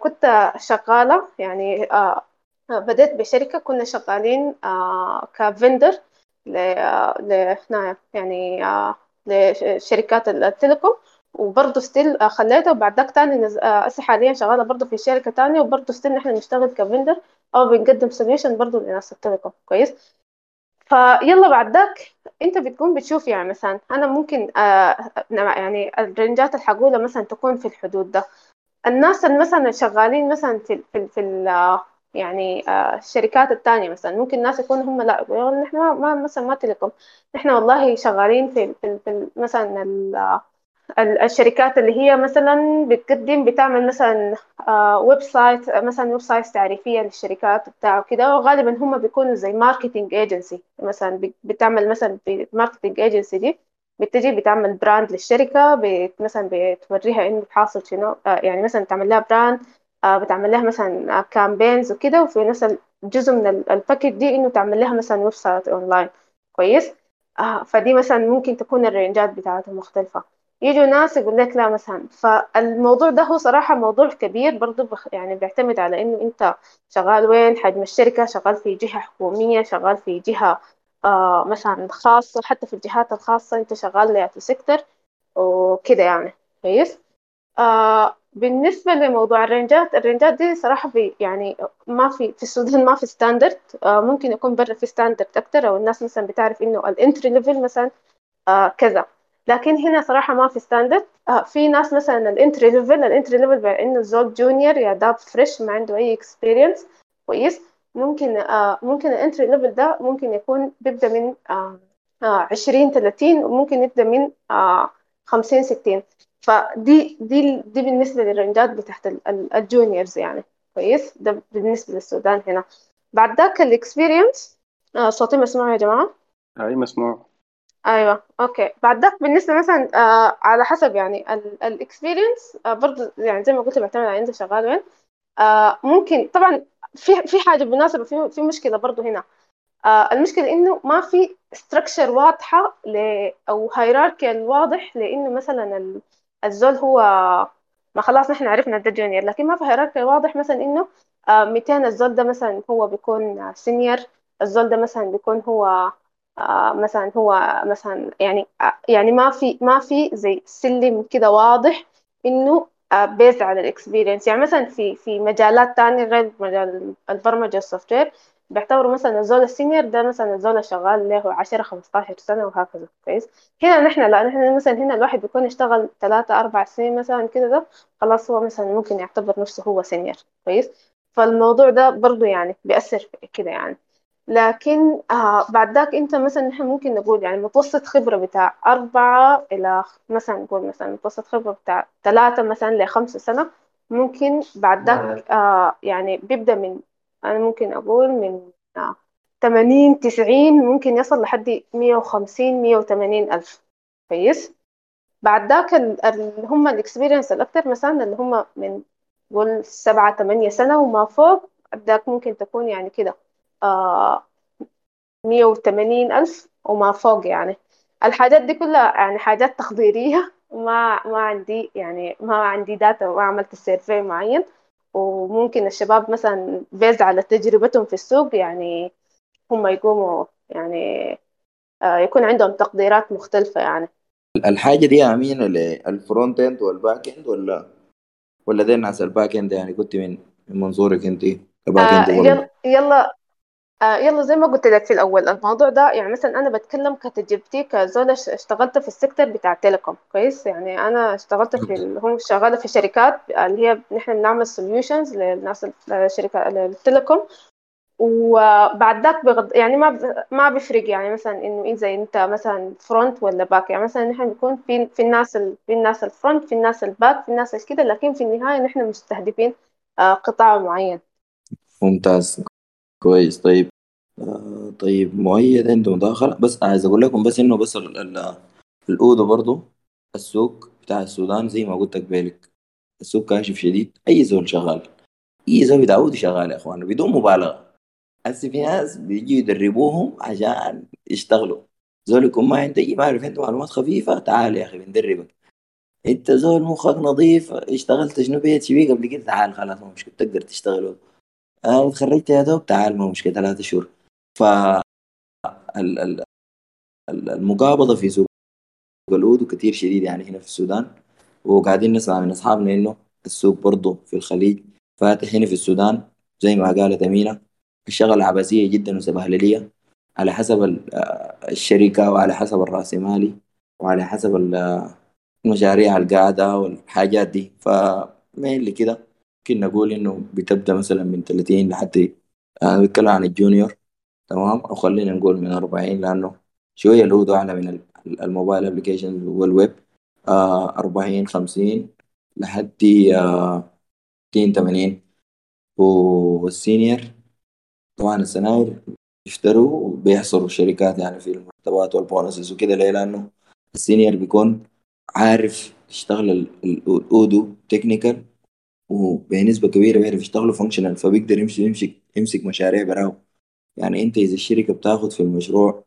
كنت شغالة يعني بدأت بشركة كنا شغالين آه، ك vendor ل ل- هنا يعني آه، لشركات ال telecom. وبرضه still خليتها وبعد ذاك تاني. آه، هسه حاليا شغالة برضه في شركة تانية. وبرضه still نحن بنشتغل ك vendor أو بنقدم سوليوشن برضه لناس التليكوم. كويس؟ فيلا بعد ذاك أنت بتكون بتشوف يعني مثلا أنا ممكن آه يعني الرنجات اللي حقولها مثلا تكون في الحدود ده. الناس اللي مثلا شغالين مثلا في في في ال- يعني آه الشركات التانية مثلا ممكن الناس يكونوا هم لا يقولوا نحن ما, مثلا ما تليكم نحن والله شغالين في, في, في مثلا الشركات اللي هي مثلا بتقدم بتعمل مثلا website مثلا website تعريفية للشركات بتاعه كده وغالبا هم بيكونوا زي marketing agency مثلا بتعمل مثلا marketing agency دي بتجي بتعمل brand للشركة مثلا بتوريها إنه حاصل شنو يعني مثلا تعمل لها brand بتعمل لها مثلا campaigns وكده وفي نفس جزء من ال package دي إنه تعمل لها مثلا website online كويس؟ آه فدي مثلا ممكن تكون ال range ات بتاعتها مختلفة. يجوا ناس يقول لك لا مثلا. فالموضوع ده هو صراحة موضوع كبير برضو بخ يعني بيعتمد على إنه أنت شغال وين؟ حجم الشركة شغال في جهة حكومية شغال في جهة آه مثلا خاصة حتى في الجهات الخاصة أنت شغال لي في sector وكده يعني. كويس؟ آه بالنسبة لموضوع الرنجات الرنجات دي صراحة في يعني ما في في السودان ما في standard آه ممكن يكون برا في standard أكتر أو الناس مثلا بتعرف إنه ال entry level مثلا آه كذا. لكن هنا صراحة ما في standard آه في ناس مثلا ال entry level ال entry level بانه زول junior يا داب fresh ما عنده أي experience كويس. ممكن آه ممكن ال entry level ده ممكن يكون بيبدأ من آه آه 20 30 وممكن يبدأ من آه 50 60 فدي دي دي بالنسبة لل range ات بتاعت ال juniors يعني. كويس؟ ده بالنسبة للسودان هنا. بعد ذاك ال experience آه صوتي مسموع يا جماعة؟ أي مسموع. أيوه. okay. بعد ذاك بالنسبة مثلا آه على حسب يعني ال experience آه برضه يعني زي ما قلت بيعتمد على أنت شغال وين. آه ممكن طبعا في في حاجة بالمناسبة في في مشكلة برضه هنا. آه المشكلة إنه ما في structure واضحة ل أو hierarchical واضح لإنه مثلا الزول هو ما خلاص نحن عرفنا ده junior لكن ما في hierarchical واضح مثلا إنه آه 200 الزول ده مثلا هو بيكون senior الزول ده مثلا بيكون هو آه مثلا هو مثلا يعني آه يعني ما في ما في زي سلم كده واضح إنه آه based على ال experience يعني مثلا في في مجالات تانية غير مجال البرمجة ال software بيعتبروا مثلا الزول ال senior ده مثلا الزول شغال له 10 15 سنة وهكذا. كويس؟ هنا نحن لا نحن مثلا هنا الواحد بيكون اشتغل 3 4 سنين مثلا كده ده خلاص هو مثلا ممكن يعتبر نفسه هو سينيور. كويس؟ فالموضوع ده برضو يعني بيأثر كده يعني. لكن آه بعد ذاك أنت مثلا نحن ممكن نقول يعني متوسط خبرة بتاع أربعة إلى مثلا نقول مثلا متوسط خبرة بتاع ثلاثة مثلا لخمسة سنة ممكن بعد ذاك آه يعني بيبدأ من أنا ممكن أقول من آه تمانين تسعين ممكن يصل لحد مية وخمسين مية وتمانين ألف. كويس؟ بعد ذاك اللي هم ال experience الأكتر مثلا اللي هم من قول سبعة تمانية سنة وما فوق ذاك ممكن تكون يعني كده آه مية وتمانين ألف وما فوق يعني. الحاجات دي كلها يعني حاجات تقديرية ما ما عندي يعني ما عندي data ما عملت survey معين. وممكن الشباب مثلا based على تجربتهم في السوق يعني هم يقوموا يعني آه يكون عندهم تقديرات مختلفة يعني. الحاجة دي أمينة لل front end وال back end ولا ولا دي الناس ال back end يعني؟ كنت من من منظورك أنت ك back آه اند يلا يلا آه يلا زي ما قلت لك في الأول الموضوع ده يعني مثلا أنا بتكلم كتجربتي كزولة اشتغلت في ال sector بتاع telecom كويس؟ يعني أنا اشتغلت في ال... هم شغالة في شركات اللي هي نحن بنعمل solutions للناس الشركة ال telecom وبعد ذاك بغض يعني ما ب... ما بيفرق يعني مثلا إنه إذا أنت مثلا front ولا back يعني مثلا نحن بيكون في في الناس ال... في الناس ال front في الناس ال back في الناس كده لكن في النهاية نحن مستهدفين آه قطاع معين. ممتاز. كويس. طيب آه طيب مؤيد عنده مداخلة بس عايز أقول لكم بس إنه بس ال- ال- ال Odoo برضو السوق بتاع السودان زي ما قلت لك بالك السوق كاشف شديد أي زول شغال. أي زول بتاع أوضة شغال يا إخوان بدون مبالغة. هسه في ناس بيجي يدربوهم عشان يشتغلوا. زول يكون ما عنده أي معرفة عنده معلومات خفيفة تعال يا أخي بندربك. أنت زول مخك نظيف اشتغلت شنو بيت شبيه قبل كده؟ تعال خلاص مشكلة تقدر تشتغل. آه اتخرجت يا دوب تعال ما مشكلة ثلاثة شهور. ف ال- ال- ال- المقابضة في سوق الأودو كتير شديد يعني هنا في السودان. وقاعدين نسمع من أصحابنا إنه السوق برضه في الخليج فاتح هنا في السودان زي ما قالت أمينة. الشغلة عبثية جدا وسبهللية على حسب ال- الشركة وعلى حسب الرأسمالي وعلى حسب ال- المشاريع القاعدة والحاجات دي. فمين كده. ممكن نقول إنه بتبدأ مثلا من 30 لحد أنا بتكلم عن الجونيور. تمام؟ أو خلينا نقول من 40 لأنه شوية ال Odoo أعلى من ال- ال mobile application وال web. آه 40 50 لحد آه 60 80 وال senior طبعا السناير بيشتروا وبيحصروا الشركات يعني في المرتبات وال bonuses وكده. ليه؟ لأنه ال senior بيكون عارف يشتغل ال- ال- ال Odoo technical. وبنسبة كبيرة بيعرف يشتغلوا functional فبيقدر يمشي يمسك يمسك مشاريع براو يعني أنت إذا الشركة بتاخد في المشروع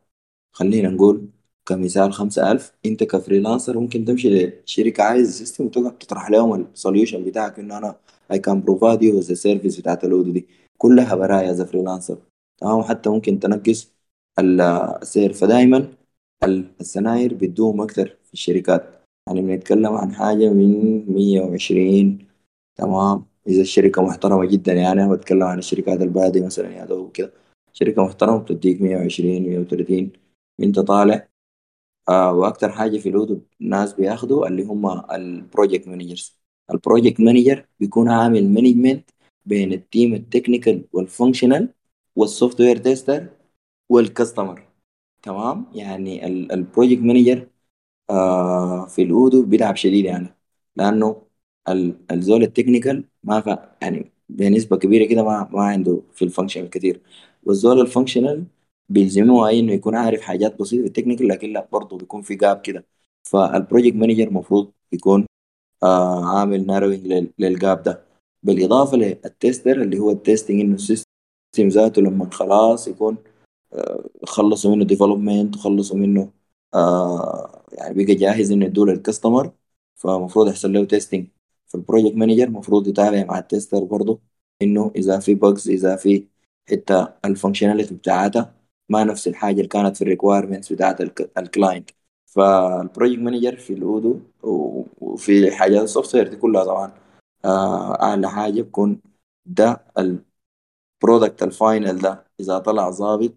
خلينا نقول كمثال خمسة ألف أنت ك freelancer ممكن تمشي لشركة عايز system وتقعد تطرح لهم ال solution بتاعك أنا I can provide you with the service بتاعت ال Odoo دي. كلها برايا as freelancer تمام؟ حتى ممكن تنقص ال- السعر فدايما ال- السناير بتدوم أكتر في الشركات. يعني بنتكلم عن حاجة من مية وعشرين تمام. إذا الشركة محترمة جدا يعني أنا بتكلم عن الشركات البادية مثلا يا دوب كده. شركة محترمة بتديك مية وعشرين مية وتلاتين. أنت طالع آه وأكتر حاجة في ال Odoo الناس بياخدوا اللي هم ال project managers. ال project manager بيكون عامل management بين التيم التكنيكال والفانكشنال والسوفت وير تيستر والكاستمر تمام؟ يعني ال project manager آه في ال Odoo بيلعب شديد يعني. لأنه ال- الزول ال technical ما ف... يعني بنسبة كبيرة كده ما ما عنده في ال function كتير. والزول ال functional بيلزموه أي إنه يكون عارف حاجات بسيطة في ال technical لكن لا برضه بيكون في gap كده. فال project manager المفروض يكون آه عامل narrowing لل gap ده. بالإضافة لل tester اللي هو ال testing إنه ال system ذاته لما خلاص يكون آه، خلصوا منه development وخلصوا منه آه يعني بقى جاهز إنه يدوه لل customer فالمفروض يحصل له testing فال project manager المفروض يتابع مع ال tester برضه إنه إذا في bugs إذا في حتى ال functionality بتاعتها ما نفس الحاجة اللي كانت في ال requirements بتاعت ال client فال project manager في ال Odoo وفي حاجات ال software دي كلها طبعا آه أعلى حاجة بكون ده ال product ال final ده إذا طلع ظابط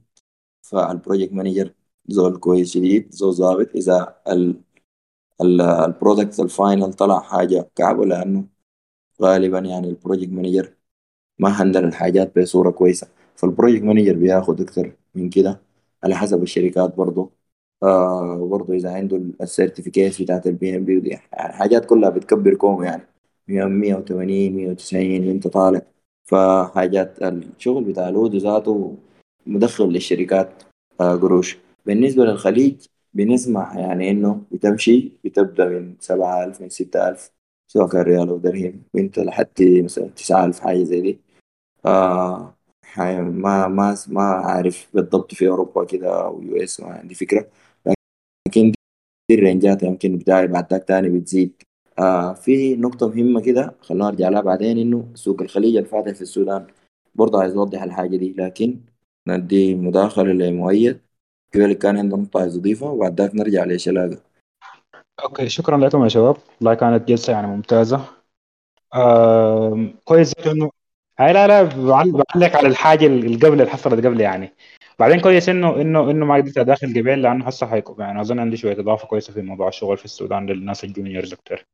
فال project manager زول كويس شديد زول ظابط. إذا ال ال product ال final طلع حاجة كعبة لأنه غالبا يعني ال project manager ما handle الحاجات بصورة كويسة. فال project manager بياخد أكتر من كده على حسب الشركات برضه آه وبرضه إذا عنده ال certificate بتاعت ال PMP ودي يعني حاجات كلها بتكبر كوم يعني. 180 190 وانت طالع. فحاجات الشغل بتاع ال Odoo ذاته مدخل للشركات آه قروش. بالنسبة للخليج بنسمع يعني إنه بتمشي بتبدأ من سبعة ألف من ستة ألف سواء كان ريال أو درهم وأنت لحد مثلا تسعة ألف حاجة زي دي. آه ما ما ما عارف بالضبط في أوروبا كده أو US ما عندي فكرة. لكن دي الرينجات يمكن بتاعي بعد تاني بتزيد. آه في نقطة مهمة كده خلينا نرجع لها بعدين إنه سوق الخليج الفاتح في السودان. برضه عايز أوضح الحاجة دي لكن ندي مداخلة لمؤيد. كده كان عنده نقطة عايز أضيفها وبعد ذاك نرجع لشلاقة okay شكرا لكم يا شباب. والله كانت جلسة يعني ممتازة. آم، كويس هاي لا لا بعل- بعلق على الحاجة اللي قبل اللي حصلت قبل يعني. بعدين كويس انه انه إنه ما قدرت أداخل قبل لأنه هسه حيكون يعني أظن عندي شوية إضافة كويسة في موضوع الشغل في السودان للناس ال juniors أكتر.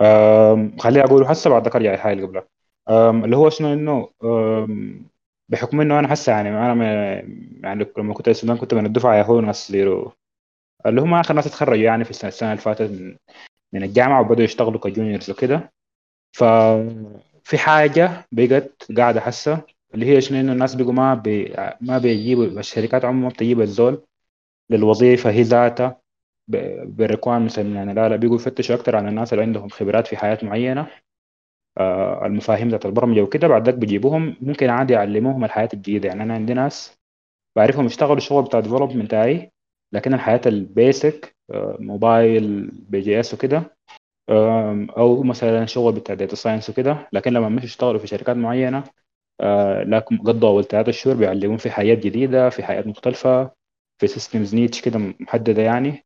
آم، خليني أقوله هسه بعد ذاك ارجع الحاجة اللي قبلها اللي هو شنو انه بحكم إنه أنا هسه يعني أنا يعني لما كنت السودان كنت من الدفعة يا هو ناس ليرو اللي هم آخر ناس اتخرجوا يعني في السنة, السنة اللي فاتت من من الجامعة وبدأوا يشتغلوا ك juniors وكده. ففي حاجة بقت قاعدة حسة اللي هي شنو إنه الناس بيجوا ما بي ما بيجيبوا الشركات عموما بتجيب الزول للوظيفة هي ذاتها بالريكويرمنتس يعني لا لا بيجوا يفتشوا أكتر عن الناس اللي عندهم خبرات في حياة معينة. آه، المفاهيم ذات البرمجة وكده. بعد ذاك بيجيبوهم ممكن عادي يعلموهم الحياة الجديدة. يعني أنا عندي ناس بعرفهم يشتغلوا الشغل بتاع ديفلوبمنت بتاعي لكن الحياة البيسك موبايل بي جي اس وكده أو مثلا شغل بتاع داتا ساينس وكده. لكن لما مش يشتغلوا في شركات معينة آه، لكن قضوا اول ثلاثة شهور بيعلمون في حياة جديدة في حياة مختلفة في systems niche كده محددة يعني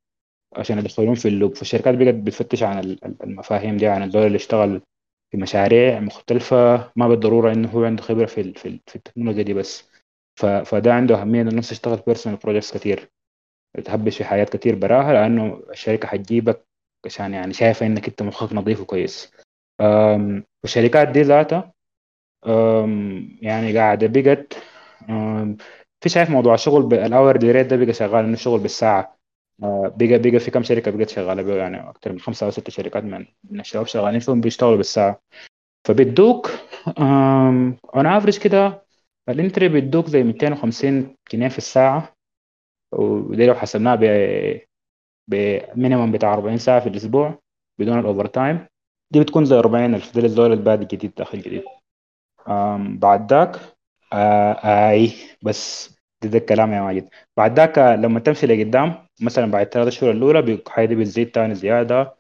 عشان يدخلون في ال loop. فالشركات بقت بتفتش عن ال- ال- المفاهيم دي عن الزول اللي اشتغل في مشاريع مختلفة ما بالضرورة إنه هو عنده خبرة في في ال- في التكنولوجيا دي بس. فده عنده أهمية إنه الناس تشتغل personal projects كتير. تهبش في حاجات كتير براها لأنه الشركة حتجيبك عشان يعني شايفة إنك أنت مخك نظيف وكويس. والشركات دي ذاتها يعني قاعدة بقت في شايف موضوع الشغل بال hourly rate ده بقى شغال إنه الشغل بالساعة بقى بقى في كم شركة بقت شغالة بيه يعني أكثر من خمسة أو ستة شركات من من الشباب شغالين فيهم بيشتغلوا بالساعة. فبيدوك اون average كده ال entry بيدوك زي 250 جنيه في الساعة. ودي لو حسبناها ب ب minimum بتاع 40 ساعة في الأسبوع بدون ال overtime دي بتكون زي 40 ألف ده للزول البادي جديد داخل جديد بعد ذاك آه آي بس ده, ده الكلام يا ماجد. بعد ذاك لما تمشي لقدام مثلا بعد ثلاث شهور الأولى بيك- حاجة دي بتزيد تاني زيادة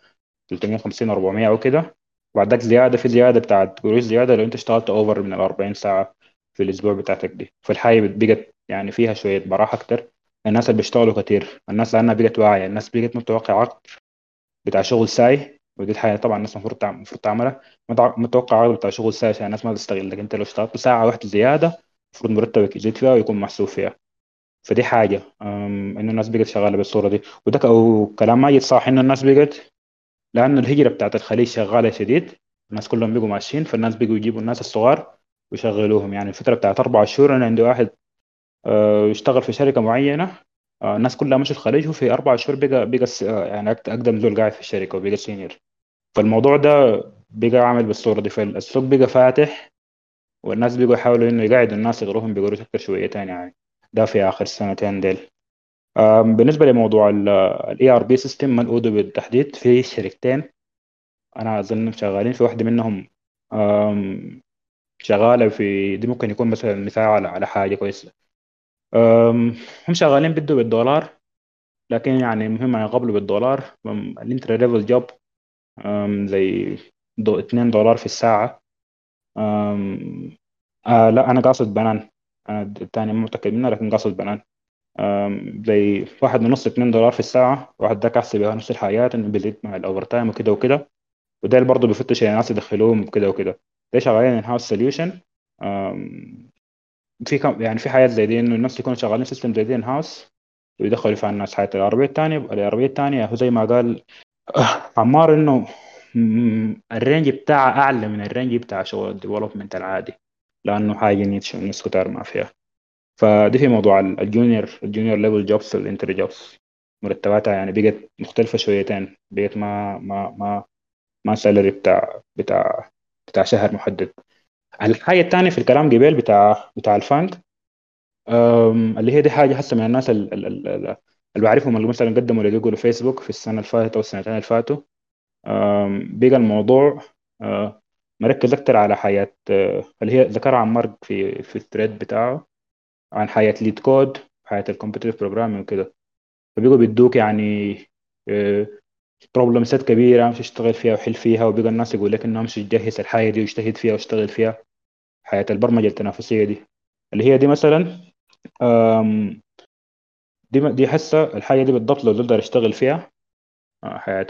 350 400 أو كده. بعد ذاك زيادة في زيادة بتاعت قروش زيادة لو أنت اشتغلت أوفر من ال 40 ساعة في الأسبوع بتاعتك دي. فالحاجة بقت يعني فيها شوية براحة أكتر. الناس اللي بيشتغلوا كتير الناس لأنها بقت واعية الناس بقت متوقعة عقد بتاع شغل ساي. ودي الحاجة طبعا الناس المفروض المفروض تعملها. متوقع عقد بتاع شغل ساي عشان الناس ما تستغلك أنت لو اشتغلت ساعة واحدة زيادة المفروض مرتبك يزيد فيها ويكون محسوب فيها. فدي حاجة إنه الناس بقت شغالة بالصورة دي. وده ك- وكلام ماجد صح إنه الناس بقت لأنه الهجرة بتاعت الخليج شغالة شديد. الناس كلهم بقوا ماشيين فالناس بقوا يجيبوا الناس الصغار ويشغلوهم. يعني الفترة بتاعت أربع شهور أنا عندي واحد آه، يشتغل في شركة معينة. آه، الناس كلها مشوا الخليج وفي أربع شهور بقى بقى آه، يعني أقد- أقدم زول قاعد في الشركة وبقى senior فالموضوع ده بقى عامل بالصورة دي. فالسوق بقى فاتح. والناس بقوا يحاولوا إنه يقعدوا الناس يغروهم بقروش أكتر شويتين يعني. ده في آخر سنتين ديل. آم، بالنسبة لموضوع ال ERP system من Odoo بالتحديد في شركتين. أنا أظن شغالين في واحدة منهم. آم، شغالة في دي ممكن يكون مثلا مثال على كويسة. آم، هم شغالين بده بالدولار لكن يعني مهم يقبلوا بالدولار. الانتري ليفل جوب زي دو 2 دولار في الساعة. أم آه لا أنا قاصد بنان. أنا الثاني مو متأكد منها لكن قاصد بنان. زي واحد ونص 2 دولار في الساعة واحد ده كحسب نفس الحاجات إنه بيزيد مع الأوفر تايم وكده وكده. وده برضه بيفتش الناس يدخلوهم وكده وكده. ده شغالين in-house solution في كم يعني في حاجات زي دي إنه الناس يكونوا شغالين system زي دي in-house ويدخلوا في الناس حاجات ال ERP الثانية ال ERP الثانية هو زي ما قال عمار إنه ال range بتاعها أعلى من ال range بتاع شغل ال development العادي لأنه حاجة niche الناس كتار ما فيها. فدي في موضوع ال- ال junior ال junior level jobs وال entry jobs مرتباتها يعني بقت مختلفة شويتين بقت ما ما ما ما salary بتاع بتاع بتاع شهر محدد. الحاجة الثانية في الكلام قبل بتاع بتاع ال FAANG أم، اللي هي دي حاجة هسه من الناس ال- ال- ال- ال- اللي بعرفهم اللي مثلا قدموا لجوجل وفيسبوك في السنة اللي فاتت أو السنتين اللي فاتوا. بقى الموضوع أه، مركز أكتر على حاجات أه، اللي هي ذكرها عمار في في ال thread بتاعه عن حاجات LeetCode حاجات ال competitive programming وكده. فبقوا بيدوك يعني بروبلم سيت كبيرة مش تشتغل فيها وحل فيها وبقى الناس يقول لك إنه مش تجهز الحاجة دي واجتهد فيها واشتغل فيها. حياة البرمجة التنافسية دي. اللي هي دي مثلا دي دي حاسة الحاجة دي بالضبط لو تقدر اشتغل فيها حياة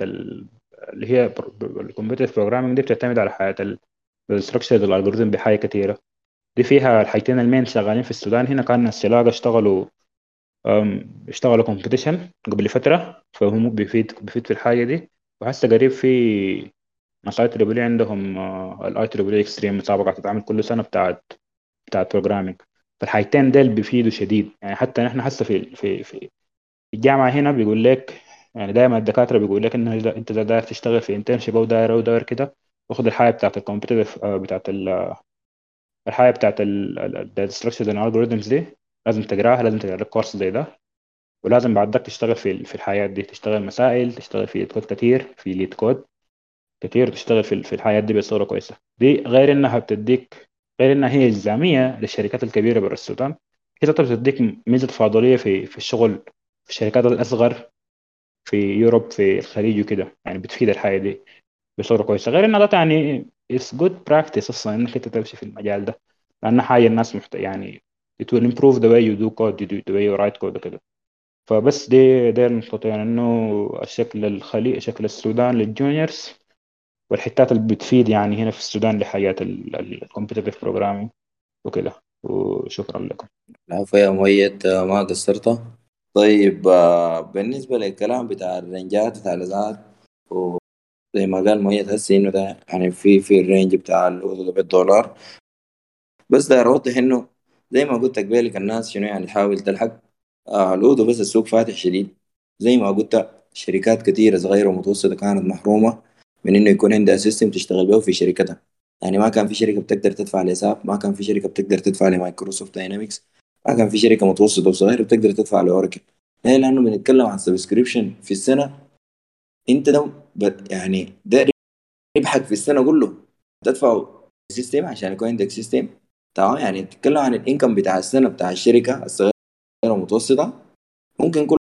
اللي هي الكمبيوتر بروجرامينج دي بتعتمد على حياة الستركشرز الالجوريزم بحاجة كتيرة. دي فيها الحاجتين المين شغالين في السودان. هنا كان السلاقة اشتغلوا اشتغلوا competition قبل فترة فهم بيفيد بيفيد في الحاجة دي. وهسه قريب في ناس اي تريبل عندهم الاي تريبل اكستريم مسابقة تتعمل كل سنة بتاعت بتاعت programming فالحاجتين ديل بيفيدوا شديد. يعني حتى نحن هسه في في في الجامعة هنا بيقول لك يعني دايما الدكاترة بيقول لك اذا إنت داير تشتغل في internship أو داير أو داير كده خد الحاجة بتاعت ال competitive بتاعت ال- الحاجة بتاعت ال structures and algorithms دي لازم تقراها لازم تقرأ لك كورس زي ده. ولازم بعد تشتغل في في الحاجات دي تشتغل مسائل تشتغل في كود كتير في LeetCode كتير تشتغل في في الحاجات دي بصورة كويسة. دي غير إنها بتديك غير إنها هي الزامية للشركات الكبيرة برا السودان. هي تعتبر بتديك ميزة تفاضلية في في الشغل في الشركات الأصغر في Europe في الخليج وكده. يعني بتفيد الحاجات دي بصورة كويسة. غير انها ده يعني it's good practice أصلا إنك أنت تمشي في المجال ده. لأنها حاجة الناس محت... يعني it will improve the way you do code you do the way you write code وكده. فبس دي دي النقطتين إنه الشكل الخليج شكل السودان لل juniors والحتات اللي بتفيد يعني هنا في السودان لحاجات ال competitive programming وكده. وشكرا لكم. العفو يا مؤيد. ما قصرت؟ طيب آه، بالنسبة للكلام بتاع الرنجات بتاع الإذاعات زي ما قال مؤيد هسي إنه ده يعني في في ال range بتاع ده بالدولار. بس داير اوضح إنه زي ما قلت قبلك الناس شنو يعني تحاول تلحق آه ال Odoo بس السوق فاتح شديد. زي ما قلت شركات كثيرة صغيرة ومتوسطة كانت محرومة من إنه يكون عندها system تشتغل به في شركتها. يعني ما كان في شركة بتقدر تدفع ل SAP ما كان في شركة بتقدر تدفع ل Microsoft Dynamics كان في شركة متوسطة وصغيرة بتقدر تدفع ل Oracle ليه؟ لأنه بنتكلم عن subscription في السنة. أنت ده يعني ده ربحك في السنة كله. تدفع system عشان يكون عندك system تمام؟ يعني تتكلم عن ال income بتاع السنة بتاع الشركة الصغيرة والمتوسطة. ممكن كله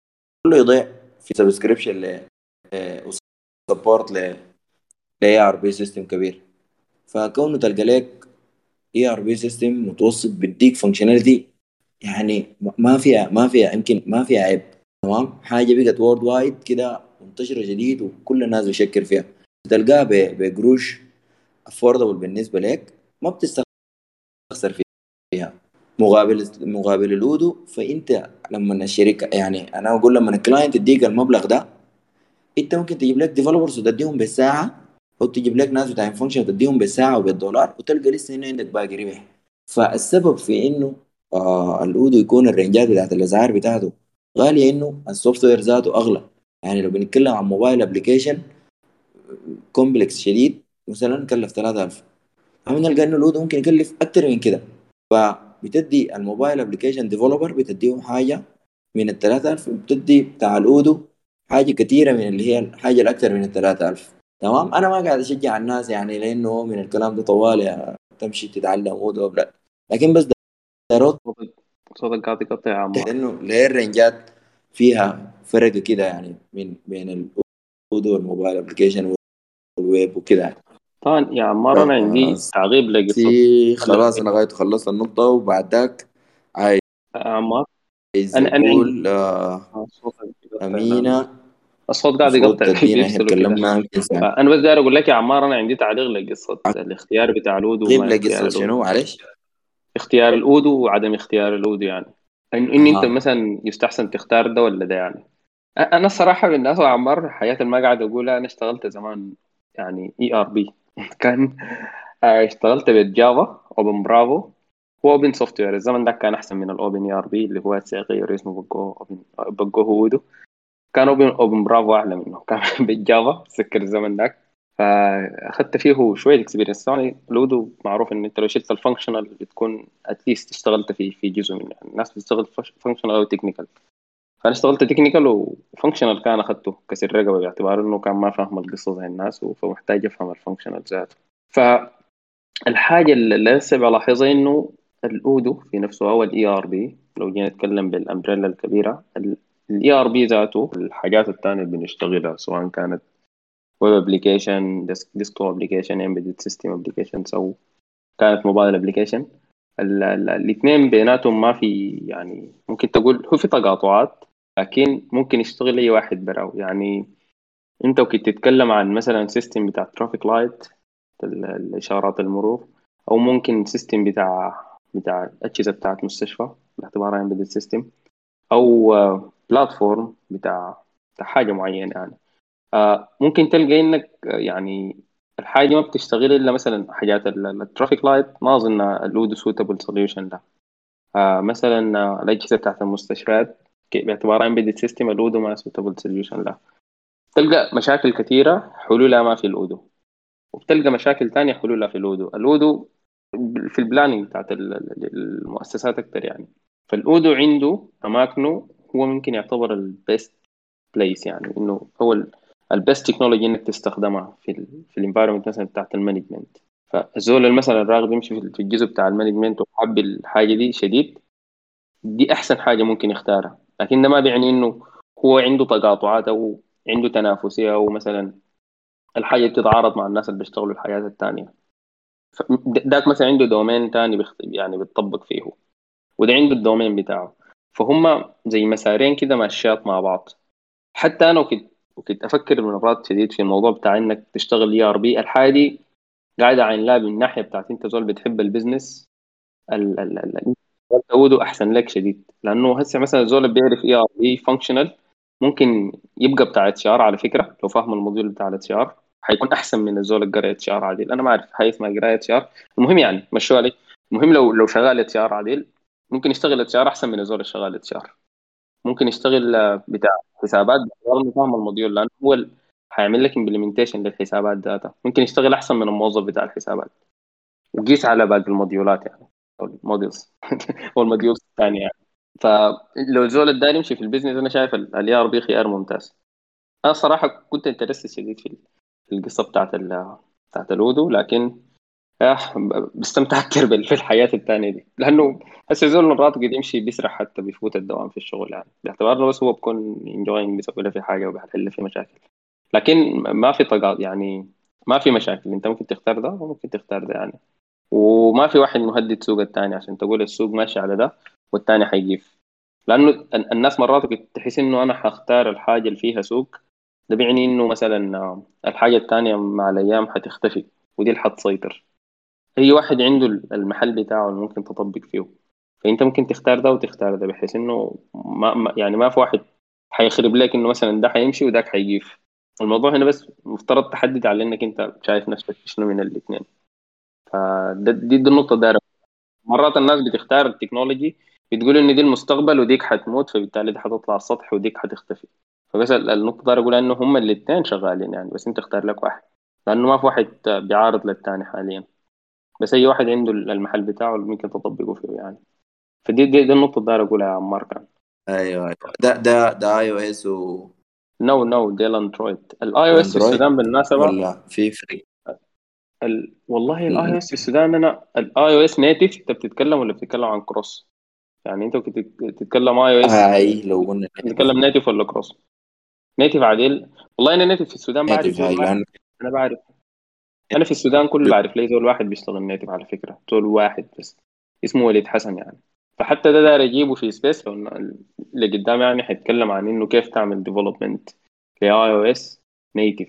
يضيع في subscription ل و support ل ل ERP system كبير. فكونه تلقى لك ERP system متوسط بيديك functionality يعني ما فيها ما فيها يمكن ما فيها عيب تمام؟ حاجة بقت worldwide كده منتشرة شديد وكل الناس بيشكر فيها. تلقاها بقروش affordable بالنسبة لك ما بتستخسر فيها. مقابل مقابل ال Odoo فأنت لما الشركة يعني أنا أقول لما ال client يديك المبلغ ده أنت ممكن تجيب لك developers وتديهم بالساعة أو تجيب لك ناس بتاع function وتديهم بالساعة وبالدولار وتلقى لسه هنا عندك باقي ربح. فالسبب في إنه ال Odoo يكون الرنجات بتاعت الاسعار بتاعته غالية إنه ال software ذاته أغلى. يعني لو بنتكلم عن mobile application complex شديد مثلا كلف 3000 عم نلقى إنه ال Odoo ممكن يكلف أكتر من كده. فبتدي ال mobile application developer بتديهم حاجة من ال 3000 وبتدي بتاع ال Odoo حاجة كثيره من اللي هي الحاجة الأكثر من ال 3000 تمام؟ أنا ما قاعد أشجع الناس يعني لأنه من الكلام ده طوال تمشي تتعلم Odoo لكن بس داير صوتك قاعد يقطع يا عمار انه ليه الرنجات فيها فرق كده يعني من بين الاودو والموبايل ابلكيشن والويب وكده. طبعا يا عمار أنا عندي تعقيب لقصه سي خلاص أنا غاية خلصت النقطة وبعد ذاك عايز عمار أنا أنا أقول. امينة الصوت قاعد يقطع تكلمنا فانا بس داير أقول لك يا عمار أنا عندي تعليق لقصه الاختيار بتاع الودو غيب قصة شنو معلش اختيار الودو وعدم اختيار الودو يعني. ان, إن أنت أها مثلا يستحسن تختار ده ولا ده يعني؟ أنا الصراحة من الناس يا عمار حياتي ما قاعد أقولها أنا اشتغلت زمان يعني اي ار بي كان آه، اشتغلت بالجافا اوبن برافو هو اوبن سوفت وير الزمن ده كان أحسن من الاوبن اي ار بي اللي هو غير اسمه بقوه اوبن بقوه هودو كان اوبن اوبن برافو أعلى منه. كان بالجافا سكر الزمن ذاك؟ فأخدت فيه شوية اكسبيرينس يعني لودو معروف إن أنت لو شلت الفانكشنال بتكون اتليست اشتغلت في في جزء منه. يعني الناس بتشتغل functional أو technical فأنا اشتغلت technical و functional كان أخدته كسر رقبه باعتبار إنه كان ما فاهم القصة زي الناس فمحتاج أفهم ال functional ذاته. فالحاجه اللي لسه بلاحظها إنه ال Odoo في نفسه أو ال ERP لو جينا نتكلم بال umbrella الكبيرة ال ERP ذاته الحاجات الثانية اللي بنشتغلها سواء كانت web application desktop application embedded system applications أو كانت mobile application الاثنين بيناتهم ما في يعني ممكن تقول هو في تقاطعات لكن ممكن يشتغل أي واحد براو يعني أنت وكنت تتكلم عن مثلا system بتاع traffic light الإشارات المرور أو ممكن system بتاع بتاع اجهزه بتاعت مستشفى باعتبارها embedded system أو platform بتاع بتاع حاجة معينة يعني. آه ممكن تلقى إنك آه، يعني الحاجة ما بتشتغل إلا مثلا حاجات ال traffic light ما أظن ال Odoo suitable solution ده. آه مثلا الأجهزة بتاعت المستشفيات باعتبارها embedded system ال Odoo ما suitable solution ده. تلقى مشاكل كثيرة حلولها ما في ال Odoo. وبتلقى مشاكل تانية حلولها في ال Odoo. ال Odoo في ال planning بتاعت ال- ال- المؤسسات أكتر يعني. فال Odoo عنده أماكنه هو ممكن يعتبر ال best place يعني إنه هو ال best technology إنك تستخدمها في ال في ال environment مثلا بتاعت ال management فالزول مثلا راغب يمشي في الجزء بتاع ال management وحاب الحاجة دي شديد دي أحسن حاجة ممكن يختارها. لكن ده ما بيعني إنه هو عنده تقاطعات أو عنده تنافسية أو مثلا الحاجة بتتعارض مع الناس اللي بيشتغلوا الحاجات التانية. ف- داك مثلا عنده domain بيخت... يعني بيتطبق فيه وده عنده الدومين بتاعه. فهم زي مسارين كده ماشيات مع بعض. حتى أنا وكنت وكنت أفكر مرات شديد في الموضوع بتاع إنك تشتغل اي ار بي الحاجة دي قاعدة عين لها من الناحيه بتاعت أنت زول بتحب البزنس ال ال ال تعوده أحسن لك شديد. لأنه هسه مثلا الزول اللي بيعرف اي ار بي فانكشنال ممكن يبقى بتاع اتش ار على فكرة لو فاهم الموديول بتاع الاتش ار حيكون أحسن من الزول اللي قرأ اتش ار عادل أنا ما أعرف اسمها قرايه اتش ار المهم يعني مشوا علي. المهم لو لو شغال HR عادل ممكن يشتغل HR أحسن من الزول اللي شغال HR ممكن يشتغل آه، بتاع حسابات باعتبار فاهم ال module لأنه هو حيعمل لك implementation للحسابات ذاتها. ممكن يشتغل أحسن من الموظف بتاع الحسابات. وقيس على باقي الموديولات يعني أو ال modules أو ال modules الثانية يعني. فلو الزول الداري يمشي في ال business أنا شايف ال ERP خيار ممتاز. أنا صراحة كنت interested شديد في القصة بتاعت بتاعت الودو لكن بستمتع أكثر بال- في الحياة الثانية دي. لأنه هسه زول مرات قد يمشي بيسرح حتى بيفوت الدوام في الشغل يعني. باعتبار إنه بس هو بكون انجوينج بيسوي له في حاجة وبيحل في مشاكل. لكن ما في طاقات يعني ما في مشاكل. أنت ممكن تختار ده وممكن تختار ده يعني. وما في واحد مهدد سوق الثاني عشان تقول السوق ماشي على ده والثاني حيجيف لأنه ال- الناس مرات تحس إنه أنا حختار الحاجة اللي فيها سوق. ده بيعني إنه مثلا آه، الحاجة الثانية مع الأيام حتختفي. ودي اللي حتسيطر اي واحد عنده المحل بتاعه اللي ممكن تطبق فيه. فأنت ممكن تختار ده وتختار ده بحيث إنه ما يعني ما في واحد حيخرب لك إنه مثلا ده حيمشي وذاك حيجيف الموضوع هنا بس مفترض تحدد على إنك أنت شايف نفسك شنو من الاثنين فدي دي, دي النقطة دايرة. مرات الناس بتختار التكنولوجي بتقول إن دي المستقبل وديك حتموت فبالتالي دي حتطلع على السطح وديك حتختفي فبس ال- النقطة دايرة أقول إنه هم الاثنين شغالين يعني بس أنت اختار لك واحد. لأنه ما في واحد بيعارض للثاني حاليا. بس أي واحد عنده المحل بتاعه اللي ممكن تطبقه فيه يعني. فدي دي, دي النقطة اللي أقولها يا عمار كان أيوه أيوه. ده ده ده اي أو اس و نو نو دي الاندرويد الاي أو اس في السودان بالمناسبة ولا في فرق ال... والله الاي أو اس في السودان أنا الاي أو اس نيتف أنت بتتكلم ولا بتتكلم عن كروس يعني أنت كنت تتكلم iOS هاي لو قلنا بتتكلم native ولا cross native عادل. والله أنا native في السودان بعرف لأن أنا بعرف. أنا في السودان كله بعرف لي زول واحد بيشتغل native على فكرة. زول واحد بس. اسمه وليد حسن يعني. فحتى ده داير اجيبه في space لو اللي قدام يعني حيتكلم عن إنه كيف تعمل development ل iOS native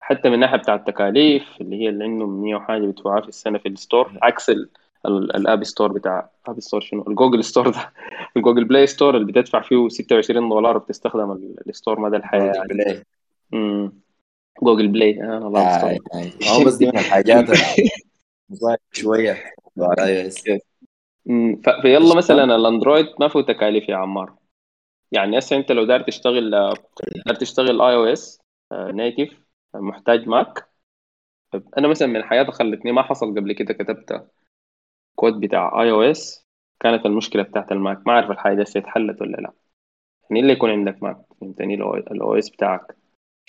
حتى من الناحيه بتاع التكاليف اللي هي اللي عندهم 100 وحاجة بيدفعوها في السنة في ال store عكس ال- ال- الـ App Store بتاع App Store شنو؟ ال Google Store ده. ال Google Play Store اللي بتدفع فيه 26 دولار وبتستخدم ال- ال store مدى الحياة يعني. Play مم. Google Play. آه الله هاي هو بس دي من الحاجات شوية على iOS مم. ف- فيلا مثلا الأندرويد ما فيه تكاليف يا عمار. يعني هسه أنت لو داير تشتغل داير تشتغل iOS native محتاج ماك. أنا مثلا من حياتي خلتني ما حصل قبل كده كتبت كود بتاع iOS كانت المشكلة بتاعت الماك. ما أعرف الحاجة دي اتحلت ولا لا. يعني إلا يكون عندك ماك. فهمتني؟ ال OS بتاعك.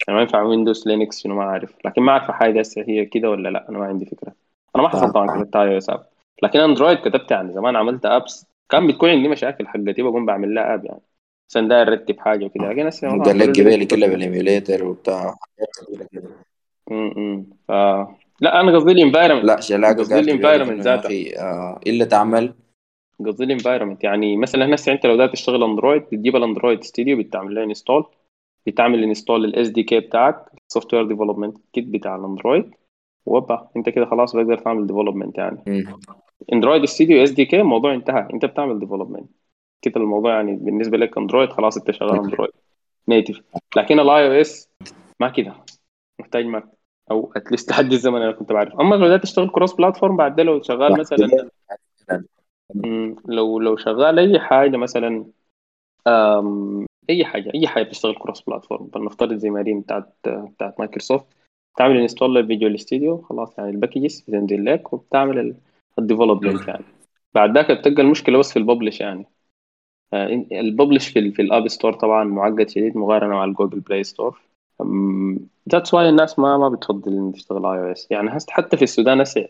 يعني ما ينفع ويندوز لينكس شنو ما عارف لكن ما أعرف الحاجة دي هسه هي كده ولا لأ أنا ما عندي فكرة. أنا ما حصل طبعا كتبت iOS app لكن اندرويد كتبت يعني زمان عملت apps كان بتكون عندي مشاكل حقتي بقوم بعمل لها app يعني. مثلا داير أرتب حاجة وكده. لكن هسه قال لك حلول لي قبالي كلها بال emulator وبتاع. حاجات كتيرة كده. م- م. ف لأ أنا قصدي ال environment لأ شلاقة قصدي ال environment أخي آه إلا تعمل. قصدي ال environment يعني مثلا هسه أنت لو بدات تشتغل اندرويد بتجيب ال Android Studio بتعمل له install بتعمل install لل SDK بتاعك ال software development kit بتاع الاندرويد وبا انت كده خلاص بقدر تعمل development يعني. Android Studio SDK الموضوع انتهى. انت بتعمل development كده الموضوع يعني بالنسبة لك اندرويد خلاص انت شغال اندرويد native لكن ال iOS ما كده. محتاج ماك أو at least لحد الزمن أنا كنت بعرف أما لو بدأت تشتغل cross-platform بعد ده لو شغال مثلا لو لو شغال أي حاجة مثلا أي حاجة أي حاجة بتشتغل cross-platform فلنفترض زي ما دي بتاعت بتاعت مايكروسوفت تعمل install لل Visual Studio خلاص يعني ال packages بتنزل لك وبتعمل ال development يعني. بعد ذاك بتلقى المشكلة بس في ال publish يعني. آه، ال publish في في ال App Store طبعا معقد شديد مقارنة مع ال Google Play Store that's why الناس ما ما بتفضل ان تشتغل iOS يعني حتى في السودان هسه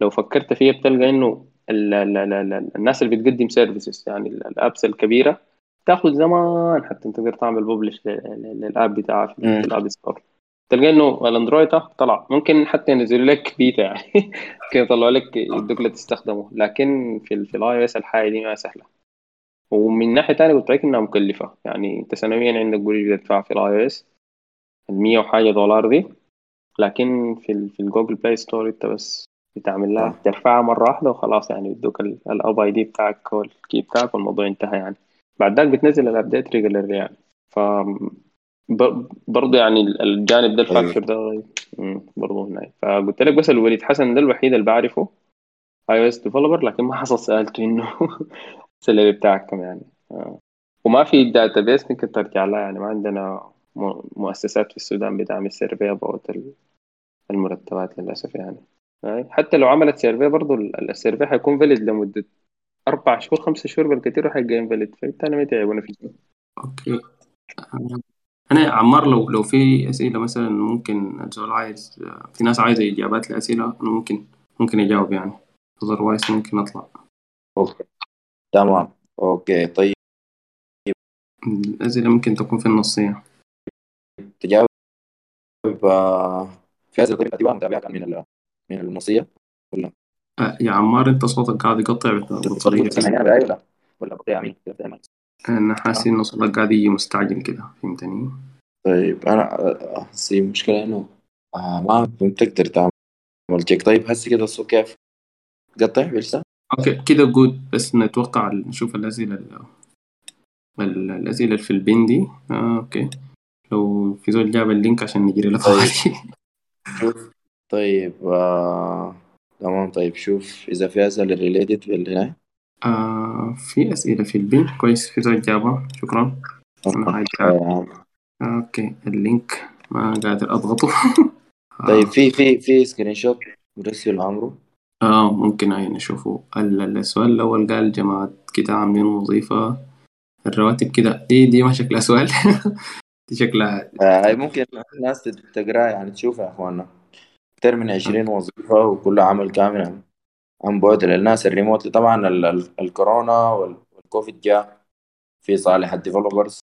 لو فكرت فيها بتلقى إنه ال ال ال ال الناس اللي بتقدم services يعني ال- ال apps الكبيرة تاخذ زمان حتى انت تقدر تعمل publish لل app بتاعها في, ال App Store تلقى إنه الأندرويد ده طلع. ممكن حتى ينزلوا لك بيتا يعني. كده يطلعوا لك يدوك لتستخدمه لكن في في ال iOS الحاجة دي ما سهلة. ومن ناحية ثانية قلت لك إنها مكلفة. يعني أنت سنويا عندك قريب تدفع في ال iOS ال 100 وحاجة دولار دي. لكن في في ال Google Play Store أنت بس بتعمل لها ترفعها مرة واحدة وخلاص يعني بيدوك ال app ID بتاعك وال key بتاعك والموضوع انتهى يعني. بعد ذاك بتنزل ال update regular يعني. ف برضه يعني الجانب ده طيب. ال factor ده برضه هناك فقلت لك بس الوليد حسن ده الوحيد اللي بعرفه iOS developer لكن ما حصل سألته إنه ال salary بتاعك كم يعني. آه. وما في database ممكن ترجع لها يعني. ما عندنا مؤسسات في السودان بتعمل survey about المرتبات للأسف يعني. آه، حتى لو عملت survey برضه ال- ال survey حيكون valid لمدة أربع شهور خمسة شهور بالكثير وحيبقى invalid فبالتالي ما يتعبونا فيه okay. آه، أنا يا عمار لو لو في أسئلة مثلا ممكن الزول عايز في ناس عايزة إجابات لأسئلة أنا ممكن ممكن أجاوب يعني. Otherwise ممكن أطلع. أوكي. تمام. أوكي. طيب. الأسئلة ممكن تكون في النصيه تجاوب آه، في أسئلة طيب الاتباع متابعة كان من ال- من النصية؟ ولا؟ آه، يا عمار أنت صوتك قاعد يقطع بطريقه أنا بآية ولا مين أنا حاسس إنه صوتك قاعد يجي مستعجل كده. فهمتني؟ طيب أنا آه، هسي المشكلة إنه آه ما كنت تقدر تعمل check طيب هسي كده الصوت كيف؟ قطع لسه okay كده good بس نتوقع نشوف الأسئلة ال- ال- الأسئلة اللي في ال pin دي. آه okay. لو في زول جاب ال link عشان نجري له طيب. طيب آه تمام. طيب شوف إذا في أسئلة related في هنا. آه في أسئلة في ال pin كويس في جابها. شكرا. أنا حاجة آه okay ال link. ما قادر أضغطه. آه، طيب في في في screenshot مرسل عمرو. آه ممكن هاي نشوفه. ال- ال- السؤال الأول قال جماعة كده عاملين وظيفة. الرواتب كده. دي دي ما شكلها سؤال. دي شكلها آه هاي ممكن الناس تقرا يعني تشوفها يا إخواننا. أكثر من 20 وظيفة وكلها عمل كامل عن- عن بعد للناس ال remotely طبعا ال ال الكورونا وال- والكوفيد جاء في صالح ال developers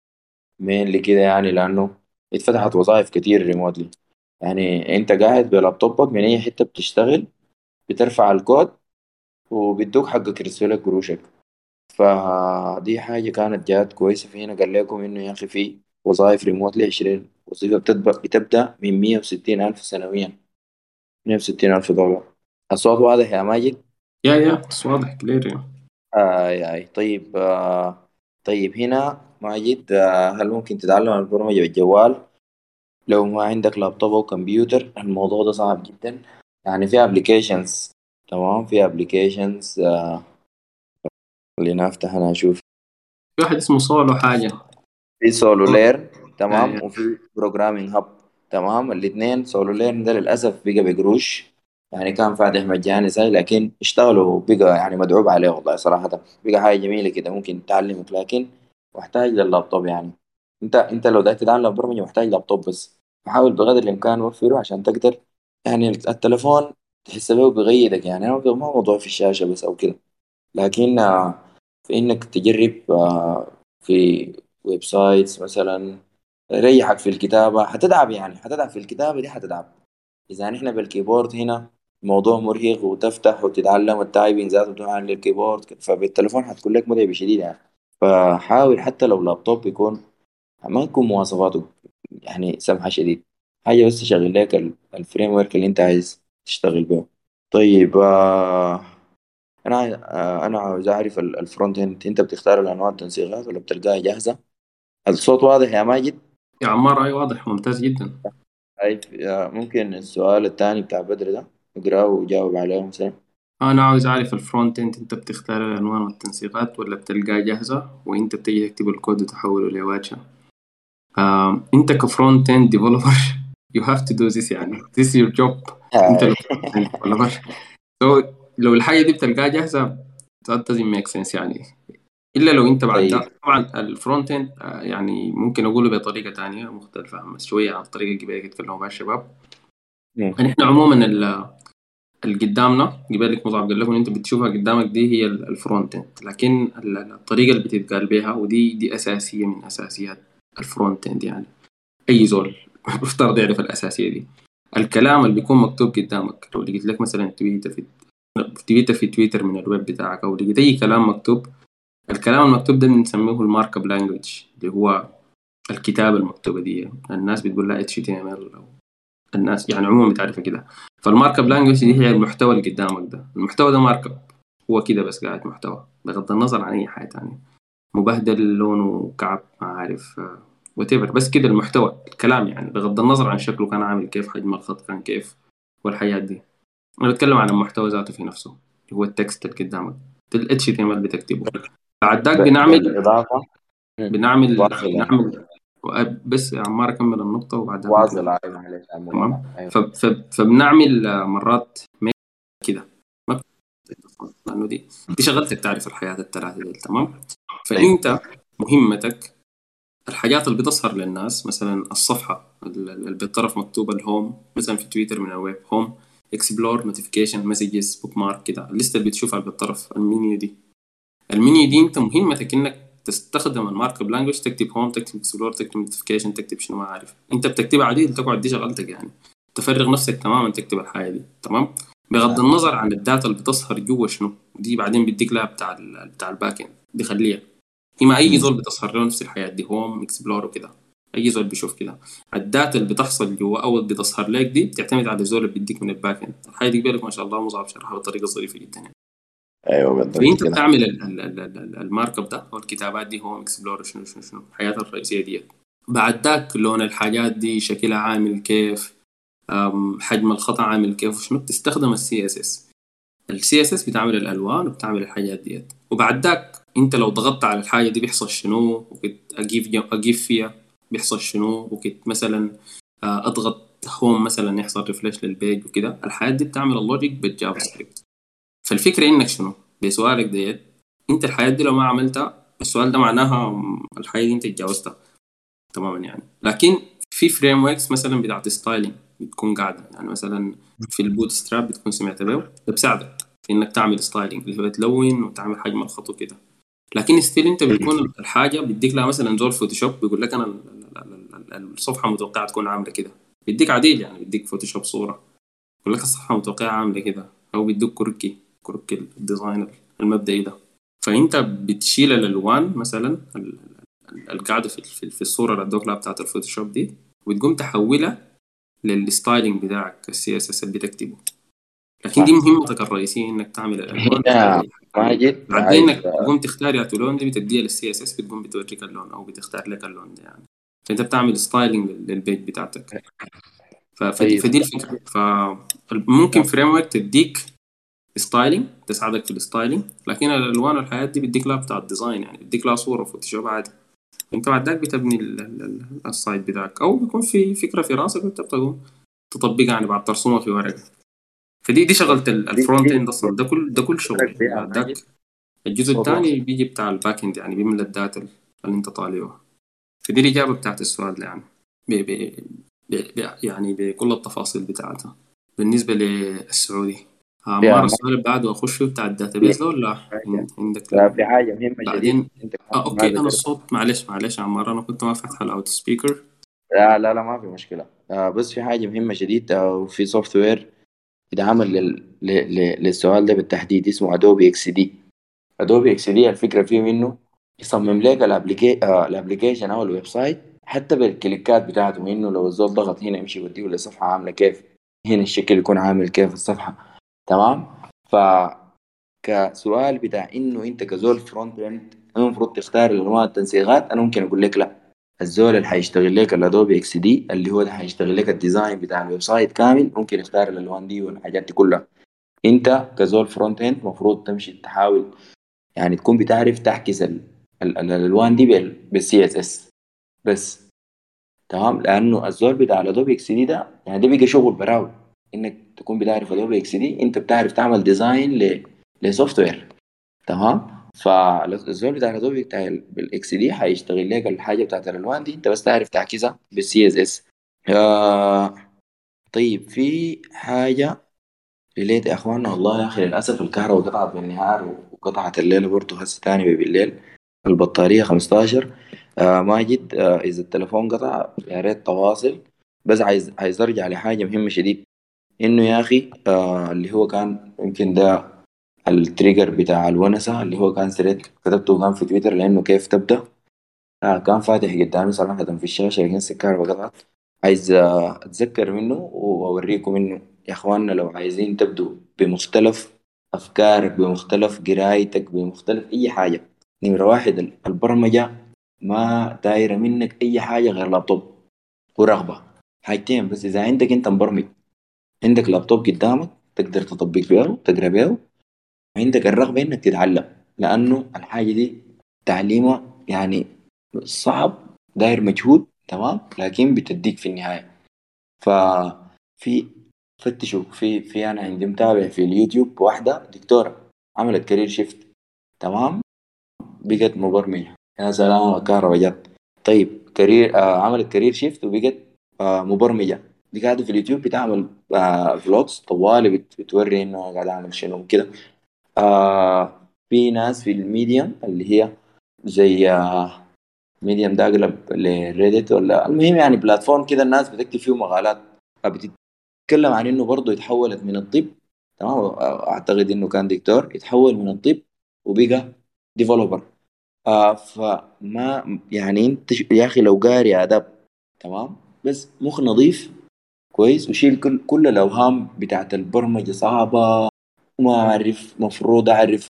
مين كده يعني لأنه اتفتحت وظائف كتير remotely يعني أنت قاعد بلابتوبك من أي حتة بتشتغل بترفع الكود وبيدوك حقك يرسل لك قروشك. فدي حاجة كانت جات كويسة فينا قال لكم إنه يا أخي في وظائف remotely 20 وظيفة بتبدأ من 160 ألف سنويا. 160 ألف دولار. الصوت واضح يا ماجد؟ يا يا بس واضح clear يعني. آي آي. طيب آه طيب هنا ماجد آه هل ممكن تتعلم البرمجة بالجوال؟ لو ما عندك لابتوب أو كمبيوتر الموضوع ده صعب جدا. يعني في applications تمام؟ في applications آه خلينا أفتح أنا أشوف. في واحد اسمه سولو حاجة. في SoloLearn تمام؟ أيوة. وفي Programming Hub تمام؟ الاثنين SoloLearn ده للأسف بقى بقروش. يعني كان فاتح مجاني زي لكن اشتغلوا بقى يعني مدعوب عليه والله صراحة. بقى حاجة جميلة كده ممكن تعلمك لكن محتاج لللابتوب يعني. انت انت لو بدأت تتعلم برمجة محتاج لابتوب بس. فحاول بقدر الإمكان وفره عشان تقدر يعني التلفون تحس به بيفيدك يعني. ما موضوع في الشاشة بس أو كده. لكن آه، في إنك تجرب آه، في websites مثلا. ريحك في الكتابة. حتتعب يعني. حتتعب في الكتابة دي حتتعب. إذا نحن بال keyboard هنا الموضوع مرهق وتفتح وتتعلم ال typing ذاته بتاع ال keyboard فبالتليفون حتكون لك متعب شديد يعني. فحاول حتى لو لابتوب يكون ما يكون مواصفاته يعني سمحة شديد. حاجة بس تشغل لك ال- ال framework اللي أنت عايز تشتغل به. طيب آه أنا آه أنا عاوز أعرف ال- ال front end أنت بتختار الألوان والتنسيقات ولا بتلقاها جاهزة؟ الصوت واضح يا ماجد؟ يا عمار أي واضح ممتاز جدا. آه، ممكن السؤال الثاني بتاع بدر ده؟ اقرأه وجاوب عليه مثلا أنا عاوز أعرف ال front end أنت بتختار الألوان والتنسيقات ولا بتلقاه جاهزة؟ وأنت بتيجي تكتب الكود وتحوله لواجهة آم، أنت ك front end developer you have to do this يعني this is your job. هاي. developer. So لو الحاجة دي بتلقاها جاهزة that doesn't make sense يعني إلا لو أنت بعد طيب. طبعا ال front end آه، يعني ممكن أقوله بطريقة تانية مختلفة بس شوية عن الطريقة اللي يتكلموا بها الشباب مم. يعني إحنا عموما ال- اللي قدامنا قبل لك مصعب قال لكم إن أنت بتشوفها قدامك دي هي ال- ال front end لكن ال- الطريقة اللي بتتقال بها ودي دي أساسية من أساسيات ال front end يعني. أي زول مفترض يعرف الأساسية دي. الكلام اللي بيكون مكتوب قدامك لو لقيت لك مثلا تويتر في تويتر في تويتر من الويب بتاعك أو لقيت أي كلام مكتوب الكلام المكتوب ده بنسميه ال markup language اللي هو الكتابة المكتوبة دي. الناس بتقول لها HTML أو الناس يعني عموما بتعرفها كده. فال markup language دي هي المحتوى اللي قدامك ده. المحتوى ده markup هو كده بس قاعد محتوى. بغض النظر عن أي حاجة تانية. مبهدل لونه كعب ما عارف آه، what بس كده المحتوى الكلام يعني. بغض النظر عن شكله كان عامل كيف حجم الخط كان كيف والحاجات دي. أنا بتكلم عن المحتوى ذاته في نفسه. اللي هو ال text اللي قدامك. ال بتكتبه. بعد ذاك بنعمل بالإضافة بنعمل واصل بنعمل بس يا عمار اكمل النقطة وبعدها واصل أيوة معلش تمام؟ أيوة. فبنعمل مرات كده. لأنه دي دي شغلتك تعرف الحاجات الثلاثة دي تمام؟ فأنت مهمتك الحاجات اللي بتظهر للناس مثلا الصفحة ال- ال- اللي بالطرف مكتوبة ال home مثلا في تويتر من ال web home explore notification messages bookmark كده ال list اللي بتشوفها بالطرف المنيو دي. المنيو دي انت مهمتك انك تستخدم ال markup language تكتب home تكتب explore تكتب notification تكتب شنو ما عارف. انت بتكتبها عديل تقعد دي شغلتك يعني. تفرغ نفسك تماما تكتب الحاجة دي تمام؟ بغض النظر عن ال data اللي بتظهر جوا شنو. دي بعدين بيديك لها بتاع ال بتاع ال back end دي خليها هي اي زول بتظهر له نفس الحاجات دي home explore وكده. أي زول بيشوف كده. ال data اللي بتحصل جوا أو اللي بتظهر لك دي بتعتمد على الزول اللي بيديك من ال back end الحاجة دي بالك ما شاء الله مصعب شرحها بطريقة ظريفة جدا يعني. أيوه بالضبط. فانت كده. بتعمل ال- ال- ال- ال- ال markup ده أو الكتابات دي home explore شنو شنو شنو؟ الحاجات الرئيسية دي. بعد ذاك لون الحاجات دي شكلها عامل كيف حجم الخط عامل كيف وشنو بتستخدم السي اس اس السي اس اس بتعمل الألوان وبتعمل الحاجات ديت. وبعد ذاك أنت لو ضغطت على الحاجة دي بيحصل شنو؟ وكنت اجيف اجيف فيها بيحصل شنو؟ وكنت مثلا آه، أضغط home مثلا يحصل refresh لل page وكده. الحاجات دي بتعمل ال logic بال JavaScript فالفكرة إنك شنو؟ بسؤالك ديت أنت الحاجات دي لو ما عملتها السؤال ده معناها الحاجات دي أنت اتجاوزتها تماما يعني. لكن في frameworks مثلا بتاعت styling بتكون قاعدة. يعني مثلا في ال Bootstrap بتكون سمعت به ده بساعدك في إنك تعمل styling اللي هو تلون وتعمل حجم الخط وكده. لكن still أنت بتكون الحاجة بيديك لها مثلا زول Photoshop بيقول لك أنا ال- ال- ال- ال- الصفحة متوقعة تكون عاملة كده. بيديك عديل يعني بيديك Photoshop صورة. يقول لك الصفحة متوقعة عاملة كده أو بيديك كروكي كروكي ال design المبدئي ده. فأنت بتشيل الألوان مثلا ال- ال- القاعدة في في الصورة اللي ادوك لها بتاعت ال Photoshop دي وتقوم تحولها لل styling بتاعك ال CSS اللي بتكتبه. لكن دي مهمتك الرئيسية إنك تعمل الألوان ماجد بعدين إنك تقوم تختار ياتو لون دي بتديها لل CSS بتقوم بتوريك اللون أو بتختار لك اللون ده يعني. فأنت بتعمل styling لل page بتاعتك. فدي, طيب. فدي الفكرة. فممكن framework تديك styling تساعدك في ال styling. لكن الألوان والحاجات دي بيديك لها بتاع ال design يعني بيديك لها صورة Photoshop عادي. أنت بعد ذاك بتبني ال- ال- ال- ال site بتاعك أو بيكون في فكرة في راسك وانت بتقوم تطبقها يعني بعد ترسمها في ورقة. فدي دي شغلت ال- ال front end أصلا. ده كل ده كل شغل. بعد الجزء الثاني بيجي بتاع ال back end يعني بيملى ال data اللي أنت طالبها فدي الإجابة بتاعت السؤال ده يعني. ب ب ب ب يعني بكل التفاصيل بتاعتها. بالنسبة للسؤال ده. عمار يا السؤال اللي بعده اخش فيه بتاع ال database ده ولا عند- عندك لا في حاجة مهمة بعدين شديد انت آه ما okay أنا الصوت معلش معلش يا عمار أنا كنت ما فاتح ال out speaker لا لا لا ما في مشكلة. آه بس في حاجة مهمة شديد آه وفي software بيتعمل لل... ل... ل... للسؤال ده بالتحديد اسمه Adobe XD Adobe XD الفكرة فيه إنه يصمم لك ال applica... آه أو ال website حتى بال clicks بتاعته إنه لو الزول ضغط هنا يمشي يوديه لصفحة عاملة كيف هنا الشكل يكون عامل كيف الصفحة تمام؟ ف كسؤال بتاع إنه أنت كزول front end المفروض تختار الألوان التنسيقات أنا ممكن أقول لك لا. الزول اللي حيشتغل لك ال Adobe XD اللي هو حيشتغل لك ال design بتاع ال website كامل ممكن يختار الالوان دي والحاجات دي كلها. أنت كزول front end المفروض تمشي تحاول يعني تكون بتعرف ال- الالوان دي بال CSS بس تمام؟ لأنه الزول بتاع ال Adobe XD ده يعني ده بقى شغل براهو إنك تكون بتعرف Adobe XD أنت بتعرف تعمل design ل software تمام؟ فالزول بتاع ال Adobe بتاع ال- بال XD حيشتغل لك الحاجة بتاعت الالوان دي. أنت بس تعرف تعكسها بال CSS طيب في حاجة related يا اخوانا والله يا أخي للأسف الكهرباء قطعت بالنهار وقطعت الليل برضه هسه تاني بالليل. البطارية 15 آه ماجد آه إذا التليفون قطع يا ريت تواصل. بس عايز عايز أرجع لحاجة مهمة شديد. إنه يا أخي آه اللي هو كان يمكن ده التريجر بتاع الونسة اللي هو كان سريت كتبته كان في تويتر لأنه كيف تبدأ؟ آه كان فاتح قدامي صراحة في الشاشة لكن الكهرباء قطعت عايز آه، أتذكر منه وأوريكم منه. يا إخواننا لو عايزين تبدوا بمختلف أفكارك بمختلف قرايتك بمختلف أي حاجة. نمرة واحد البرمجة ما دايرة منك أي حاجة غير لابتوب ورغبة. حاجتين بس إذا عندك أنت مبرمج عندك لابتوب قدامك تقدر تطبق بيه تقرأ بيه وعندك الرغبة إنك تتعلم لأنه الحاجة دي تعليمها يعني صعب داير مجهود تمام؟ لكن بتديك في النهاية. ففي فتشوا في في أنا عندي متابع في اليوتيوب واحدة دكتورة عملت career shift تمام؟ بقت مبرمجة. يا سلام كهرباء جت. طيب career آه عملت career shift وبقت آه مبرمجة. دي قاعدة في اليوتيوب بتعمل آه vlogs طوالي بت- بتوري إنه قاعد أعمل شنو كده آه في ناس في ال Medium اللي هي زي آه Medium ده أقلب ل Reddit ولا المهم يعني platform كده الناس بتكتب فيه مقالات. بتتكلم عن إنه برضه اتحولت من الطب تمام؟ أعتقد إنه كان دكتور يتحول من الطب وبقى developer آه فما يعني أنت يا أخي لو قاري آداب تمام؟ بس مخ نظيف كويس وشيل كل كل الأوهام بتاعت البرمجة صعبة وما أعرف مفروض أعرف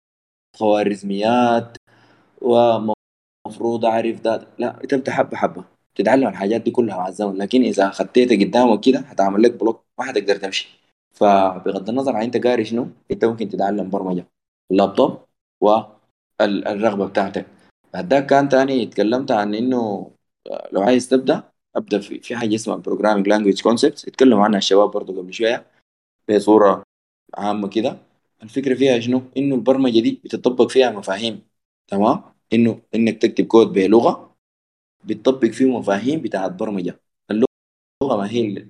خوارزميات ومفروض أعرف ده لا إنت بتبدا حبة حبة. تتعلم الحاجات دي كلها مع الزمن. لكن إذا خطيتها قدامك كده هتعمل لك block ما حتقدر تمشي. فبغض النظر عن أنت قاري شنو أنت ممكن تتعلم برمجة. اللابتوب والرغبه بتاعتك. هداك كان تاني اتكلمت عن إنه لو عايز تبدأ أبدأ في, في حاجة اسمها programming language concepts اتكلموا عنها الشباب برضه قبل شوية. بصوره عامة كده. الفكرة فيها شنو؟ إنه البرمجة دي بتطبق فيها مفاهيم تمام؟ إنه إنك تكتب كود بلغة بتطبق فيه مفاهيم بتاعت برمجة. اللغة ما هي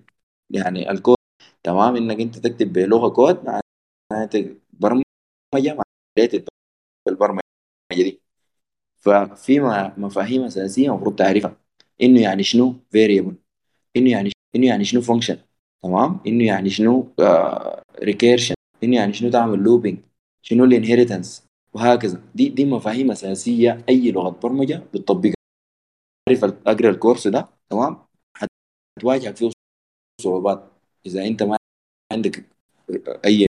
يعني الكود تمام؟ إنك أنت تكتب بلغة كود معناته برمجة معناته بالبرمجه دي. ففي مفاهيم أساسية المفروض تعرفها. إنه يعني شنو variable إنه يعني إنه يعني شنو function تمام؟ إنه يعني شنو آه recursion إنه يعني شنو تعمل looping شنو ال inheritance وهكذا. دي دي مفاهيم أساسية أي لغة برمجة بتطبقها. ال- أقرأ الكورس ده تمام؟ هتواجهك فيه صعوبات. إذا أنت ما عندك أي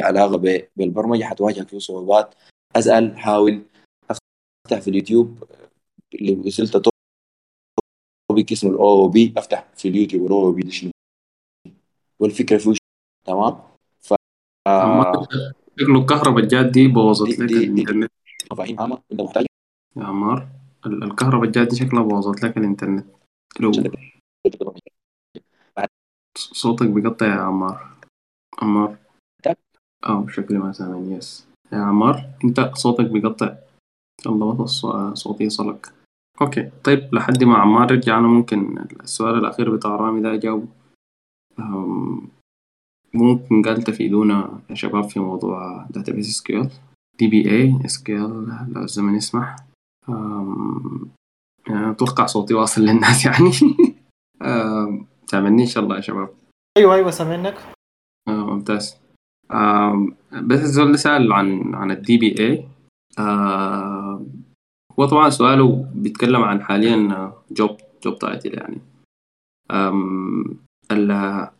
علاقة بالبرمجة حتواجهك فيه صعوبات. أسأل حاول أفتح في اليوتيوب اللي وصلت topic اسمه ال OOP أفتح في اليوتيوب ال OOP دي شنو؟ والفكرة فيه تمام؟ ف شكله الكهرباء الجات دي بوظت لك الإنترنت. أنت محتاج؟ يا عمار ال- الكهرباء الجات دي شكلها بوظت لك الإنترنت. لو صوتك بيقطع يا عمار. عمار. آه شكلي ما سامعني yes يا عمار أنت صوتك بيقطع. الله صوتي يصلك okay. طيب لحد ما عمار رجع أنا ممكن السؤال الأخير بتاع رامي ده جاوب أم، ممكن قال تفيدونا يا شباب في موضوع DBA SQL لو الزمن يسمح. أم، يعني أتوقع صوتي واصل للناس يعني. سامعني إن شاء الله يا شباب. أيوه أيوه سامعينك آه ممتاز. بس الزول سأل عن عن ال DBA آه هو طبعا سؤاله بيتكلم عن حاليا job job title يعني.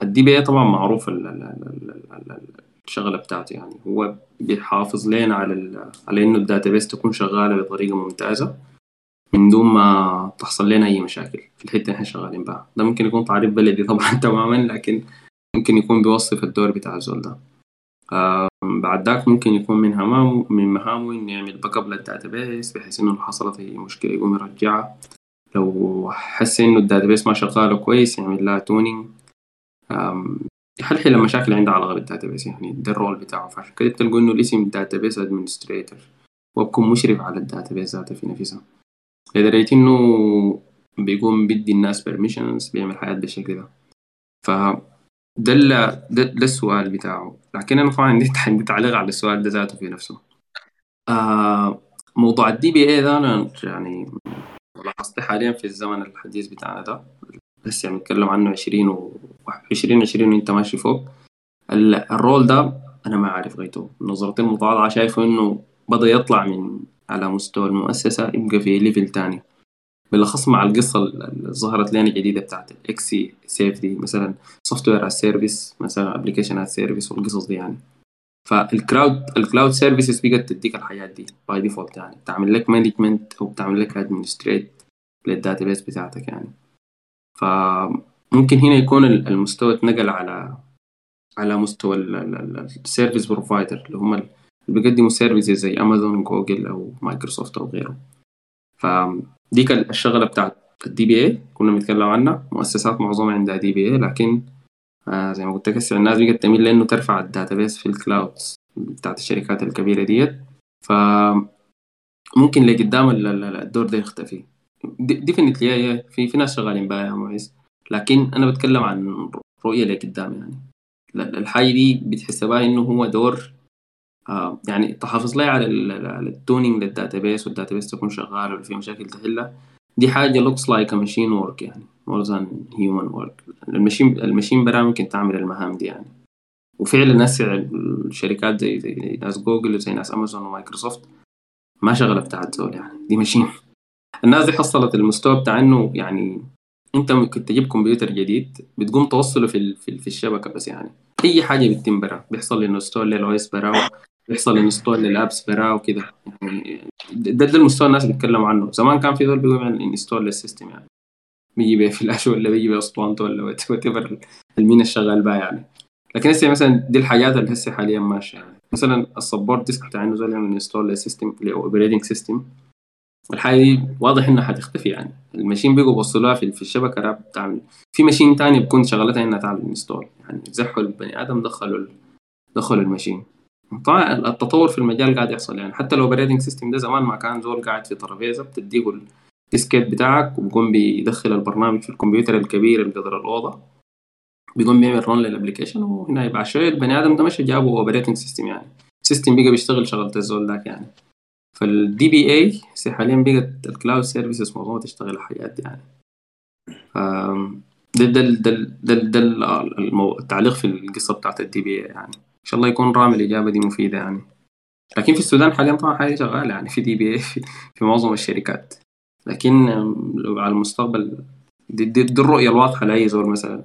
ال DBA طبعا معروف ال- ال- ال- ال- ال- الشغلة بتاعته يعني. هو بيحافظ لنا على على إنه ال database تكون شغالة بطريقة ممتازة من دون ما تحصل لنا أي مشاكل. في الحته اللي إحنا شغالين بها. ده ممكن يكون تعريف بلدي طبعا تماما لكن ممكن يكون بيوصف الدور بتاع الزول ده. بعد ذاك ممكن يكون من همامه من مهامه إنه يعمل backup لل database بحيث لو حصلت اي مشكلة يقوم يرجعها. لو حس إنه ال database ما شغاله كويس يعمل لها tuning يحلحل المشاكل اللي عندها علاقه بال database يعني ده ال role بتاعه. فعشان كده بتلقوا إنه الاسم database administrator وبكون مشرف على ال database ذاته في نفسها لدرجه إنه بيقوم بيدي الناس permissions بيعمل حاجات بالشكل ده. ف ده ال- ده, السؤال بتاعه. لكن أنا طبعا عندي تعليق على السؤال ده ذاته في نفسه. آه موضوع ال DBA ده أنا يعني لاحظت حاليا في الزمن الحديث بتاعنا ده. بس يعني نتكلم عنه 20 و 20 20 وإنت ماشي فوق. ال- ال role ده أنا ما عارف غايته. نظرتي المتواضعة شايفه إنه بدأ يطلع من على مستوى المؤسسة يبقى في level تاني. بالاخص مع القصة اللي ظهرت لنا جديدة بتاعت الاكسي سيف دي مثلا software as a service مثلا application as a service والقصص دي يعني. فال cloud ال cloud services بقت تديك الحاجات دي by default يعني. بتعمل لك management أو بتعمل لك administrate لل database بتاعتك يعني. فممكن هنا يكون المستوى اتنقل على على مستوى ال service provider اللي هم اللي بيقدموا services زي امازون جوجل أو مايكروسوفت أو غيره فديك الشغلة بتاعت ال DBA كنا بنتكلم عنها. مؤسسات معظمها عندها DBA لكن آه زي ما قلت لك الناس بقت تميل لأنه ترفع ال database في ال clouds بتاعت الشركات الكبيرة ديت. ف ممكن لقدام الدور ده يختفي definitely في في ناس شغالين بها يا معز لكن أنا بتكلم عن رؤية لقدام يعني. الحاجة دي بتحسبها إنه هو دور آه يعني تحافظ لي على ال tuning لل database وال database تكون شغالة ولا في مشاكل تحلها. دي حاجة looks like machine work يعني more than human work ال machine ال machine برا ممكن تعمل المهام دي يعني. وفعلا هسه الشركات زي زي ناس جوجل وزي ناس أمازون ومايكروسوفت ما شغلة بتاعت زول يعني دي machine. الناس دي حصلت المستوى بتاع إنه يعني أنت ممكن تجيب كمبيوتر جديد بتقوم توصله في في, الشبكة بس يعني. أي حاجة بتتم برا بيحصل install لل OS برا بيحصل install لل apps برا وكده. يعني ده, ده المستوى الناس بيتكلموا عنه. زمان كان في زول بيقوم يعمل install لل system يعني. بيجي بيه فلاش ولا بيجي بيه أسطوانته ولا whatever ال main الشغال بها يعني. لكن هسه مثلا دي الحاجات اللي هسه حاليا ماشية يعني. مثلا ال support desk بتاع إنه زول يعمل install لل system ل operating system الحاجة دي واضح انها حتختفي يعني. ال machine بيجوا بوصلوها في, الشبكة راب بتعمل في machine تانية بتكون شغلتها إنها تعمل install يعني زحوا البني آدم دخلوا دخلوا ال machine. التطور في المجال قاعد يحصل. يعني حتى ال operating system ده زمان ما كان زول قاعد في ترابيزة بتديه ال diskette بتاعك وبيقوم بيدخل البرنامج في الكمبيوتر الكبير اللي قدر الأوضة. بيقوم بيعمل run لل application وهنا يبقى شوية البني آدم ده مش جابوا operating system يعني. system بقى بيشتغل شغلة الزول ذاك يعني. فال DBA حاليا بقت ال cloud services معظمها تشتغل الحاجات دي يعني ده ده ده ده, التعليق في القصة بتاعت ال DBA يعني. شاء الله يكون رامي الإجابة دي مفيدة يعني. لكن في السودان حاليا طبعا حاجة شغالة يعني في DBA في, في معظم الشركات. لكن لو على المستقبل دي, دي, دي الرؤية الواضحة لأي زول مثلا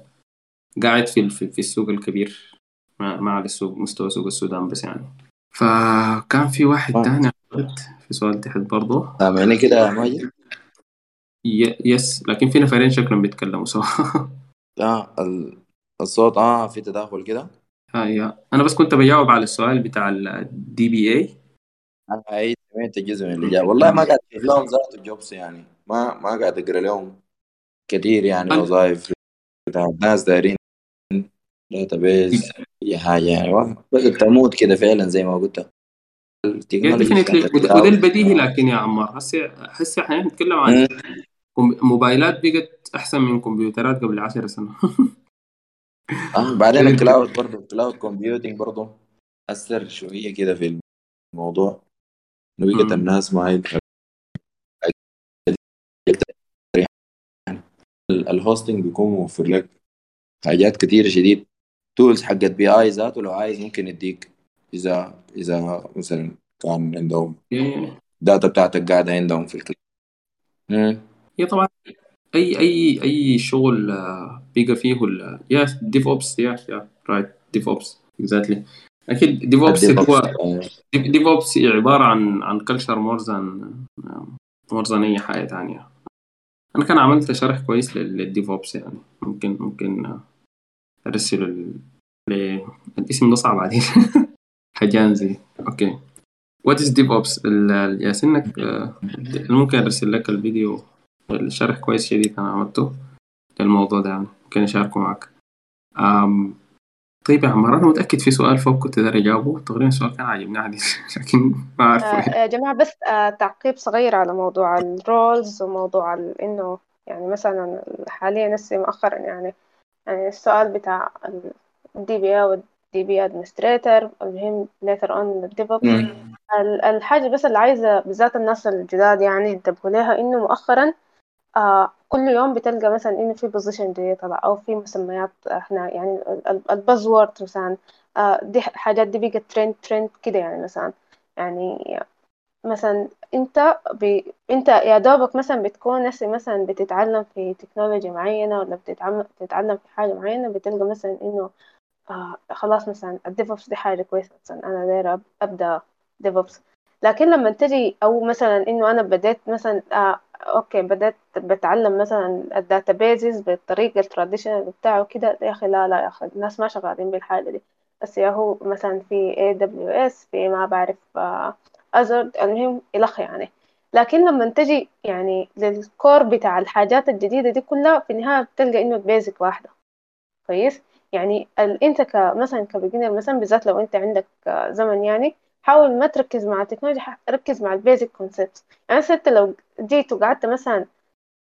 قاعد في في السوق الكبير ما على السوق مستوى سوق السودان بس يعني. فكان في واحد آه. تاني في سؤال تحت برضه. سامعني كده يا ماجد؟ yes لكن في نفرين شكلهم بيتكلموا سوا آه ال- الصوت آه في تداخل كده. أيوه أنا بس كنت بجاوب على السؤال بتاع ال DBA أنا اي سمعت جزء من الاجابه والله ما قاعد أشوف لهم ذات jobs يعني. ما ما قاعد أقرأ لهم كثير يعني وظائف بتاع ناس دايرين database أي حاجة يعني. بس تموت كده فعلا زي ما قلت. وده. البديهي لكن يا عمار هسه هسه إحنا بنتكلم عن موبايلات بقت أحسن من كمبيوترات قبل 10 سنة. آه بعدين كده ال cloud برضه ال cloud computing برضه أثر شوية كده في الموضوع إنه بقت. الناس ما هي ال- ال hosting بيكون موفر لك حاجات كتيرة شديد tools حقت DBA ذاته لو عايز ممكن يديك إذا إذا مثلا كان عندهم إيه. data بتاعتك قاعدة عندهم في ال cloud. هي طبعا أي أي أي شغل آه، بيبقى فيه ال يا DevOps يا يا right DevOps exactly أكيد DevOps هو. DevOps عبارة عن عن culture more than more than أي حاجة تانية. أنا كان عملت شرح كويس لل- لل DevOps يعني. ممكن ممكن آه، أرسله ل... ل... الاسم ده صعب عليه حجانزي okay what is DevOps يا سنك آه، ممكن أرسل لك الفيديو. الشرح كويس شديد أنا عملته للموضوع ده يعني. ممكن اشاركه معك. أم طيب يا عمار أنا متأكد في سؤال فوق كنت داير أجاوبه. تقريبا السؤال كان عاجبني عادي لكن ما أعرفه. آه، يا جماعة بس آه، تعقيب صغير على موضوع ال roles وموضوع إنه يعني مثلا حاليا هسه مؤخرا يعني يعني السؤال بتاع ال DBA وال DB administrator المهم later on ال DevOps مم. الحاجة بس اللي عايزة بالذات الناس الجداد يعني ينتبهوا لها إنه مؤخرا آه كل يوم بتلقى مثلا إنه في position جديد طلع أو في مسميات إحنا يعني ال buzzword مثلا آه دي حاجات دي بقت trend trend كده يعني مثلا. يعني مثلا أنت ب... أنت يا دوبك مثلا بتكون نفسي مثلا بتتعلم في تكنولوجيا معينة ولا بتتعلم بتتعلم في حاجة معينة بتلقى مثلا إنه آه خلاص مثلا ال DevOps دي حاجة كويسة مثلا أنا دايرة أب- أبدأ DevOps لكن لما تجي أو مثلا إنه أنا بديت مثلا آه okay بدأت بتعلم مثلا ال databases بالطريقة ال traditional بتاعه كده يا أخي لا لا يا أخي الناس ما شغالين بالحاجة دي. بس يا هو مثلا في اس في ما بعرف ازرد المهم الخ يعني. لكن لما تجي يعني لل core بتاع الحاجات الجديدة دي كلها في النهاية بتلقى إنه ال basic واحدة. كويس؟ يعني ال- أنت ك مثلا ك beginner مثلا بالذات لو أنت عندك آه، زمن يعني حاول ما تركز مع التكنولوجيا ركز مع ال basic concept يعني انت لو جيت وقعدت مثلا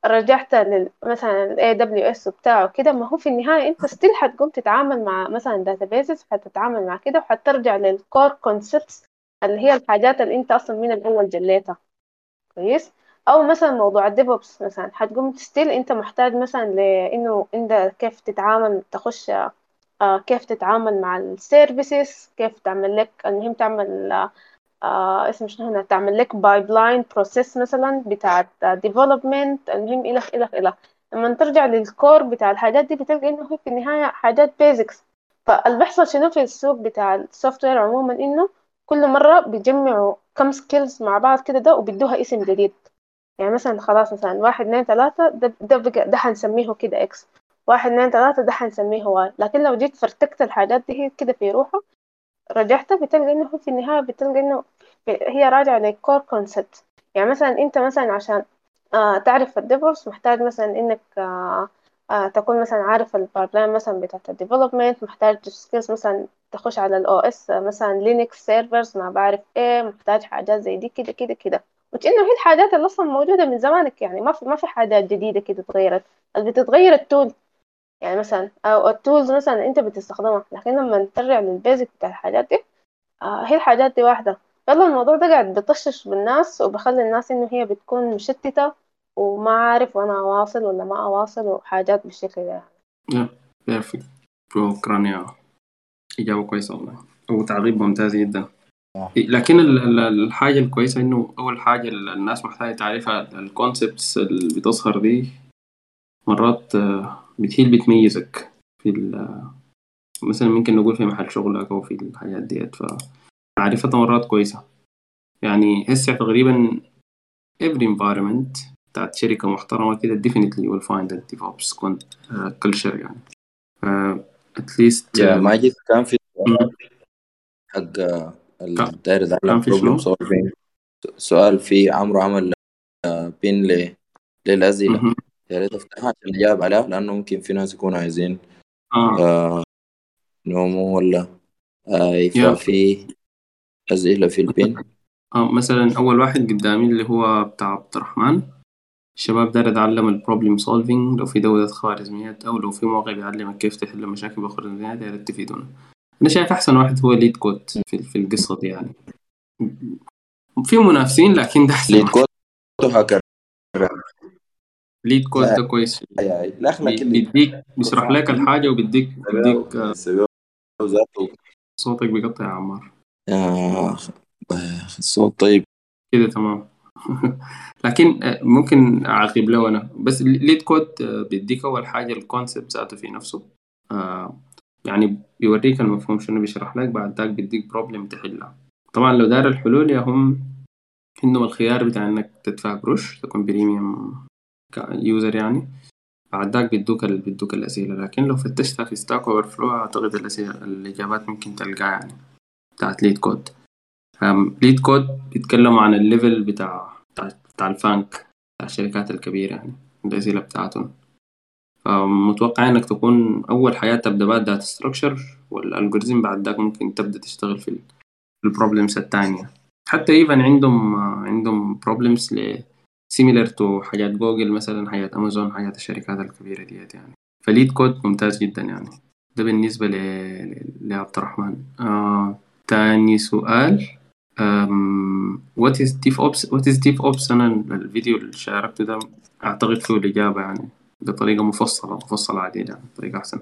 رجعت لل مثلا ال AWS بتاعه كده ما هو في النهاية أنت still حتقوم تتعامل مع مثلا databases حتتعامل مع كده وحترجع لل core concepts اللي هي الحاجات اللي أنت أصلا من الأول جليتها. كويس؟ أو مثلا موضوع ال DevOps مثلا حتقوم still أنت محتاج مثلا لإنه أنت كيف تتعامل تخش كيف تتعامل مع ال services كيف تعمل لك المهم تعمل آه اسم شنو هنا تعمل لك pipeline process مثلا بتاع development المهم إلى إلى إلى. لما ترجع لل core بتاع الحاجات دي بتلقى هي في النهاية حاجات basics فاللي بيحصل شنو في السوق بتاع ال software عموما إنه كل مرة بيجمعوا كم skills مع بعض كده ده وبيدوها اسم جديد. يعني مثلا خلاص مثلا واحد اثنين ثلاثة ده ده بقى ده حنسميه كده X واحد اثنين ثلاثة ده حنسميه Y. لكن لو جيت فرتكت الحاجات دي كده في روحها رجعتها بتلقى إنه في النهاية بتلقى إنه هي راجعة لل core concept يعني مثلا أنت مثلا عشان آه تعرف ال DevOps محتاج مثلا إنك آه آه تكون مثلا عارف ال pipeline مثلا بتاعت ال development. محتاج skills مثلا تخش على ال OS مثلا Linux servers ما بعرف إيه محتاج حاجات زي دي كده كده كده. وش انه هي الحاجات اللي أصلا موجودة من زمانك يعني ما في ما في حاجات جديدة كده اتغيرت اللي بتتغير ال tool يعني مثلا أو ال tools مثلا أنت بتستخدمها. لكن لما ترجع لل basic بتاع الحاجات دي آه هي الحاجات دي واحدة. يلا الموضوع ده قاعد بيطشش بالناس وبخلي الناس إنه هي بتكون مشتتة وما عارف وأنا أواصل ولا ما أواصل وحاجات بالشكل ده يا perfect شكرا يا إجابة كويسة والله. وتعقيب ممتاز جدا. لكن ال- ال- الحاجة الكويسة إنه أول حاجة ال- الناس محتاجة تعرفها ال concepts اللي بتظهر دي مرات آه، هي اللي بتميزك في مثلا ممكن نقول في محل شغلك أو في الحاجات ديت فمعرفتها مرات كويسة. يعني هسه تقريبا every environment بتاعت شركة محترمة كده definitely will find a DevOps culture يعني. uh, at least يا uh, ماجد كان في حق آه، يتعلم في بروبلم؟ سولفينج سؤال في عمرو عمل آه، بين ل- للأسئلة. مهم. يا ريت أفتحها عشان نجاوب عليها لأنه ممكن في ناس يكونوا عايزين آه. آه، ينوموا ولا آه، يا. ففي أسئلة في البين آه مثلا أول واحد قدامي اللي هو بتاع عبد الرحمن؟ الشباب داير يتعلم ال problem solving لو في دورة خوارزميات أو لو في موقع بيعلمك كيف تحل مشاكل بخوارزميات يا ريت تفيدونا. أنا شايف أحسن واحد هو LeetCode في, في القصة دي يعني. في منافسين لكن ده أحسن LeetCode هاكر LeetCode لا ده كويس يا لا اخلك بي- اللي بيديك بيشرح لك الحاجة وبيديك بيديك صوتك بيقطع يا عمار. آه، الصوت طيب. كده تمام. لكن آه، ممكن أعقب له أنا. بس LeetCode آه، بيديك أول حاجة ال concept ذاته في نفسه. آه، يعني بيوريك المفهوم شنو بيشرح لك بعد ذاك بيديك problem تحلها. طبعا لو دار الحلول يا هم عندهم الخيار بتاع إنك تدفع قروش تكون premium user يعني بعد ذاك بيدوك ال... بيدوك الأسئلة. لكن لو فتشتها في Stack Overflow أعتقد الأسئلة الإجابات ممكن تلقاها يعني بتاعت LeetCode LeetCode بيتكلموا عن ال level بتاع بتاع, بتاع ال FAANG بتاع الشركات الكبيرة يعني الأسئلة بتاعتهم. فمتوقع إنك تكون أول حاجة تبدأ بعد data structure وال algorithm بعد ذاك ممكن تبدأ تشتغل في ال problems التانية. حتى even عندهم عندهم problems similar to حاجات جوجل مثلا حاجات أمازون حاجات الشركات الكبيرة ديت يعني. ف LeetCode ممتاز جدا يعني. ده بالنسبة ل... لعبد الرحمن. آه... تاني سؤال. um, what is DevOps what is DevOps أنا الفيديو اللي شاركته ده أعتقد فيه الإجابة يعني بطريقة مفصلة مفصلة عديدة يعني بطريقة أحسن.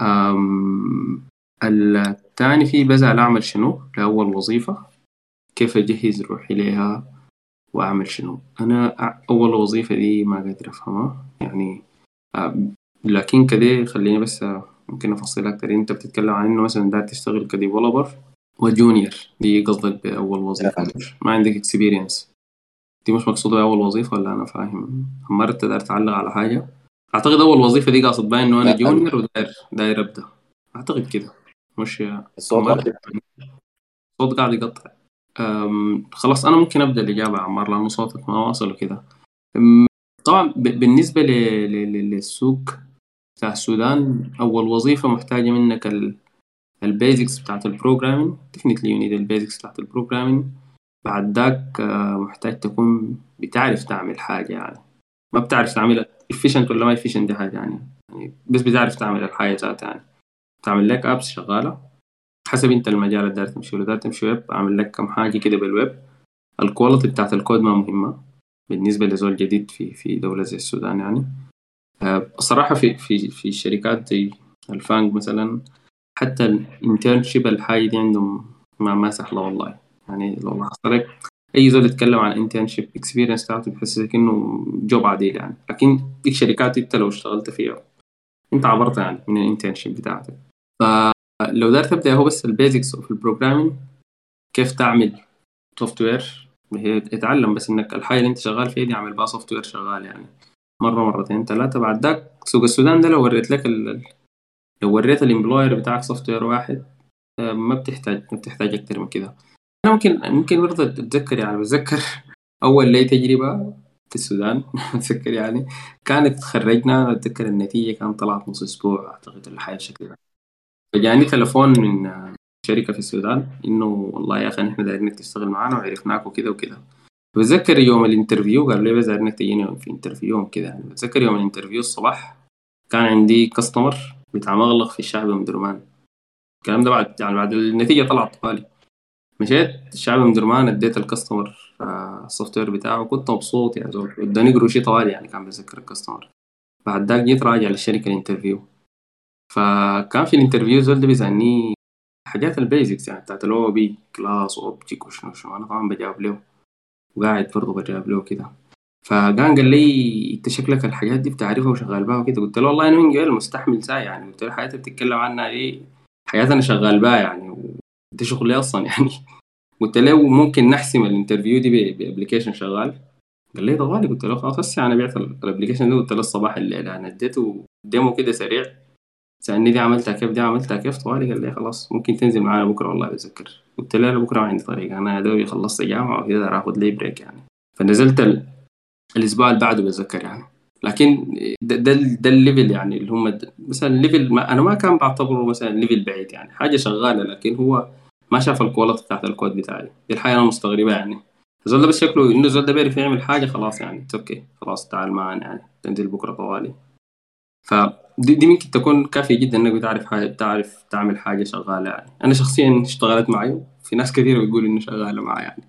um, التاني فيه بزعل أعمل شنو لأول وظيفة؟ كيف أجهز روحي ليها وأعمل شنو؟ أنا أول وظيفة دي ما قادر أفهمها. يعني لكن كده خليني بس ممكن أفصل أكتر. أنت بتتكلم عن إنه مثلا داير تشتغل ك developer و junior. دي قصدك بأول وظيفة. مش ما عندك experience دي مش مقصودة بأول وظيفة ولا أنا فاهم؟ أنت داير تعلق على حاجة. أعتقد أول وظيفة دي قاصد باين إنه أنا لسه جونيور وداير داير أبدأ. أعتقد كده. مش الصوت واضح الصوت قاعد يقطع. خلاص أنا ممكن أبدأ الإجابة يا عمار لأنه صوتك ما واصل أم، طبعا ب- بالنسبة ل- ل- ل- للسوق بتاع السودان أول وظيفة محتاجة منك ال basics بتاعت ال programming. Definitely you need ال basics بتاعت ال programming. بعد ذاك آه، محتاج تكون بتعرف تعمل حاجة يعني. ما بتعرف تعملها efficient ولا ما efficient دي حاجة يعني. يعني بس بتعرف تعمل الحاجة ذاتها يعني. تعمل لك apps شغالة. حسب انت المجال اللي داير تمشي له. داير تمشي ويب اعمل لك كم حاجة كده بالويب. ال quality بتاعت الكود ما مهمة بالنسبة لزول جديد في في دولة زي السودان يعني. آه، الصراحة في في في شركات زي ال FAANG مثلا حتى ال internship الحاجة دي عندهم ما ما سهلة والله. يعني لو لاحظت أي زول يتكلم عن internship experience بتاعته بيحسسك إنه job عديل يعني. لكن ديك شركات أنت لو اشتغلت فيها أنت عبرت يعني من ال internship بتاعتك. فلو دار تبدأ هو بس ال basics of ال programming كيف تعمل software هي اتعلم بس إنك الحاجة اللي أنت شغال فيها دي أعمل بها software شغال يعني مرة مرتين ثلاثة بعد ذاك سوق السودان ده لو وريت لك ال... لو وريت ال employer بتاعك software واحد آه، ما بتحتاج ما بتحتاج أكتر من كده. أنا ممكن ممكن برضه أتذكر يعني بتذكر أول لي تجربة في السودان اتذكر يعني كانت تخرجنا أتذكر النتيجة كانت طلعت نص أسبوع أعتقد بالشكل ده فجاني تليفون من شركة في السودان إنه والله يا أخي نحن دايرينك تشتغل معانا وعرفناك وكده وكده بتذكر يوم ال interview؟ قالوا لي بس دايرينك تجيني في interview كده يعني بتذكر يوم ال interview الصباح كان عندي customer بتاع مغلق في الشعب أم درمان. الكلام ده بعد يعني بعد النتيجة طلعت طوالي مشيت الشعب أم درمان أديت ال customer ال software بتاعه كنت مبسوط يا زول اداني قروشي طوالي يعني كان بتذكر ال customer بعد ذاك جيت راجع للشركة ال interview. فكان في ال interview زول ده بيسألني حاجات ال basics يعني بتاعت ال OOP class و object وشنو شنو. أنا طبعا بجاوب له وقاعد برضه بجاوب له كده. فقام قال لي أنت شكلك الحاجات دي بتعرفها وشغال بها وكده. قلت له والله أنا من قبل مستحمل ساعة يعني. قلت له حياتي بتتكلم عنها إيه؟ حياتي أنا شغال بها يعني. وده شغلي أصلا يعني. قلت له ممكن نحسم ال interview دي ب application شغال؟ قال لي طوالي قلت له خلاص هسه أنا بعت ال application ده. قلت له الصباح الليلة أنا اديته demo كده سريع. سألني دي عملتها كيف دي عملتها كيف طوالي قال لي خلاص ممكن تنزل معانا بكرة والله بتذكر. قلت له لا بكرة ما عندي طريق يا دوبي خلصت جامعة وكده أخذ لي break يعني. فنزلت ال... الأسبوع اللي بعده بتذكر يعني. لكن ده ده, ال level يعني اللي هم مثلا level ما أنا ما كان بعتبره مثلا level بعيد يعني حاجة شغالة لكن هو ما شاف ال quality بتاعت الكود بتاعي. دي الحاجة أنا مستغربه يعني. الزول ده بس شكله إنه الزول ده بيعرف يعمل حاجة خلاص يعني okay خلاص تعال معانا يعني تنزل بكرة طوالي. فدي دي ممكن تكون كافية جدا إنك بتعرف حاجة بتعرف تعمل حاجة شغالة يعني. أنا شخصيا اشتغلت معي في ناس كثيرة بتقول إنه شغالة معي يعني.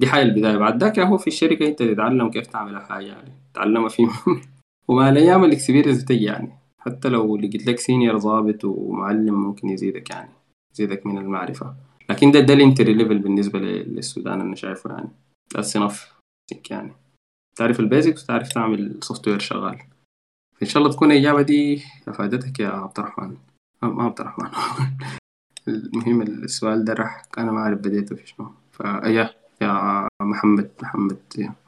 دي حاجة البداية. بعد ذاك هو في الشركة أنت تتعلم كيف تعمل حاجة يعني. تتعلمها في ومع الأيام ال experience بتجي يعني. حتى لو لقيت لك senior ضابط ومعلم ممكن يزيدك يعني يزيدك من المعرفة. لكن ده ده ال entry level بالنسبة ل- للسودان أنا شايفه يعني. That's enough. يعني تعرف ال basics وتعرف تعمل software شغال. إن شاء الله تكون الإجابة دي أفادتك يا عبد الرحمن. آه، ما عبد الرحمن. المهم السؤال ده راح أنا ما أعرف بديته في شنو. فيا يا محمد محمد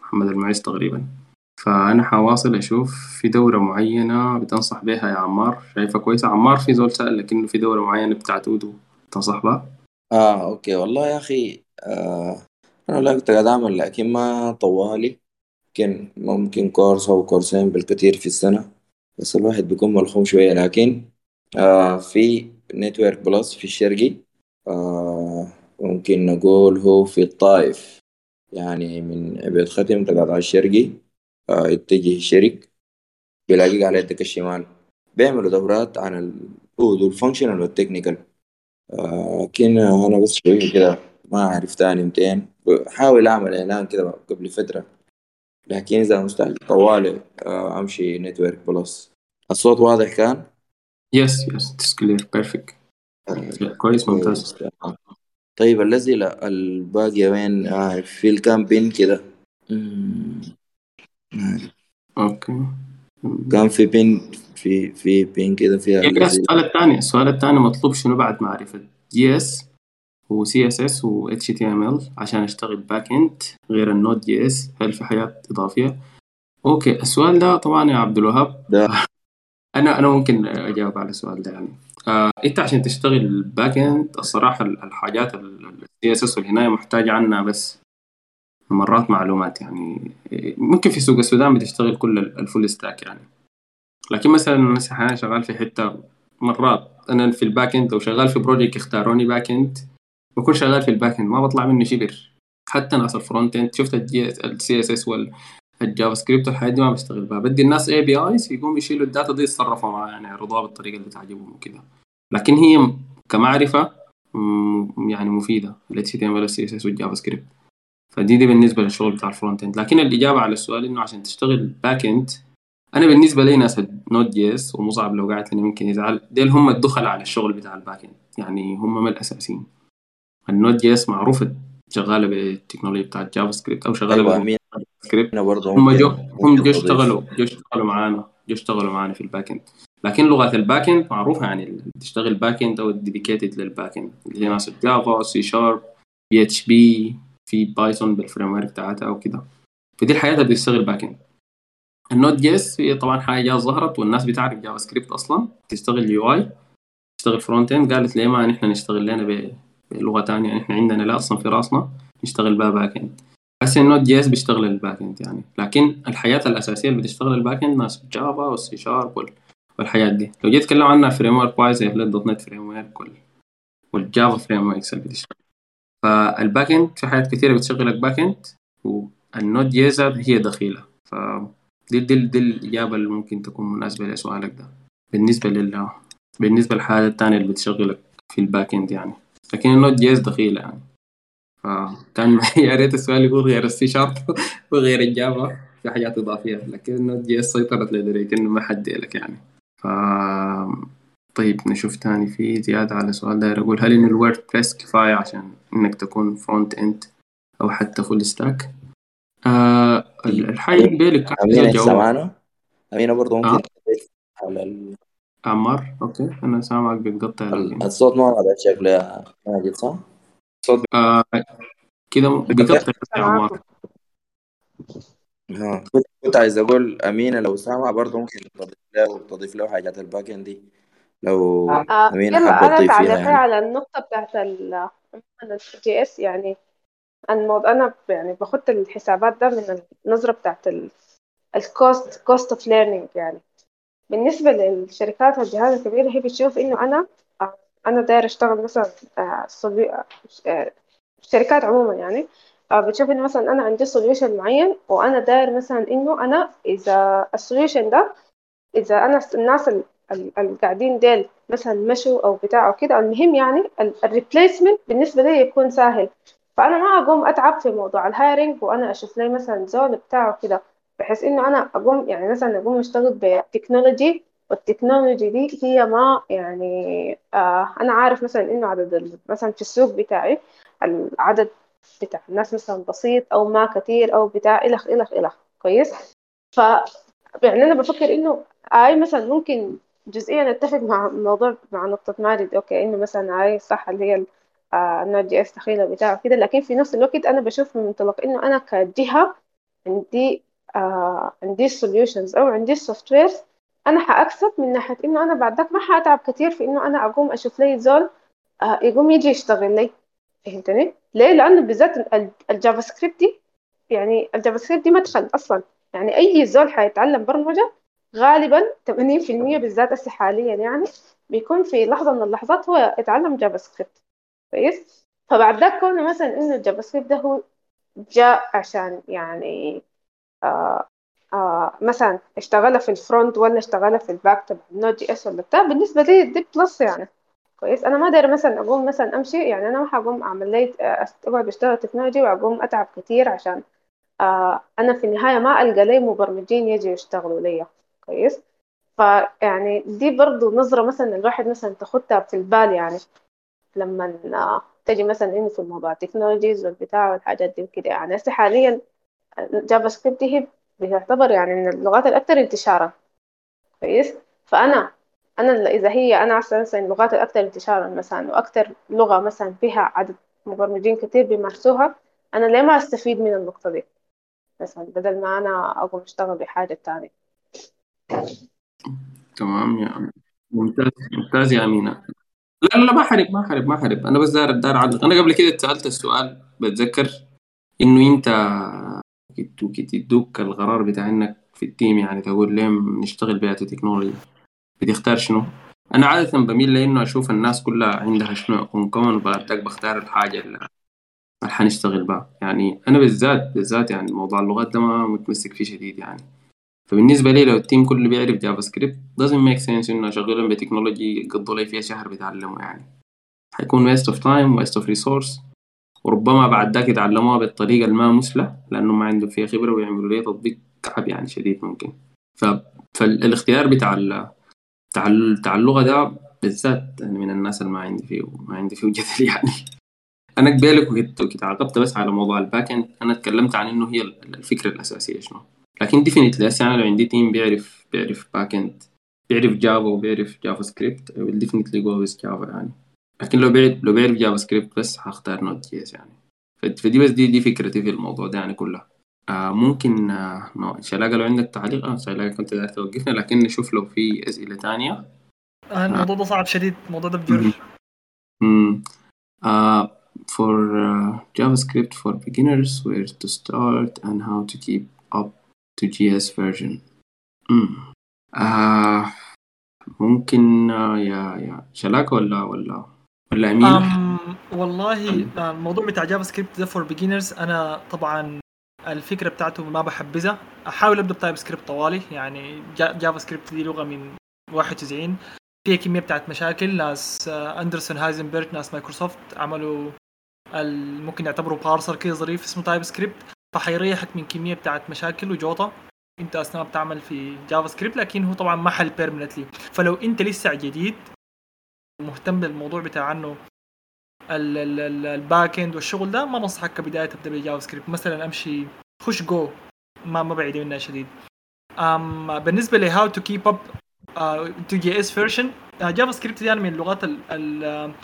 محمد المعز تقريبا. فأنا حواصل أشوف في دورة معينة بتنصح بيها يا عمار. شايفها كويسة؟ عمار في زول سأل لكنه في دورة معينة بتاعت أودو تنصح بها؟ آه أوكي. والله يا أخي آه أنا لا كنت قاعد اعمل لكن ما طوالي. ممكن ممكن كورس أو كورسين بالكثير في السنة. بس الواحد بيكون ملخوم شوية. لكن آه في Network Plus في الشرقي آه ممكن نقول هو في الطائف. يعني من عبيد ختم تقاطع الشرقي آه يتجه الشرق بيلاقيك على يدك الشمال. بيعملوا دورات عن ال Odoo ال functional وال technical آه، لكن أنا بس شوية كده ما أعرف تاني متين. بحاول أعمل إعلان كده قبل فترة. لكن إذا مستعجل. طوالي آه، أمشي Network Plus الصوت واضح كان؟ يس يس تس كلير بيرفكت كويس ممتاز. طيب الأسئلة الباقية وين؟ أعرف في ال comment كده. أعرف. okay كان في pin في في pin كده فيها السؤال الثاني السؤال الثاني مطلوب شنو بعد معرفة؟ JS و CSS و HTML عشان أشتغل back end غير ال Node JS هل في حاجات إضافية. okay السؤال ده طبعا يا عبد الوهاب. ده. أنا أنا ممكن أجاوب على السؤال ده يعني. آه أنت عشان تشتغل back end الصراحة ال- الحاجات ال CSS والهناية محتاج عنها بس مرات معلومات يعني. ممكن في سوق السودان بتشتغل كل ال- ال full stack يعني. لكن مثلا أنا شغال في حتة مرات. أنا في ال back end لو شغال في project اختاروني back end بكون شغال في ال back end ما بطلع منه شبر حتى ناس ال front end شفت ال CSS وال JavaScript والحاجات دي ما بشتغل بها. بدي الناس APIs يقوموا يشيلوا ال data دي يتصرفوا معاها يعني يعرضوها بالطريقة اللي تعجبهم وكده. لكن هي كمعرفة يعني مفيدة ال HTML وال CSS وال JavaScript فدي دي بالنسبة للشغل بتاع ال front end لكن الإجابة على السؤال إنه عشان تشتغل back end أنا بالنسبة لي ناس ال Node JS ومصعب لو قاعد هنا ممكن يزعل. ديل هم الدخل على الشغل بتاع ال back end يعني هم الأساسيين. ال Node JS معروفه شغاله بالتكنولوجيا بتاعت JavaScript أو شغاله امين سكريبت هم جو هم جو اشتغلوا جو اشتغلوا معانا جو اشتغلوا معانا في ال backend لكن لغة ال backend معروفة يعني اللي بتشتغل backend أو dedicated لل backend اللي هي ناس ال Java C sharp PHP في Python بال framework بتاعتها وكده فدي الحياة اللي بتشتغل backend ال Node JS هي طبعا حاجة ظهرت والناس بتعرف JavaScript أصلا. تشتغل UI تشتغل frontend قالت ليه ما نحن نشتغل لنا بلغه ثانية يعني إحنا عندنا لا أصلا في رأسنا نشتغل بها backend بس ال Node JS بيشتغل ال backend يعني. لكن الحاجات الأساسية اللي بتشتغل ال backend ناس Java وال C sharp وال- والحاجات دي. لو جيت اتكلم عنها framework wise زي dot net framework وال- وال Java frameworks اللي بتشتغل. فال backend في حاجات كثيره بتشغلك backend وال Node JS هي دخيلة. ف دي دي, دي الإجابة اللي ممكن تكون مناسبة لسؤالك ده. بالنسبة لل بالنسبة للحاجات الثانية اللي بتشغلك في ال backend يعني. لكن ال Node JS دخيلة يعني فكان يا ريت السؤال يقول غير ال C sharp وغير ال Java في حاجات إضافية لكن ال Node JS سيطرت لدرجه انه ما حد لك يعني ف طيب نشوف تاني في زيادة على سؤال داير أقول هل إن ال WordPress كفاية عشان إنك تكون frontend أو حتى full stack؟ آه ال- الحاجة اللي بالك امين انت جواب سامعنا؟ أمينة برضه ممكن آه على. عمار okay. أنا سامعك بتقطع لكن الصوت ما واضح شكله يا ماجد صح؟ الصوت آه كده بيقطع يا عمار كنت عايز أقول أمينة لو سامع برضه ممكن تضيف له تضيف له حاجات ال backend دي. لو آه أمينة حابة أنا تضيف فيها تعليقي يعني. على النقطة بتاعت ال JS يعني الموضوع أنا ب- يعني باخد الحسابات ده من النظرة بتاعت ال cost cost of learning يعني. بالنسبة للشركات والجهات الكبيرة هي بتشوف إنه أنا آه، أنا داير أشتغل مثلا آه، صبي- آه، الشركات عموما يعني آه، بتشوف إنه مثلا أنا عندي solution معين وأنا داير مثلا إنه أنا إذا ال solution ده إذا أنا الناس ال- ال- اللي قاعدين ديل مثلا مشوا أو بتاع أو كده المهم يعني ال replacement بالنسبة لي يكون سهل. فأنا ما أقوم أتعب في موضوع ال hiring وأنا أشوف لي مثلا زول بتاعه كده بحيث إنه أنا أقوم يعني مثلا أقوم أشتغل ب technology وال technology دي هي ما يعني آه أنا عارف مثلا إنه عدد مثلا في السوق بتاعي العدد بتاع الناس مثلا بسيط أو ما كتير أو بتاع إلخ إلخ إلخ كويس؟ ف يعني أنا بفكر إنه هاي مثلا ممكن جزئيا أتفق مع موضوع مع نقطة ماجد okay إنه مثلا هاي صح اللي هي ال Node JS دخيلة بتاعه كده لكن في نفس الوقت أنا بشوف من منطلق إنه أنا كجهة عندي آه عندي solutions أو عندي software أنا حأكسب من ناحية إنه أنا بعد ما ما حأتعب كتير في إنه أنا أقوم أشوف لي زول آه يقوم يجي يشتغل لي. فهمتني؟ ليه؟ لأنه بالذات ال- ال JavaScript دي يعني ال JavaScript دي مدخل أصلا. يعني أي زول حيتعلم برمجة غالبا 80% بالذات هسه حاليا يعني بيكون في لحظة من اللحظات هو يتعلم JavaScript. كويس؟ فبعد ذاك كونه مثلا إنه ال JavaScript ده هو جاء عشان يعني آه آه مثلا اشتغل في ال front ولا اشتغل في ال back تبع ال Node JS ولا بتاع بالنسبة لي دي plus يعني. كويس. أنا ما داير مثلا أقوم مثلا أمشي يعني أنا ما حقوم أعمل لي آه، أقعد أشتغل technology وأقوم أتعب كتير عشان آه أنا في النهاية ما ألقى لي مبرمجين يجي يشتغلوا ليا. كويس. فيعني دي برضو نظرة مثلا الواحد مثلا تاخدها في البال يعني. لما آه، تجي مثلا إنه في موضوع ال technologies والبتاع والحاجات دي وكده. يعني هسه حاليا JavaScript هي بتعتبر يعني من اللغات الأكثر انتشارا. كويس؟ فأنا أنا إذا هي أنا عارفة مثلا اللغات الأكثر انتشارا مثلا وأكثر لغة مثلا فيها عدد مبرمجين كتير بيمارسوها أنا ليه ما أستفيد من النقطة دي؟ مثلا بدل ما أنا أقوم أشتغل بحاجة تانية. تمام يا ممتاز ممتاز يا أمينة لا لا ما حرب ما حرب ما حرب أنا بس دار دار أعلق أنا قبل كده اتسألت السؤال بتذكر إنه أنت كنت يدوك القرار بتاع إنك في ال team يعني تقول ليه نشتغل بيها technology بتختار شنو؟ أنا عادة بميل لإنه أشوف الناس كلها عندها شنو يكون common بعدك بختار الحاجة اللي حنشتغل بها. يعني أنا بالذات بالذات يعني موضوع اللغات ده ما متمسك فيه شديد يعني. فبالنسبة لي لو ال team كله بيعرف JavaScript doesn't make sense إنه أشغلهم ب technology يقضوا لي فيها شهر بيتعلموا يعني. حيكون waste of time waste of resource. وربما بعد ذاك يتعلموها بالطريقة الما مثلى لأنه ما عندهم فيها خبرة ويعملوا لي تطبيق تعب يعني شديد ممكن. ف... فالاختيار بتاع ال... بتاع اللغة ده بالذات أنا من الناس اللي ما عندي فيه ما عندي فيه جدل يعني. أنا قبالك وكنت عقبت بس على موضوع ال backend أنا اتكلمت عن إنه هي الفكرة الأساسية شنو. لكن definitely هسه أنا لو عندي team بيعرف بيعرف backend بيعرف Java وبيعرف JavaScript go with Java يعني. لكن لو بيعرف لو بيعرف JavaScript بس هختار Node JS يعني فدي بس دي دي فكرتي في الموضوع ده يعني كلها. آه ممكن آه شلاقة لو عندك تعليق آه شلاقة كنت داير توقفنا لكن نشوف لو في أسئلة تانية. آه الموضوع ده صعب شديد الموضوع ده بجر امم uh, for uh, JavaScript for beginners where to start and how to keep up to JS version. امم آه ممكن آه يا يا شلاقة ولا ولا ولا أمين؟ أم والله الموضوع بتاع JavaScript ده for beginners أنا طبعا الفكرة بتاعته ما بحبذها. أحاول أبدأ ب TypeScript طوالي يعني JavaScript دي لغة من 91 فيها كمية بتاعت مشاكل ناس أندرس هايلسبرغ ناس مايكروسوفت عملوا ممكن يعتبروا parser كده ظريف اسمه TypeScript فحيريحك من كمية بتاعت مشاكل وجوطة. أنت اثناء بتعمل في JavaScript لكن هو طبعا ما حل permanently فلو أنت لسه جديد مهتم بالموضوع بتاع انه ال back end والشغل ده ما بنصحك كبداية تبدأ بال JavaScript. مثلا أمشي خش جو ما ما بعيد منها شديد. أم بالنسبة ل how to keep up to JS version JavaScript دي من اللغات ال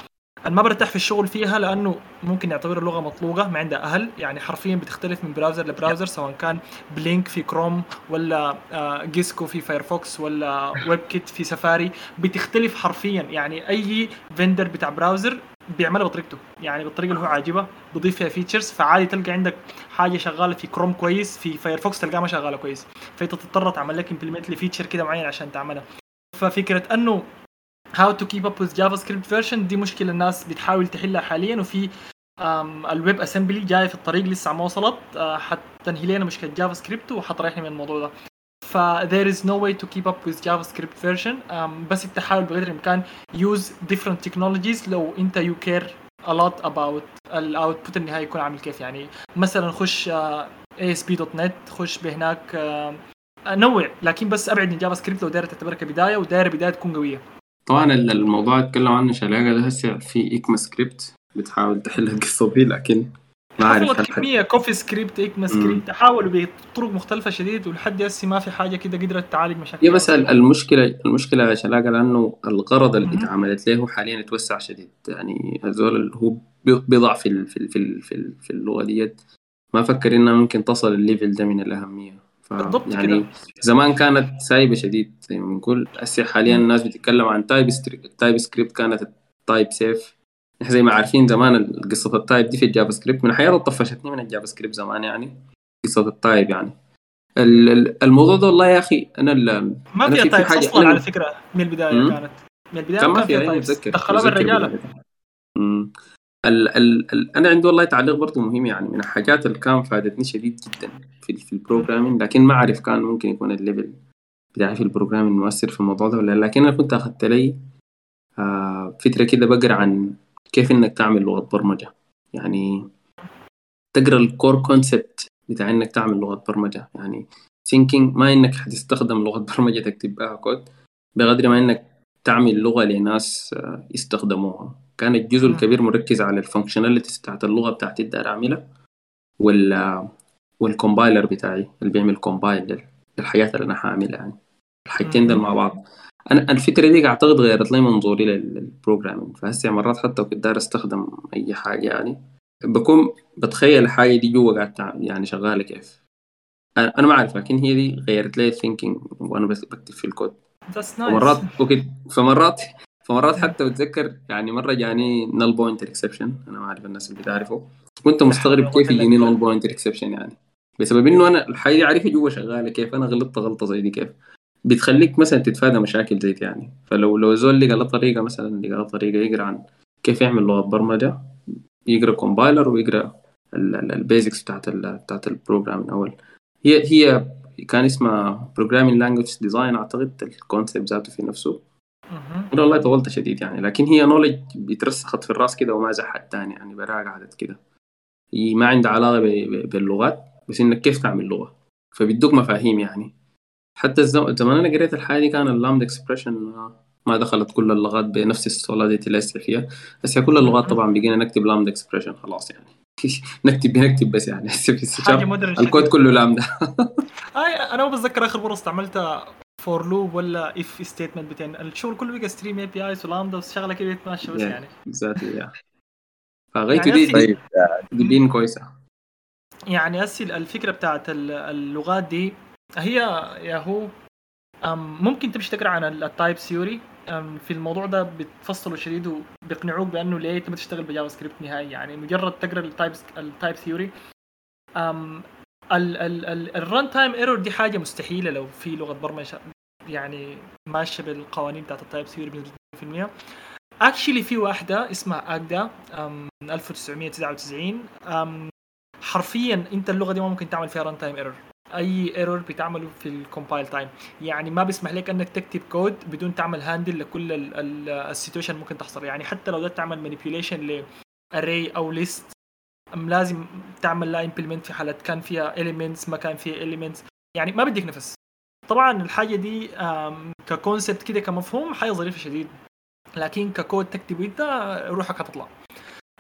ما برتاح في الشغل فيها لأنه ممكن نعتبرها لغه مطلوقة ما عندها أهل. يعني حرفيا بتختلف من browser ل browser سواء كان Blink في كروم ولا Gecko في Firefox ولا WebKit في سفاري بتختلف حرفيا. يعني أي vendor بتاع browser بيعملها بطريقته. يعني بالطريقة اللي هو عاجبها بيضيف فيها features فعادي تلقى عندك حاجة شغالة في كروم كويس في Firefox تلقاها ما شغالة كويس. فأنت تضطر تعمل لك implement ل feature كده معين عشان تعملها. ففكرة أنه how to keep up with JavaScript version دي مشكلة الناس بتحاول تحلها حاليا وفي ال WebAssembly جاي في الطريق لسه ما وصلت. حتنهي لنا مشكلة JavaScript وحتريحنا من الموضوع ده. ف there is no way to keep up with JavaScript version. um, بس انت حاول بقدر الإمكان use different technologies. لو أنت you care a lot about ال output النهائي يكون عامل كيف. يعني مثلا خش uh, ASP.NET خش بهناك uh, نوع. لكن بس أبعد من JavaScript لو داير تعتبرها كبداية وداير بداية تكون قوية. طبعا الموضوع اتكلم عنه شلاقة ده هسه في ECMAScript بتحاول تحل القصة دي لكن ما عارف كمية CoffeeScript ECMAScript حاولوا بطرق مختلفة شديد ولحد هسه ما في حاجة كده قدرت تعالج مشاكل. هي بس المشكلة المشكلة يا شلاقة لأنه الغرض اللي اتعملت له حاليا اتوسع شديد. يعني اللي هو بيضع في في في ال في, ال في اللغة ديت ما فكر إنها ممكن تصل ال level ده من الأهمية. بالضبط يعني كده. زمان كانت سايبة شديد زي ما بنقول. هسه حاليا الناس بتتكلم عن type ال TypeScript كانت ال type safe إحنا زي ما عارفين زمان قصة ال type دي في ال JavaScript من حياتي طفشتني من ال JavaScript زمان يعني. قصة ال type يعني. الموضوع ده والله يا أخي أنا ما فيها type حاجة أصلا على فكرة من البداية. كانت. من البداية كان ما في فيها type دخلوها. مم. ال ال ال أنا عندي والله تعليق برضه مهم يعني من الحاجات اللي كان فادتني شديد جدا. في في ال programming لكن ما أعرف كان ممكن يكون ال level بتاعي في ال programming مؤثر في الموضوع ده ولا لا. لكن أنا كنت أخذت لي آه فتره كده بقرأ عن كيف إنك تعمل لغة برمجة يعني تقرأ ال core concept بتاع إنك تعمل لغة برمجة يعني thinking ما إنك حتستخدم لغة برمجة تكتب بها كود بقدر ما إنك تعمل لغة لناس آه، يستخدموها كان الجزء. الكبير مركز على ال functionalities بتاعت اللغة بتاعتي اللي داير اعملها وال وال compiler بتاعي اللي بيعمل compile للحاجات اللي أنا هعملها يعني. الحاجتين دول مع بعض. أنا الفكرة دي أعتقد غيرت لي منظوري لل programming فهسه مرات حتى كنت داير أستخدم أي حاجة يعني. بكون بتخيل الحاجة دي جوا قاعد يعني شغالة كيف. أنا ما أعرف لكن هي دي غيرت لي ال thinking وأنا بس بكتب في الكود فمرات فمرات فمرات حتى بتذكر يعني مرة جاني null pointer exception أنا ما أعرف الناس اللي بتعرفه. كنت مستغرب كيف يجيني null pointer exception يعني. بسبب إنه أنا الحاجة دي عارفها جوا شغالة كيف أنا غلطت غلطة زي دي كيف؟ بتخليك مثلا تتفادى مشاكل زي دي يعني. فلو لو زول لقى له طريقة مثلا لقى له طريقة يقرأ عن كيف يعمل لغة برمجة يقرأ compiler ويقرأ ال basics بتاعت بتاعت ال program الأول هي هي كان اسمها programming language design أعتقد ال concept ذاته في نفسه. والله طولت شديد يعني. لكن هي knowledge بيترسخت في الراس كده وما زحت تاني يعني براها قعدت كده. هي ما عندها علاقة باللغات. بس إنك كيف تعمل لغة؟ فبيدوك مفاهيم يعني. حتى زمان أنا قريت الحاجة دي كان ال lambda expression ما دخلت كل اللغات بنفس ال solidity اللي فيها. بس كل اللغات طبعا بقينا نكتب lambda expression خلاص يعني. نكتب بنكتب بس يعني. حاجة الكود كله لامدا أي أنا ما بتذكر آخر مرة استعملتها for loop ولا if statement بتاعين الشغل كله بقى stream APIs و lambda وشغلة كده يتماشى بس يعني. exactly يا دي دي, دي بين كويسة. يعني هسي الفكرة بتاعت اللغات دي هي ياهو ممكن تمشي تقرأ عن ال type theory في الموضوع ده بتفصلوا شديد وبيقنعوك بأنه ليه أنت ما تشتغل ب JavaScript نهائي. يعني مجرد تقرأ ال type ال type theory ال runtime error دي حاجة مستحيلة لو في لغة برمجة يعني ماشية بالقوانين بتاعت ال type theory بنسبة 100% actually في واحدة اسمها Agda 1999 حرفيا أنت اللغة دي ما ممكن تعمل فيها runtime error أي error بتعمله في ال compile time يعني ما بيسمح لك إنك تكتب كود بدون تعمل handle لكل ال situation ممكن تحصل. يعني حتى لو بدك تعمل manipulation ل array أو list لازم تعمل لا implement في حالة كان فيها elements ما كان فيها elements يعني ما بدك نفس. طبعا الحاجة دي ك concept كده كمفهوم حاجة ظريفه شديد. لكن ككود تكتبه انت روحك هتطلع.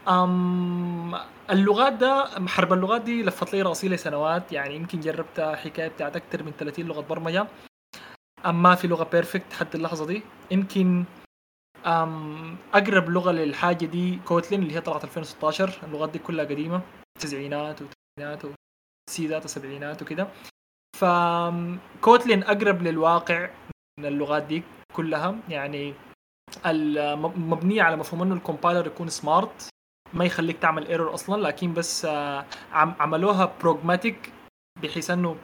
أم اللغات ده حرب اللغات دي لفت لي رأسي لسنوات. يعني يمكن جربت حكاية بتاعت أكثر من 30 لغة برمجة. أم ما في لغة perfect حتى اللحظة دي. يمكن أم أقرب لغة للحاجة دي Kotlin اللي هي طلعت 2016 اللغات دي كلها قديمة. تسعينات وثمانينات وستينات وسبعينات وكده. ف Kotlin أقرب للواقع من اللغات دي كلها. يعني مبنية على مفهوم إنه ال compiler يكون smart ما يخليك تعمل error أصلا لكن بس آه، عملوها pragmatic بحيث إنه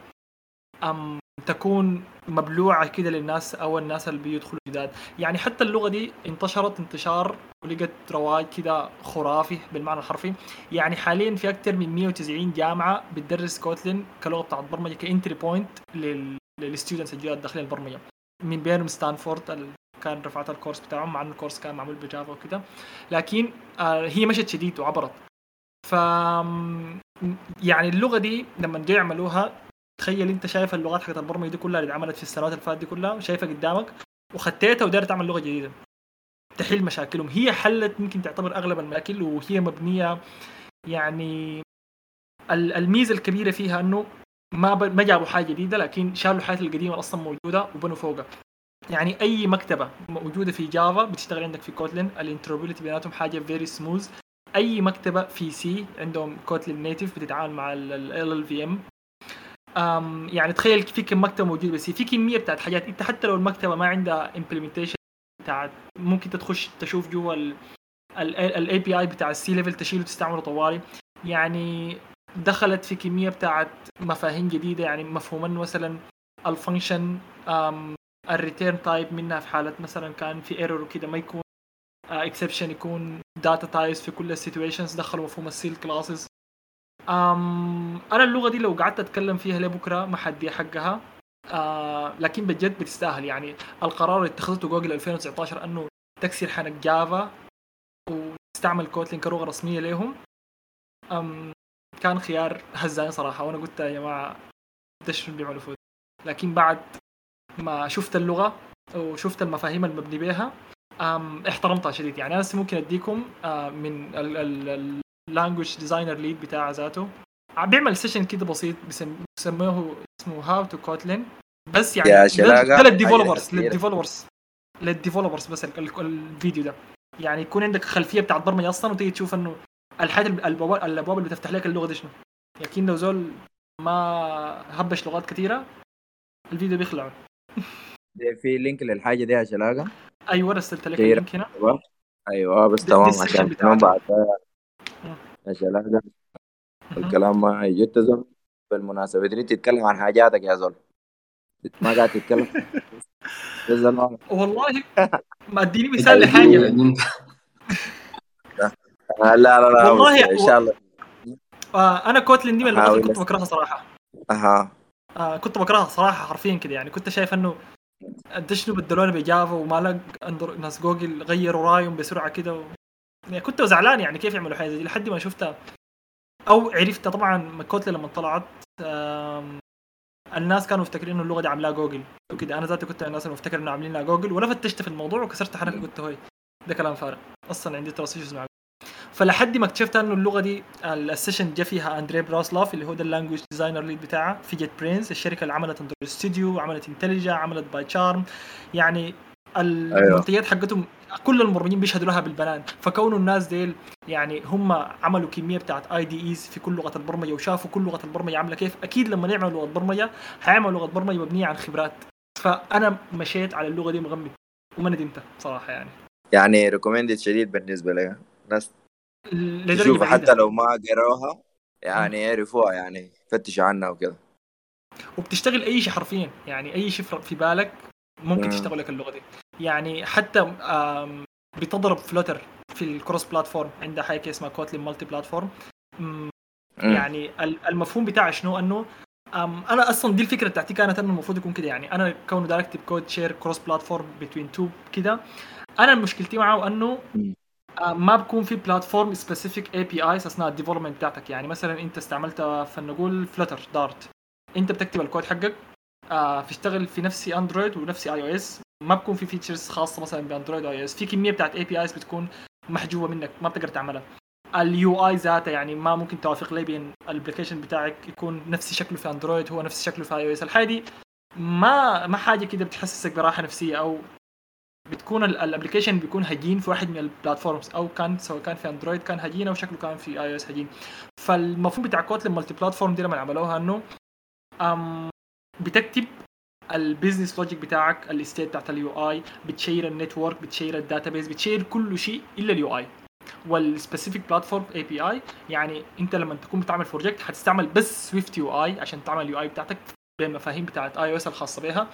أم تكون مبلوعة كده للناس أو الناس اللي بيدخلوا جداد. يعني حتى اللغة دي انتشرت انتشار ولقت رواج كده خرافي بالمعنى الحرفي. يعني حاليا في أكثر من 190 جامعة بتدرس Kotlin كلغة بتاعت برمجة ك entry point لل students الجداد داخلين البرمجة. من بينهم ستانفورد كان رفعت ال course بتاعهم مع انه ال course كان معمول ب Java وكده. لكن آه، هي مشت شديد وعبرت. ف يعني اللغة دي لما جاي يعملوها تخيل أنت شايف اللغات حقت البرمجة دي كلها اللي اتعملت في السنوات اللي فاتت دي كلها شايفها قدامك وخطيتها وداير تعمل لغة جديدة. تحل مشاكلهم. هي حلت ممكن تعتبر أغلب المشاكل وهي مبنية يعني الميزة الكبيرة فيها إنه ما ما جابوا حاجة جديدة لكن شالوا الحاجات القديمة أصلا موجودة وبنوا فوقها. يعني أي مكتبة موجودة في Java بتشتغل عندك في Kotlin ال interoperability بيناتهم حاجة very smooth أي مكتبة في C عندهم Kotlin Native بتتعامل مع ال LLVM يعني تخيل في كم مكتبة موجود بس في كمية بتاعت حاجات. إنت حتى لو المكتبة ما عندها implementation بتاعت ممكن تخش تشوف جوا ال API بتاع ال C level تشيله وتستعمله طوالي يعني دخلت في كمية بتاعت مفاهيم جديدة. يعني مفهوما مثلا ال function ال return type منها في حالة مثلا كان في error وكده ما يكون exception uh, يكون data types في كل ال situations دخلوا مفهوم ال sealed classes أنا اللغة دي لو قعدت أتكلم فيها لبكرة ما حدي حقها uh, لكن بجد بتستاهل. يعني القرار اللي اتخذته جوجل 2019 إنه تكسر حنك Java وتستعمل Kotlin كلغه رسمية لهم um, كان خيار هزاني صراحة. وأنا قلت يا جماعة ده شنو لكن بعد ما شفت اللغة وشفت المفاهيم المبني بها احترمتها شديد. يعني أنا ممكن أديكم آه، من ال language designer lead بتاع ذاته. بيعمل session كده بسيط بيسموه اسمه How to Kotlin بس يعني ده لل developers لل developers لل developers بس ال- ال- الفيديو ده. يعني يكون عندك خلفية بتاعت برمجه أصلا وتيجي تشوف إنه الحاجة الابواب الأبواب اللي بتفتح لك اللغة دي شنو. لكن لو زول ما هبش لغات كثيره الفيديو بيخلعوا دي في link للحاجة دي يا شلاقه أيوه رسلت لك. ال link هنا. أيوه. أيوه بس دي- تمام عشان كمان بتاعتها. بعد. يا شلاقه الكلام ما يجتزم. بالمناسبة دي تتكلم عن حاجاتك يا زول. ما قاعد تتكلم. والله ما اديني مثال لحاجة. آه، لا لا لا والله بس إن شاء الله. آه أنا Kotlin دي من اللغات اللي كنت بكرهها صراحة. أها. آه كنت بكرهها صراحة حرفيا كده يعني. كنت شايف إنه قد شنو بدلونا ب Java وما لق ناس جوجل غيروا رأيهم بسرعة كده و... يعني كنت زعلان يعني كيف يعملوا حاجة زي لحد ما شفتها أو عرفت طبعا كوتلي لما طلعت آم، الناس كانوا مفتكرين إنه اللغة دي عاملاها جوجل وكده. أنا ذاتي كنت الناس اللي مفتكر إنه عاملينها جوجل وأنا فتشت في الموضوع وكسرت حركة قلت هوي ده كلام فارغ. أصلا عندي ترانسيشنز مع فلحد ما اكتشفت انه اللغة دي السيشن جا فيها اندري براسلاف اللي هو ده اللانجوج ديزاينر ليد بتاعها في جيت برينز الشركة اللي عملت اندرويد ستوديو عملت انتليجا عملت باي تشارم يعني المنتجات حقتهم كل المبرمجين بيشهدوا لها بالبنان. فكونوا الناس ديل يعني هم عملوا كمية بتاعت IDEs في كل لغة البرمجة وشافوا كل لغة البرمجة عاملة كيف. أكيد لما يعملوا لغة برمجة حيعملوا لغة برمجة مبنية عن خبرات. فأنا مشيت على اللغة دي مغمد وما ندمت صراحة يعني. يعني recommended شديد بالنسبة لي. ناس بعيدة. حتى لو ما قروها يعني يعرفوها يعني فتشوا عنها وكده وبتشتغل أي شيء حرفيا يعني أي شيء في بالك ممكن مم. تشتغل لك اللغة دي. يعني حتى بتضرب Flutter في ال cross platform عندها حاجة اسمها Kotlin Multiplatform. يعني ال- المفهوم بتاعها شنو؟ إنه أنا أصلا دي الفكرة بتاعتي كانت انه المفروض يكون كده. يعني أنا كونه داير اكتب code share cross platform between two كده أنا مشكلتي معه إنه ما بكون في platform specific APIs أثناء ال development بتاعتك. يعني مثلا أنت استعملت فلنقول Flutter Dart أنت بتكتب الكود حقك آه بيشتغل في نفس Android ونفس iOS ما بكون في features خاصة مثلا ب Android و iOS في كمية بتاعت APIs بتكون محجوبة منك ما بتقدر تعملها. ال UI ذاته يعني ما ممكن توافق لي بين ال application بتاعك يكون نفس شكله في Android هو نفس شكله في iOS الحاجة دي ما ما حاجة كده بتحسسك براحة نفسية أو بتكون ال application بيكون هجين في واحد من ال platforms أو كان سواء كان في Android كان هجين أو شكله كان في iOS هجين. فالمفهوم بتاع Kotlin Multiplatform دي لما عملوها إنه بتكتب ال business logic بتاعك ال state بتاعت اليو آي بتشير النتورك بتشير الداتابيز بتشير كل شيء إلا ال UI. وال specific platform API يعني أنت لما تكون بتعمل project حتستعمل بس SwiftUI عشان تعمل ال UI بتاعتك بالمفاهيم بتاعت iOS الخاصة بها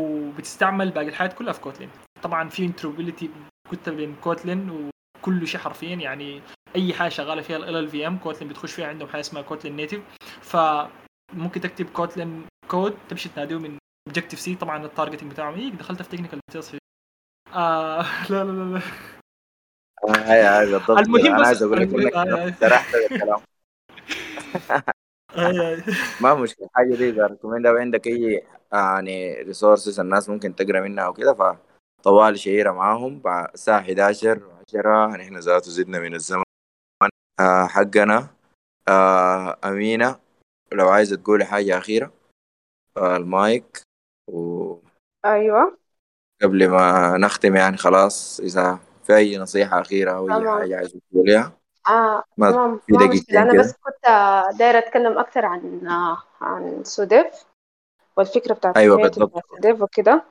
وبتستعمل باقي الحاجات كلها في Kotlin طبعا في interoperability كتب بين Kotlin وكل شيء حرفيا يعني أي حاجة شغالة فيها ال JVM Kotlin بتخش فيها عندهم حاجة اسمها Kotlin Native فممكن تكتب Kotlin code تمشي تناديه من Objective-C طبعا ال targeting بتاعهم إيه دخلت في technical details آه لا لا لا, لا. آه، هاي هاي بالضبط المهم أنا عايز أقول لك. إنك سرحت آه، آه. ما مشكلة الحاجة دي recommend أو عندك أي يعني resources الناس ممكن تقرأ منها وكده فطوال شهيرة معاهم بعد الساعة 11 10 نحن ذاته زدنا من الزمن آه حقنا آه أمينة لو عايزة تقولي حاجة أخيرة آه المايك وقبل أيوه ما نختم يعني خلاص إذا في أي نصيحة أخيرة أو أي. حاجة عايزة تقوليها آه ما تمام في دقيقتين مشكلة أنا. بس كنت دايرة أتكلم أكثر عن آه، عن سوديف والفكرة بتاعت أيوة بالضبط. SuDev وكده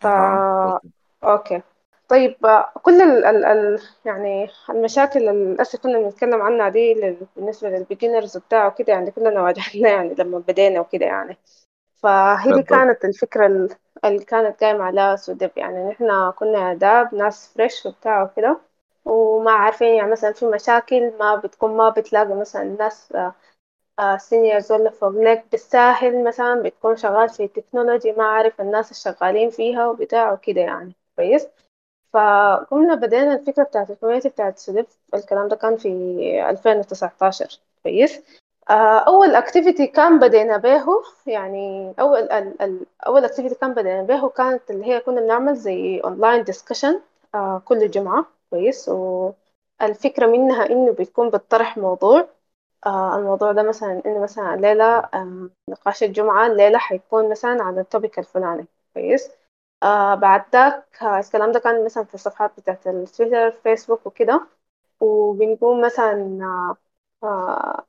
ف أها. okay طيب كل ال ال ال يعني المشاكل اللي كنا بنتكلم عنها دي لل- بالنسبة لل beginners وبتاع وكده يعني كلنا واجهنا يعني لما بدينا وكده يعني فهي دي. كانت الفكرة ال- اللي كانت قايمة على SuDev يعني نحن كنا آداب ناس fresh وبتاع وكده وما عارفين يعني مثلا في مشاكل ما بتكون ما بتلاقي مثلا ناس seniors ولا فوقلك بالساهل مثلا بتكون شغال في ال technology ما عارف الناس الشغالين فيها وبتاع وكده يعني. كويس؟ فقمنا بدينا الفكرة بتاعت ال community بتاعت SuDev الكلام ده كان في 2019 كويس؟ آه، أول activity كان بدينا به يعني أول ال ال أول activity كان بدينا به كانت اللي هي كنا بنعمل زي online discussion كل جمعة. كويس؟ والفكرة منها إنه بتكون بتطرح موضوع. آه الموضوع ده مثلا إنه مثلا الليلة آه نقاش الجمعة الليلة حيكون مثلا عن التوبيك الفلاني كويس؟ آه بعد ذاك آه الكلام ده كان مثلا في الصفحات بتاعت التويتر فيسبوك وكده. وبنقوم مثلا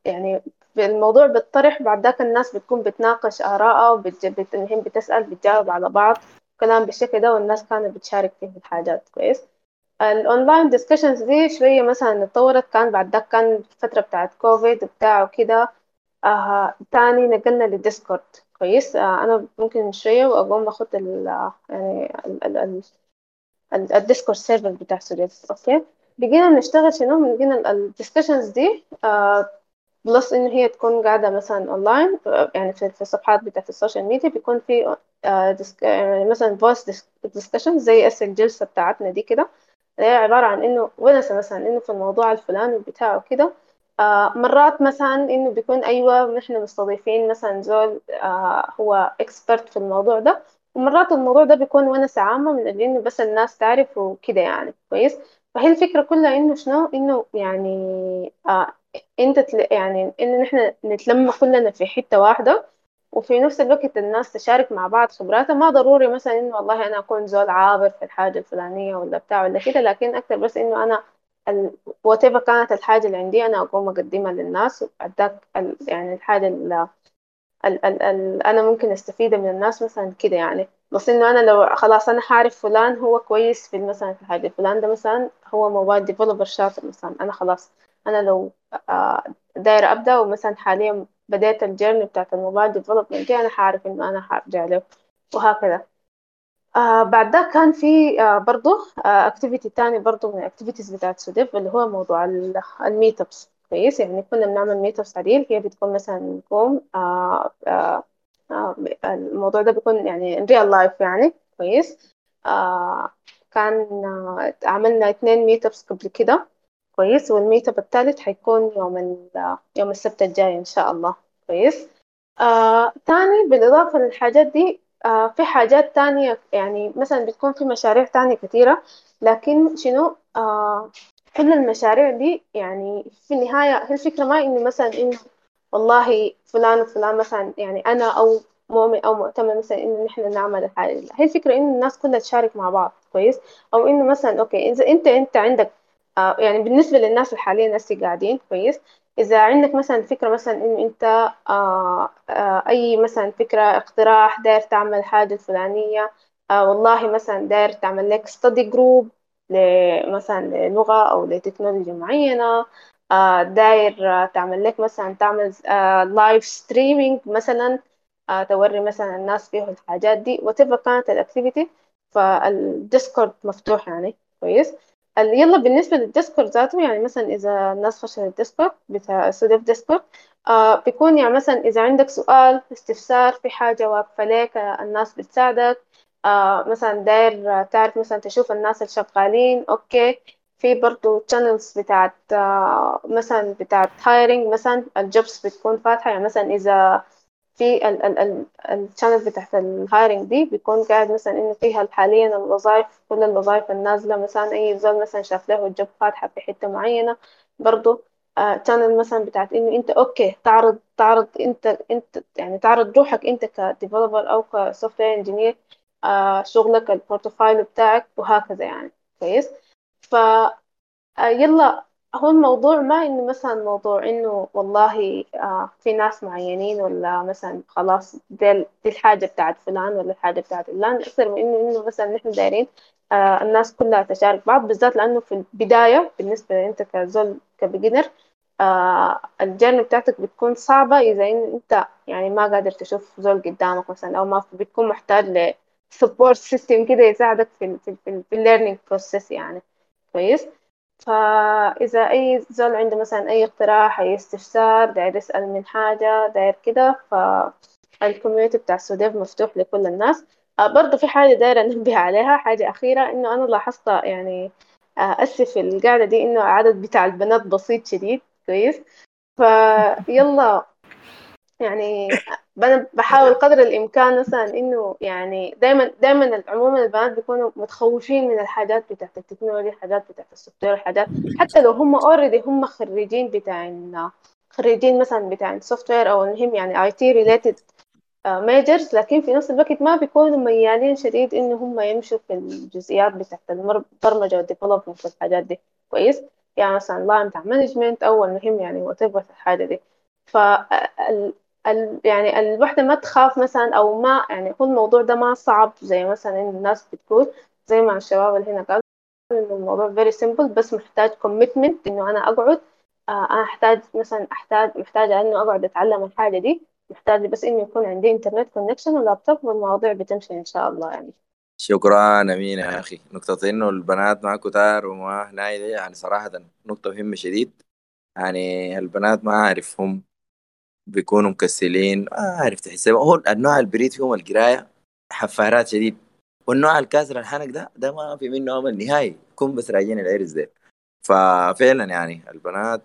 يعني الموضوع بيطرح بعد ذاك الناس بتكون بتناقش آراءها وبتهم بتسأل بتجاوب على بعض كلام بالشكل ده والناس كانت بتشارك فيه الحاجات كويس؟ ال online discussions دي شوية مثلا اتطورت كان بعد ذاك كان الفترة بتاعت كوفيد وبتاع وكده. آه تاني نقلنا لل Discord كويس. آه أنا ممكن شوية وأقوم أخد ال يعني ال ال ال ال ال Discord server بتاع SuDev okay. بقينا بنشتغل شنو؟ بقينا ال discussions دي آه plus إن هي تكون قاعدة مثلا أونلاين يعني في, الصفحات بتاعت ال social media بيكون في آه يعني مثلا voice discussion زي اس الجلسة بتاعتنا دي كده. هي عبارة عن إنه ونسة مثلا إنه في الموضوع الفلاني بتاعه كده آه مرات مثلا إنه بيكون أيوة نحن مستضيفين مثلا زول آه هو expert في الموضوع ده. ومرات الموضوع ده بيكون ونسة عامة من أجل إنه بس الناس تعرف وكده يعني كويس؟ فهي الفكرة كلها إنه شنو؟ إنه يعني آه أنت. يعني إنه نحن نتلم كلنا في حتة واحدة. وفي نفس الوقت الناس تشارك مع بعض خبراتها ما ضروري مثلا إنه والله أنا أكون زول عابر في الحاجة الفلانية ولا بتاع ولا كده لكن أكثر بس إنه أنا whatever كانت الحاجة اللي عندي أنا أقوم أقدمها للناس. واداك ال... يعني الحاجة اللي ال... ال... أنا ممكن استفيدها من الناس مثلا كده يعني. بس إنه أنا لو خلاص أنا حعرف فلان هو كويس في مثلا في الحاجة فلان ده مثلا هو موبايل ديفلوبر شاطر مثلا. أنا خلاص أنا لو آه دايره أبدأ ومثلا حاليا بديت ال journey بتاعت ال mobile development دي أنا حعرف إنه أنا حرجع له وهكذا. آه بعد ده كان في آه برضو آه activity تاني برضو من ال activities بتاعت SuDev اللي هو موضوع ال meetups كويس؟ يعني كنا بنعمل meetups عديل هي بتكون مثلا نقوم آه آه آه الموضوع ده بيكون يعني real life يعني. كويس؟ آه كان آه عملنا اتنين meetups قبل كده. كويس وال meetup الثالث حيكون يوم يوم السبت الجاي إن شاء الله. كويس. آه تاني بالإضافة للحاجات دي آه في حاجات تانية يعني مثلا بتكون في مشاريع تانية كثيرة لكن شنو؟ آه كل المشاريع دي يعني في النهاية هي الفكرة ما إنه مثلا إنه والله فلان وفلان مثلا يعني أنا أو مؤمن أو مؤتمن مثلا إنه نحن نعمل الحاجة هي الفكرة إنه الناس كلها تشارك مع بعض. كويس؟ أو إنه مثلا okay إذا أنت أنت عندك يعني بالنسبة للناس اللي حاليا هسه قاعدين كويس. إذا عندك مثلا فكرة مثلا إنه أنت آه آه أي مثلا فكرة اقتراح داير تعمل حاجة الفلانية آه والله مثلا داير تعمل لك study group مثلا للغة أو لتكنولوجيا معينة آه داير تعمل لك مثلا تعمل live streaming مثلا توري مثلا الناس فيه الحاجات دي وتبقى كانت ال activity فال Discord مفتوح يعني كويس. يلا بالنسبة للديسكورد ذاته يعني مثلا إذا الناس خشت ال Discord بتاع SuDev Discord آه بيكون يعني مثلا إذا عندك سؤال استفسار في حاجة واقفة لك الناس بتساعدك آه مثلا داير تعرف مثلا تشوف الناس الشغالين okay. في برضو channels بتاعت آه مثلا بتاعت hiring مثلا ال jobs بتكون فاتحة يعني مثلا إذا في ال ال ال ال channel بتاعت ال hiring دي بيكون قاعد مثلا إنه فيها حاليا الوظائف كل الوظائف النازلة مثلا أي زول مثلا شاف له ال job فاتحه في حتة معينة channel آه مثلا بتاعت إنه أنت okay تعرض تعرض أنت أنت يعني تعرض روحك أنت ك developer أو ك software engineer شغلك ال portfolio بتاعك وهكذا يعني. كويس؟ ف آه يلا هو الموضوع ما إنه مثلا موضوع إنه والله آه في ناس معينين ولا مثلا خلاص دي, الحاجة بتاعت فلان ولا الحاجة بتاعت فلان أكثر من إنه إنه مثلا نحن دايرين آه الناس كلها تشارك بعض بالذات لأنه في البداية بالنسبة لأنت كزول ك beginner آه ال journey بتاعتك بتكون صعبة إذا أنت يعني ما قادر تشوف زول قدامك مثلا أو ما بتكون محتاج ل support system كده يساعدك في في ال في, ال في learning process يعني. كويس؟ فإذا أي زول عنده مثلا أي اقتراح أي استفسار داير يسأل من حاجة داير كده فال community بتاع سوديف مفتوح لكل الناس. برضه في حاجة دايرة أنبه عليها حاجة أخيرة إنه أنا لاحظت يعني أسف في القاعدة دي إنه عدد بتاع البنات بسيط شديد كويس؟ فيلا يعني أنا بحاول قدر الإمكان مثلا إنه يعني دايما دايما عموما البنات بيكونوا متخوفين من الحاجات بتاعت التكنولوجيا الحاجات بتاعت ال software الحاجات حتى لو هم already هم خريجين بتاع خريجين مثلا بتاع ال software أو المهم يعني IT related majors لكن في نفس الوقت ما بيكونوا ميالين شديد إنه هم يمشوا في الجزئيات بتاعت البرمجة وال development والحاجات دي. كويس؟ يعني مثلا line بتاع management أو المهم يعني وات الحاجة دي. ف يعني الوحدة ما تخاف مثلا أو ما يعني يكون الموضوع ده ما صعب زي مثلا الناس بتقول زي ما الشباب اللي هنا قالوا إنه الموضوع very simple بس محتاج commitment إنه أنا أقعد آه أنا أحتاج مثلا أحتاج محتاجة إنه أقعد أتعلم الحاجة دي محتاج بس إنه يكون عندي إنترنت كونكشن ولابتوب والمواضيع بتمشي إن شاء الله يعني. شكرا أمين يا أخي. نقطة إنه البنات ما كتار وما هناي دي يعني صراحة نقطة مهمة شديد. يعني البنات ما اعرف هم بيكونوا مكسلين. ما أعرف تحسهم هو النوع البريد فيهم القراية حفارات شديد. والنوع الكاسر الحنك ده ده ما في منه أمل نهائي. يكون بس راجعين العرس ده ففعلا يعني البنات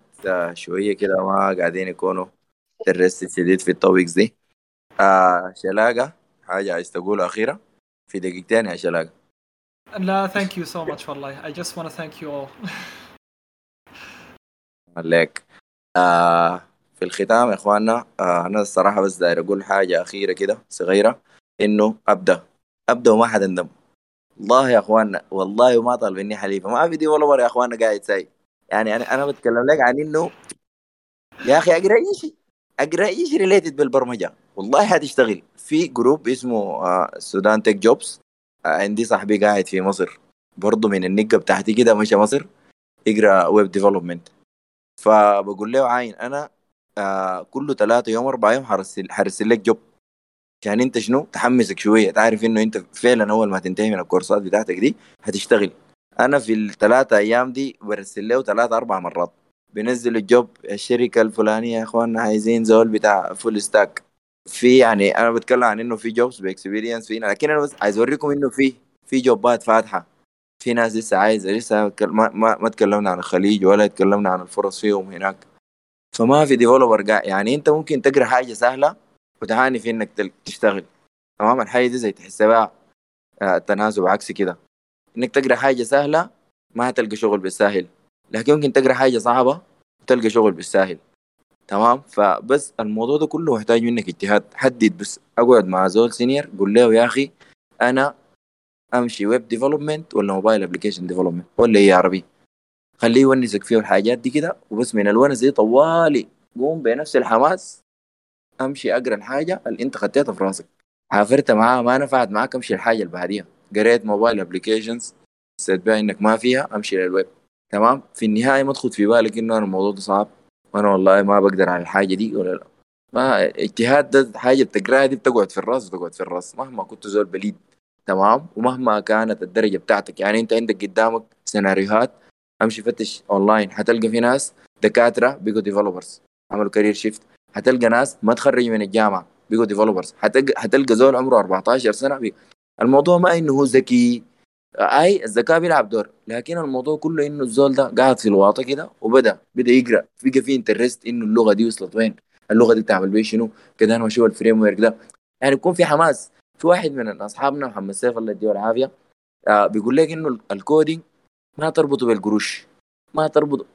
شوية كده ما قاعدين يكونوا درست شديد في ال topics دي. آه شلاقة. حاجة عايز تقولها أخيرة؟ في دقيقتين يا شلاقة. لا thank you so much والله. I just wanna thank you all. عليك. آه في الختام يا إخواننا آه أنا الصراحة بس داير أقول حاجة أخيرة كده صغيرة إنه أبدأ أبدأ وما حد اندم والله يا إخواننا والله وما طالب مني حليفة ما في developer يا إخواننا قاعد ساي. يعني أنا أنا بتكلم لك عن إنه يا أخي أقرأ أي شيء أقرأ أي شيء related بالبرمجة. والله حتشتغل. في group اسمه السودان تك جوبز عندي صاحبي قاعد في مصر. برضه من النقه بتاعتي كده مشى مصر يقرأ web development فبقول له عاين أنا آه كل ثلاثة يوم أربعة يوم حرسل, حرسل لك job عشان أنت شنو؟ تحمسك شوية. تعرف إنه أنت فعلا أول ما تنتهي من الكورسات بتاعتك دي هتشتغل. أنا في الثلاثه أيام دي برسل له ثلاثة أربع مرات. بنزل ال job الشركة الفلانية يا إخواننا عايزين زول بتاع full stack في يعني أنا بتكلم عن إنه في jobs ب experience فينا لكن أنا بس عايز أوريكم إنه في في job ات فاتحة. في ناس لسه عايزة لسه ما ما, ما تكلمنا عن الخليج ولا تكلمنا عن الفرص فيهم هناك. فما في developer يعني أنت ممكن تقرأ حاجة سهلة وتعاني في إنك تشتغل. تمام؟ الحاجة دي زي تحسها بقى آه تناسب عكسي كده. إنك تقرأ حاجة سهلة ما هتلقى شغل بالساهل. لكن ممكن تقرأ حاجة صعبة وتلقى شغل بالساهل. تمام؟ فبس الموضوع ده كله محتاج منك اجتهاد. حدد بس أقعد مع زول senior قول له يا أخي أنا أمشي web development ولا mobile application development ولا إيه عربي خليه يونسك فيه الحاجات دي كده وبس من الونس دي طوالي قوم بنفس الحماس أمشي أقرأ الحاجة اللي أنت خدتها في راسك. حافرت معاها ما نفعت معاك أمشي الحاجة اللي بعديها. قريت mobile applications حسيت بها إنك ما فيها أمشي للويب. تمام؟ في النهاية ما تخد في بالك إنه أنا الموضوع ده صعب. وأنا والله ما بقدر على الحاجة دي ولا لا. ما اجتهاد ده حاجة بتقراها دي بتقعد في الراس وتقعد في الراس مهما كنت زول بليد. تمام؟ ومهما كانت الدرجة بتاعتك. يعني أنت عندك قدامك سيناريوهات امشي فتش اونلاين حتلقى في ناس دكاترة بيجوا developers عملوا career shift حتلقى ناس ما تخرجوا من الجامعة بيجوا developers حتلقى, حتلقى زول عمره 14 سنة بي. الموضوع ما إنه هو ذكي. أي الذكاء بيلعب دور لكن الموضوع كله إنه الزول ده قاعد في الواطة كده وبدأ بدأ يقرأ. بقى في interest إنه اللغة دي وصلت وين اللغة دي بتعمل بيه شنو كده أنا بشوف ال framework ده. يعني يكون في حماس. في واحد من أصحابنا محمد سيف الله يديه العافية آه بيقول لك إنه ال coding ما تربطه بالقروش. ما تربطه.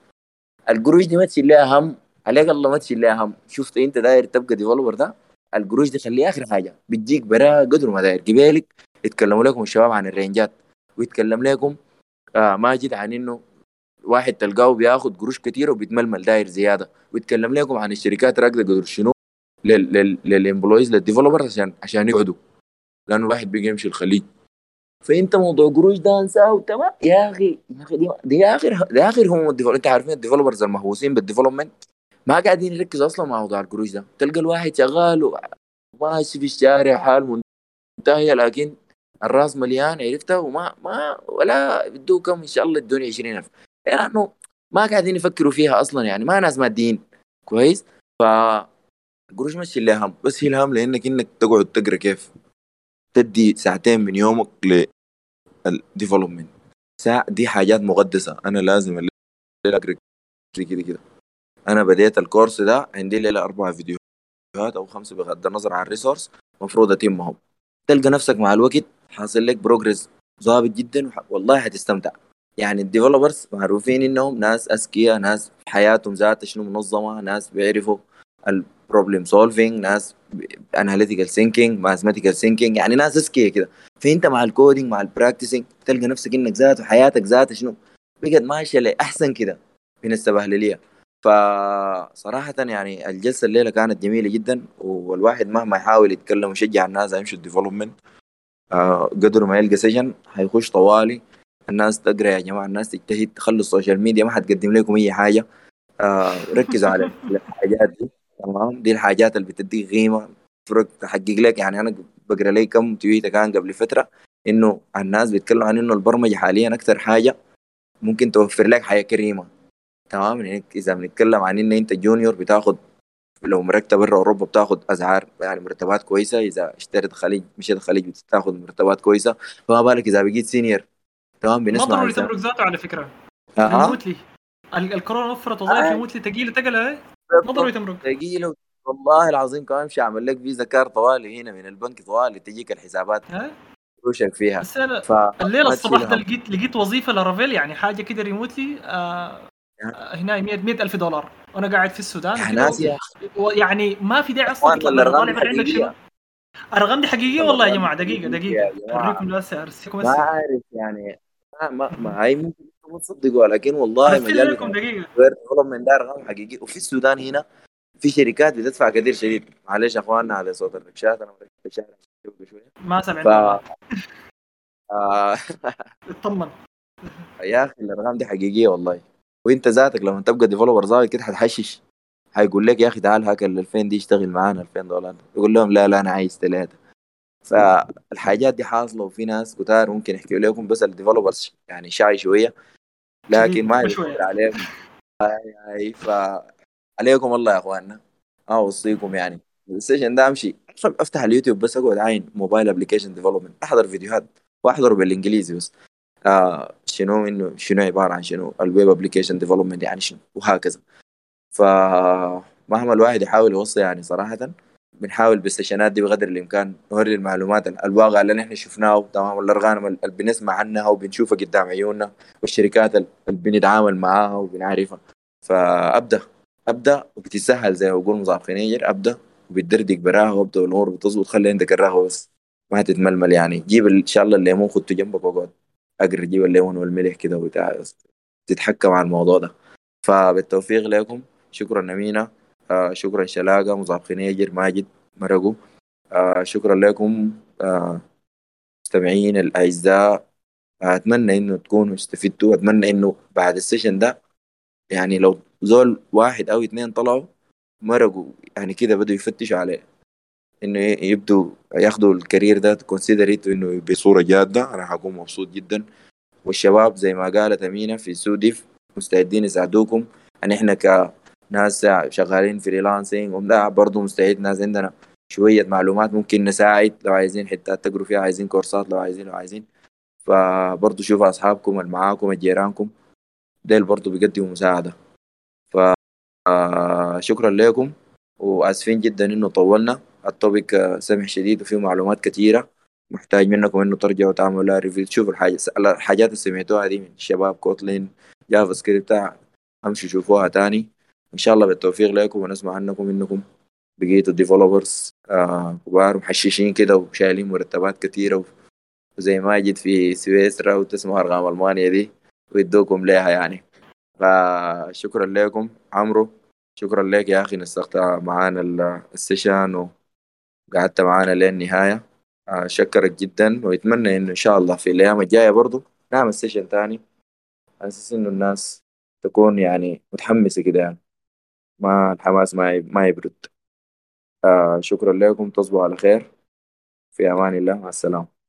القروش دي ما تشيل لها هم. عليك الله ما تشيل لها هم. شفت انت داير تبقى developer ده؟ القروش دي خليها آخر حاجة. بتجيك برا قدر ما داير. قبالك يتكلموا لكم الشباب عن ال range ات. ويتكلم لكم آه ماجد عن إنه واحد تلقاه بياخد قروش كتير وبيتململ داير زيادة. ويتكلم لكم عن الشركات راكده قدر شنو؟ لل employees لل developers عشان عشان يقعدوا. لأنه الواحد بيجي يمشي الخليج. فإنت موضوع قروش ده انساه تمام يا أخي يا أخي دي, دي آخر دي آخر هم ال developer أنت عارفين ال developers المهووسين بال development؟ ما قاعدين يركزوا أصلا مع موضوع القروش ده. تلقى الواحد شغال وماشي في الشارع حال منتهية لكن الرأس مليان عرفتها وما ما ولا بدو كم إن شاء الله ادوني 20000 لأنه ما قاعدين يفكروا فيها أصلا يعني ما ناس ماديين. كويس؟ ف القروش مش اللي هم بس هي الهم لأنك إنك تقعد تقرأ كيف؟ تدي ساعتين من يومك لل development ساعة دي حاجات مقدسة. أنا لازم الليلة كده كده أنا بديت الكورس ده عندي ليلة أربع فيديوهات أو خمسة بغض النظر عن ال resource مفروض أتمهم تلقى نفسك مع الوقت حاصل لك progress ظابط جدا والله حتستمتع يعني ال developers معروفين إنهم ناس أذكياء ناس حياتهم ذات شنو منظمة ناس بيعرفوا problem solving ناس analytical thinking mathematical thinking يعني ناس اذكياء كده. فأنت مع ال coding مع ال practicing تلقى نفسك إنك ذاته حياتك ذاتها شنو؟ بقت ماشية لأحسن كده من السبهلليه فصراحة يعني الجلسة الليلة كانت جميلة جدا والواحد مهما يحاول يتكلم ويشجع الناس يمشوا ال development آه قدر ما يلقى session حيخش طوالي. الناس تقرأ يا جماعة الناس تجتهد تخلوا ال social media ما حتقدم لكم أي حاجة. آه ركزوا على الحاجات دي. تمام؟ دي الحاجات اللي بتديك قيمة. فرق تحقق لك يعني أنا بقرأ لي كم تويتر كان قبل فترة إنه الناس بيتكلموا عن إنه البرمجة حاليا أكثر حاجة ممكن توفر لك حياة كريمة. تمام؟ يعني إذا بنتكلم عن ان أنت junior بتاخد لو مرتب برا أوروبا بتاخد اسعار يعني مرتبات كويسة. إذا اشتريت الخليج مشيت الخليج بتاخد مرتبات كويسة. فما بالك إذا بقيت senior تمام؟ ما بنسمع ضروري عن تمرق ذاته على فكرة. آه. ريموتلي ال- الكورونا وفرت وظائف آه. ريموتلي ثقيله تقلها ما ضروري تمرق. تقيله والله العظيم كمان امشي اعمل لك فيزا كار طوالي هنا من البنك طوالي تجيك الحسابات؟ وشك فيها. بس أنا ف الليلة الصباح ده. لقيت لقيت وظيفة لارافيل يعني حاجة كده ريموتلي آه آه، هنا 100 ألف دولار. وأنا قاعد في السودان يا ناس يا و- يعني ما في داعي أصلا تطلع طالع عندك شنو حقيقية؟ الارقام دي حقيقية والله يا جماعة دقيقة دقيقة. أوريكم هسه أرسلكم ما عارف يعني. ما ما, هي ممكن ما تصدقوا لكن والله مجال من ده ارقام حقيقي. وفي السودان هنا في شركات بتدفع كثير شديد معلش يا اخواننا على صوت الركشات أنا في الشارع شوية. ما سمعت. ف آه، اطمن. يا أخي الأرقام دي حقيقية والله. وأنت ذاتك لما تبقى ديفلوبر ظاهر كده حتحشش. هيقول لك يا أخي تعال هاك ال 2000 دي اشتغل معانا 2000 دولار. يقول لهم لا لا أنا عايز ثلاثة فالحاجات دي حاصلة وفي ناس كتار ممكن يحكوا لكم بس ال developers يعني شاي شوية لكن ما. يدخل عليكم هاي ف عليكم الله يا إخواننا. أوصيكم يعني. ال session ده أمشي. أفتح اليوتيوب بس أقعد عين mobile application development أحضر فيديوهات. واحضره بالإنجليزي بس. آه شنو إنه شنو عبارة عن شنو؟ ال web application development يعني شنو؟ وهكذا. فمهما الواحد يحاول يوصي يعني صراحة. بنحاول بالسيشنات دي بقدر الإمكان نوري المعلومات الواقع اللي نحن شفناه تمام الارقام اللي بنسمع عنها وبنشوفها قدام عيوننا والشركات اللي بنتعامل معاها وبنعرفها. فأبدأ أبدأ وبتسهل زي ما بقول مصعب خنيجر أبدأ وبتدردك براها وأبدأ والامور بتظبط. خلي عندك الرهوه بس ما تتململ يعني. جيب إن شاء الله الليمون خدته جنبك واقعد اقرا جيب الليمون والملح كده وبتاع. تتحكم على الموضوع ده. فبالتوفيق لكم. شكرا امينه شكرا شلاقه مصعب خنيجر ماجد مرقو شكرا لكم مستمعين الاعزاء اتمنى انه تكونوا استفدتوا اتمنى انه بعد ال session ده يعني لو زول واحد أو اثنين طلعوا مرقوا يعني كده بدوا يفتشوا عليه انه يبدوا ياخدوا ال career ده consider انه بصوره جاده أنا حكون مبسوط جدا والشباب زي ما قالت امينه في سوديف مستعدين يساعدوكم ان إحنا كناس شغالين freelancing وده برضه مستعد ناس عندنا شوية معلومات ممكن نساعد لو عايزين حتات تقروا فيها عايزين كورسات لو عايزين لو عايزين. فبرضه شوفوا أصحابكم اللي معاكم جيرانكم ديل برضه بيقدموا مساعدة. ف شكرا لكم وآسفين جدا إنه طولنا. ال topic سمح شديد وفيه معلومات كثيره محتاج منكم إنه ترجعوا تعملوا لها review تشوفوا الحاجة الحاجات اللي سمعتوها دي من الشباب Kotlin JavaScript أمشوا شوفوها تاني. إن شاء الله بالتوفيق لكم ونسمع عنكم إنكم بقيتوا developers آه كبار محششين كده وشايلين مرتبات كثيره وزي ماجد في سويسرا وتسمعوا أرقام ألمانيا دي ويدوكم ليها يعني. فشكرا لكم عمرو شكرا لك يا أخي نسقت معانا ال- ال session وقعدت معانا للنهايه شكرك جدا ويتمنى إنه إن شاء الله في الأيام الجاية برضو نعمل سيشن تاني. على أساس إنه الناس تكون يعني متحمسة كده يعني. ما الحماس ما ما يبرد. آه شكرا لكم تصبحوا على خير. في أمان الله مع السلامة.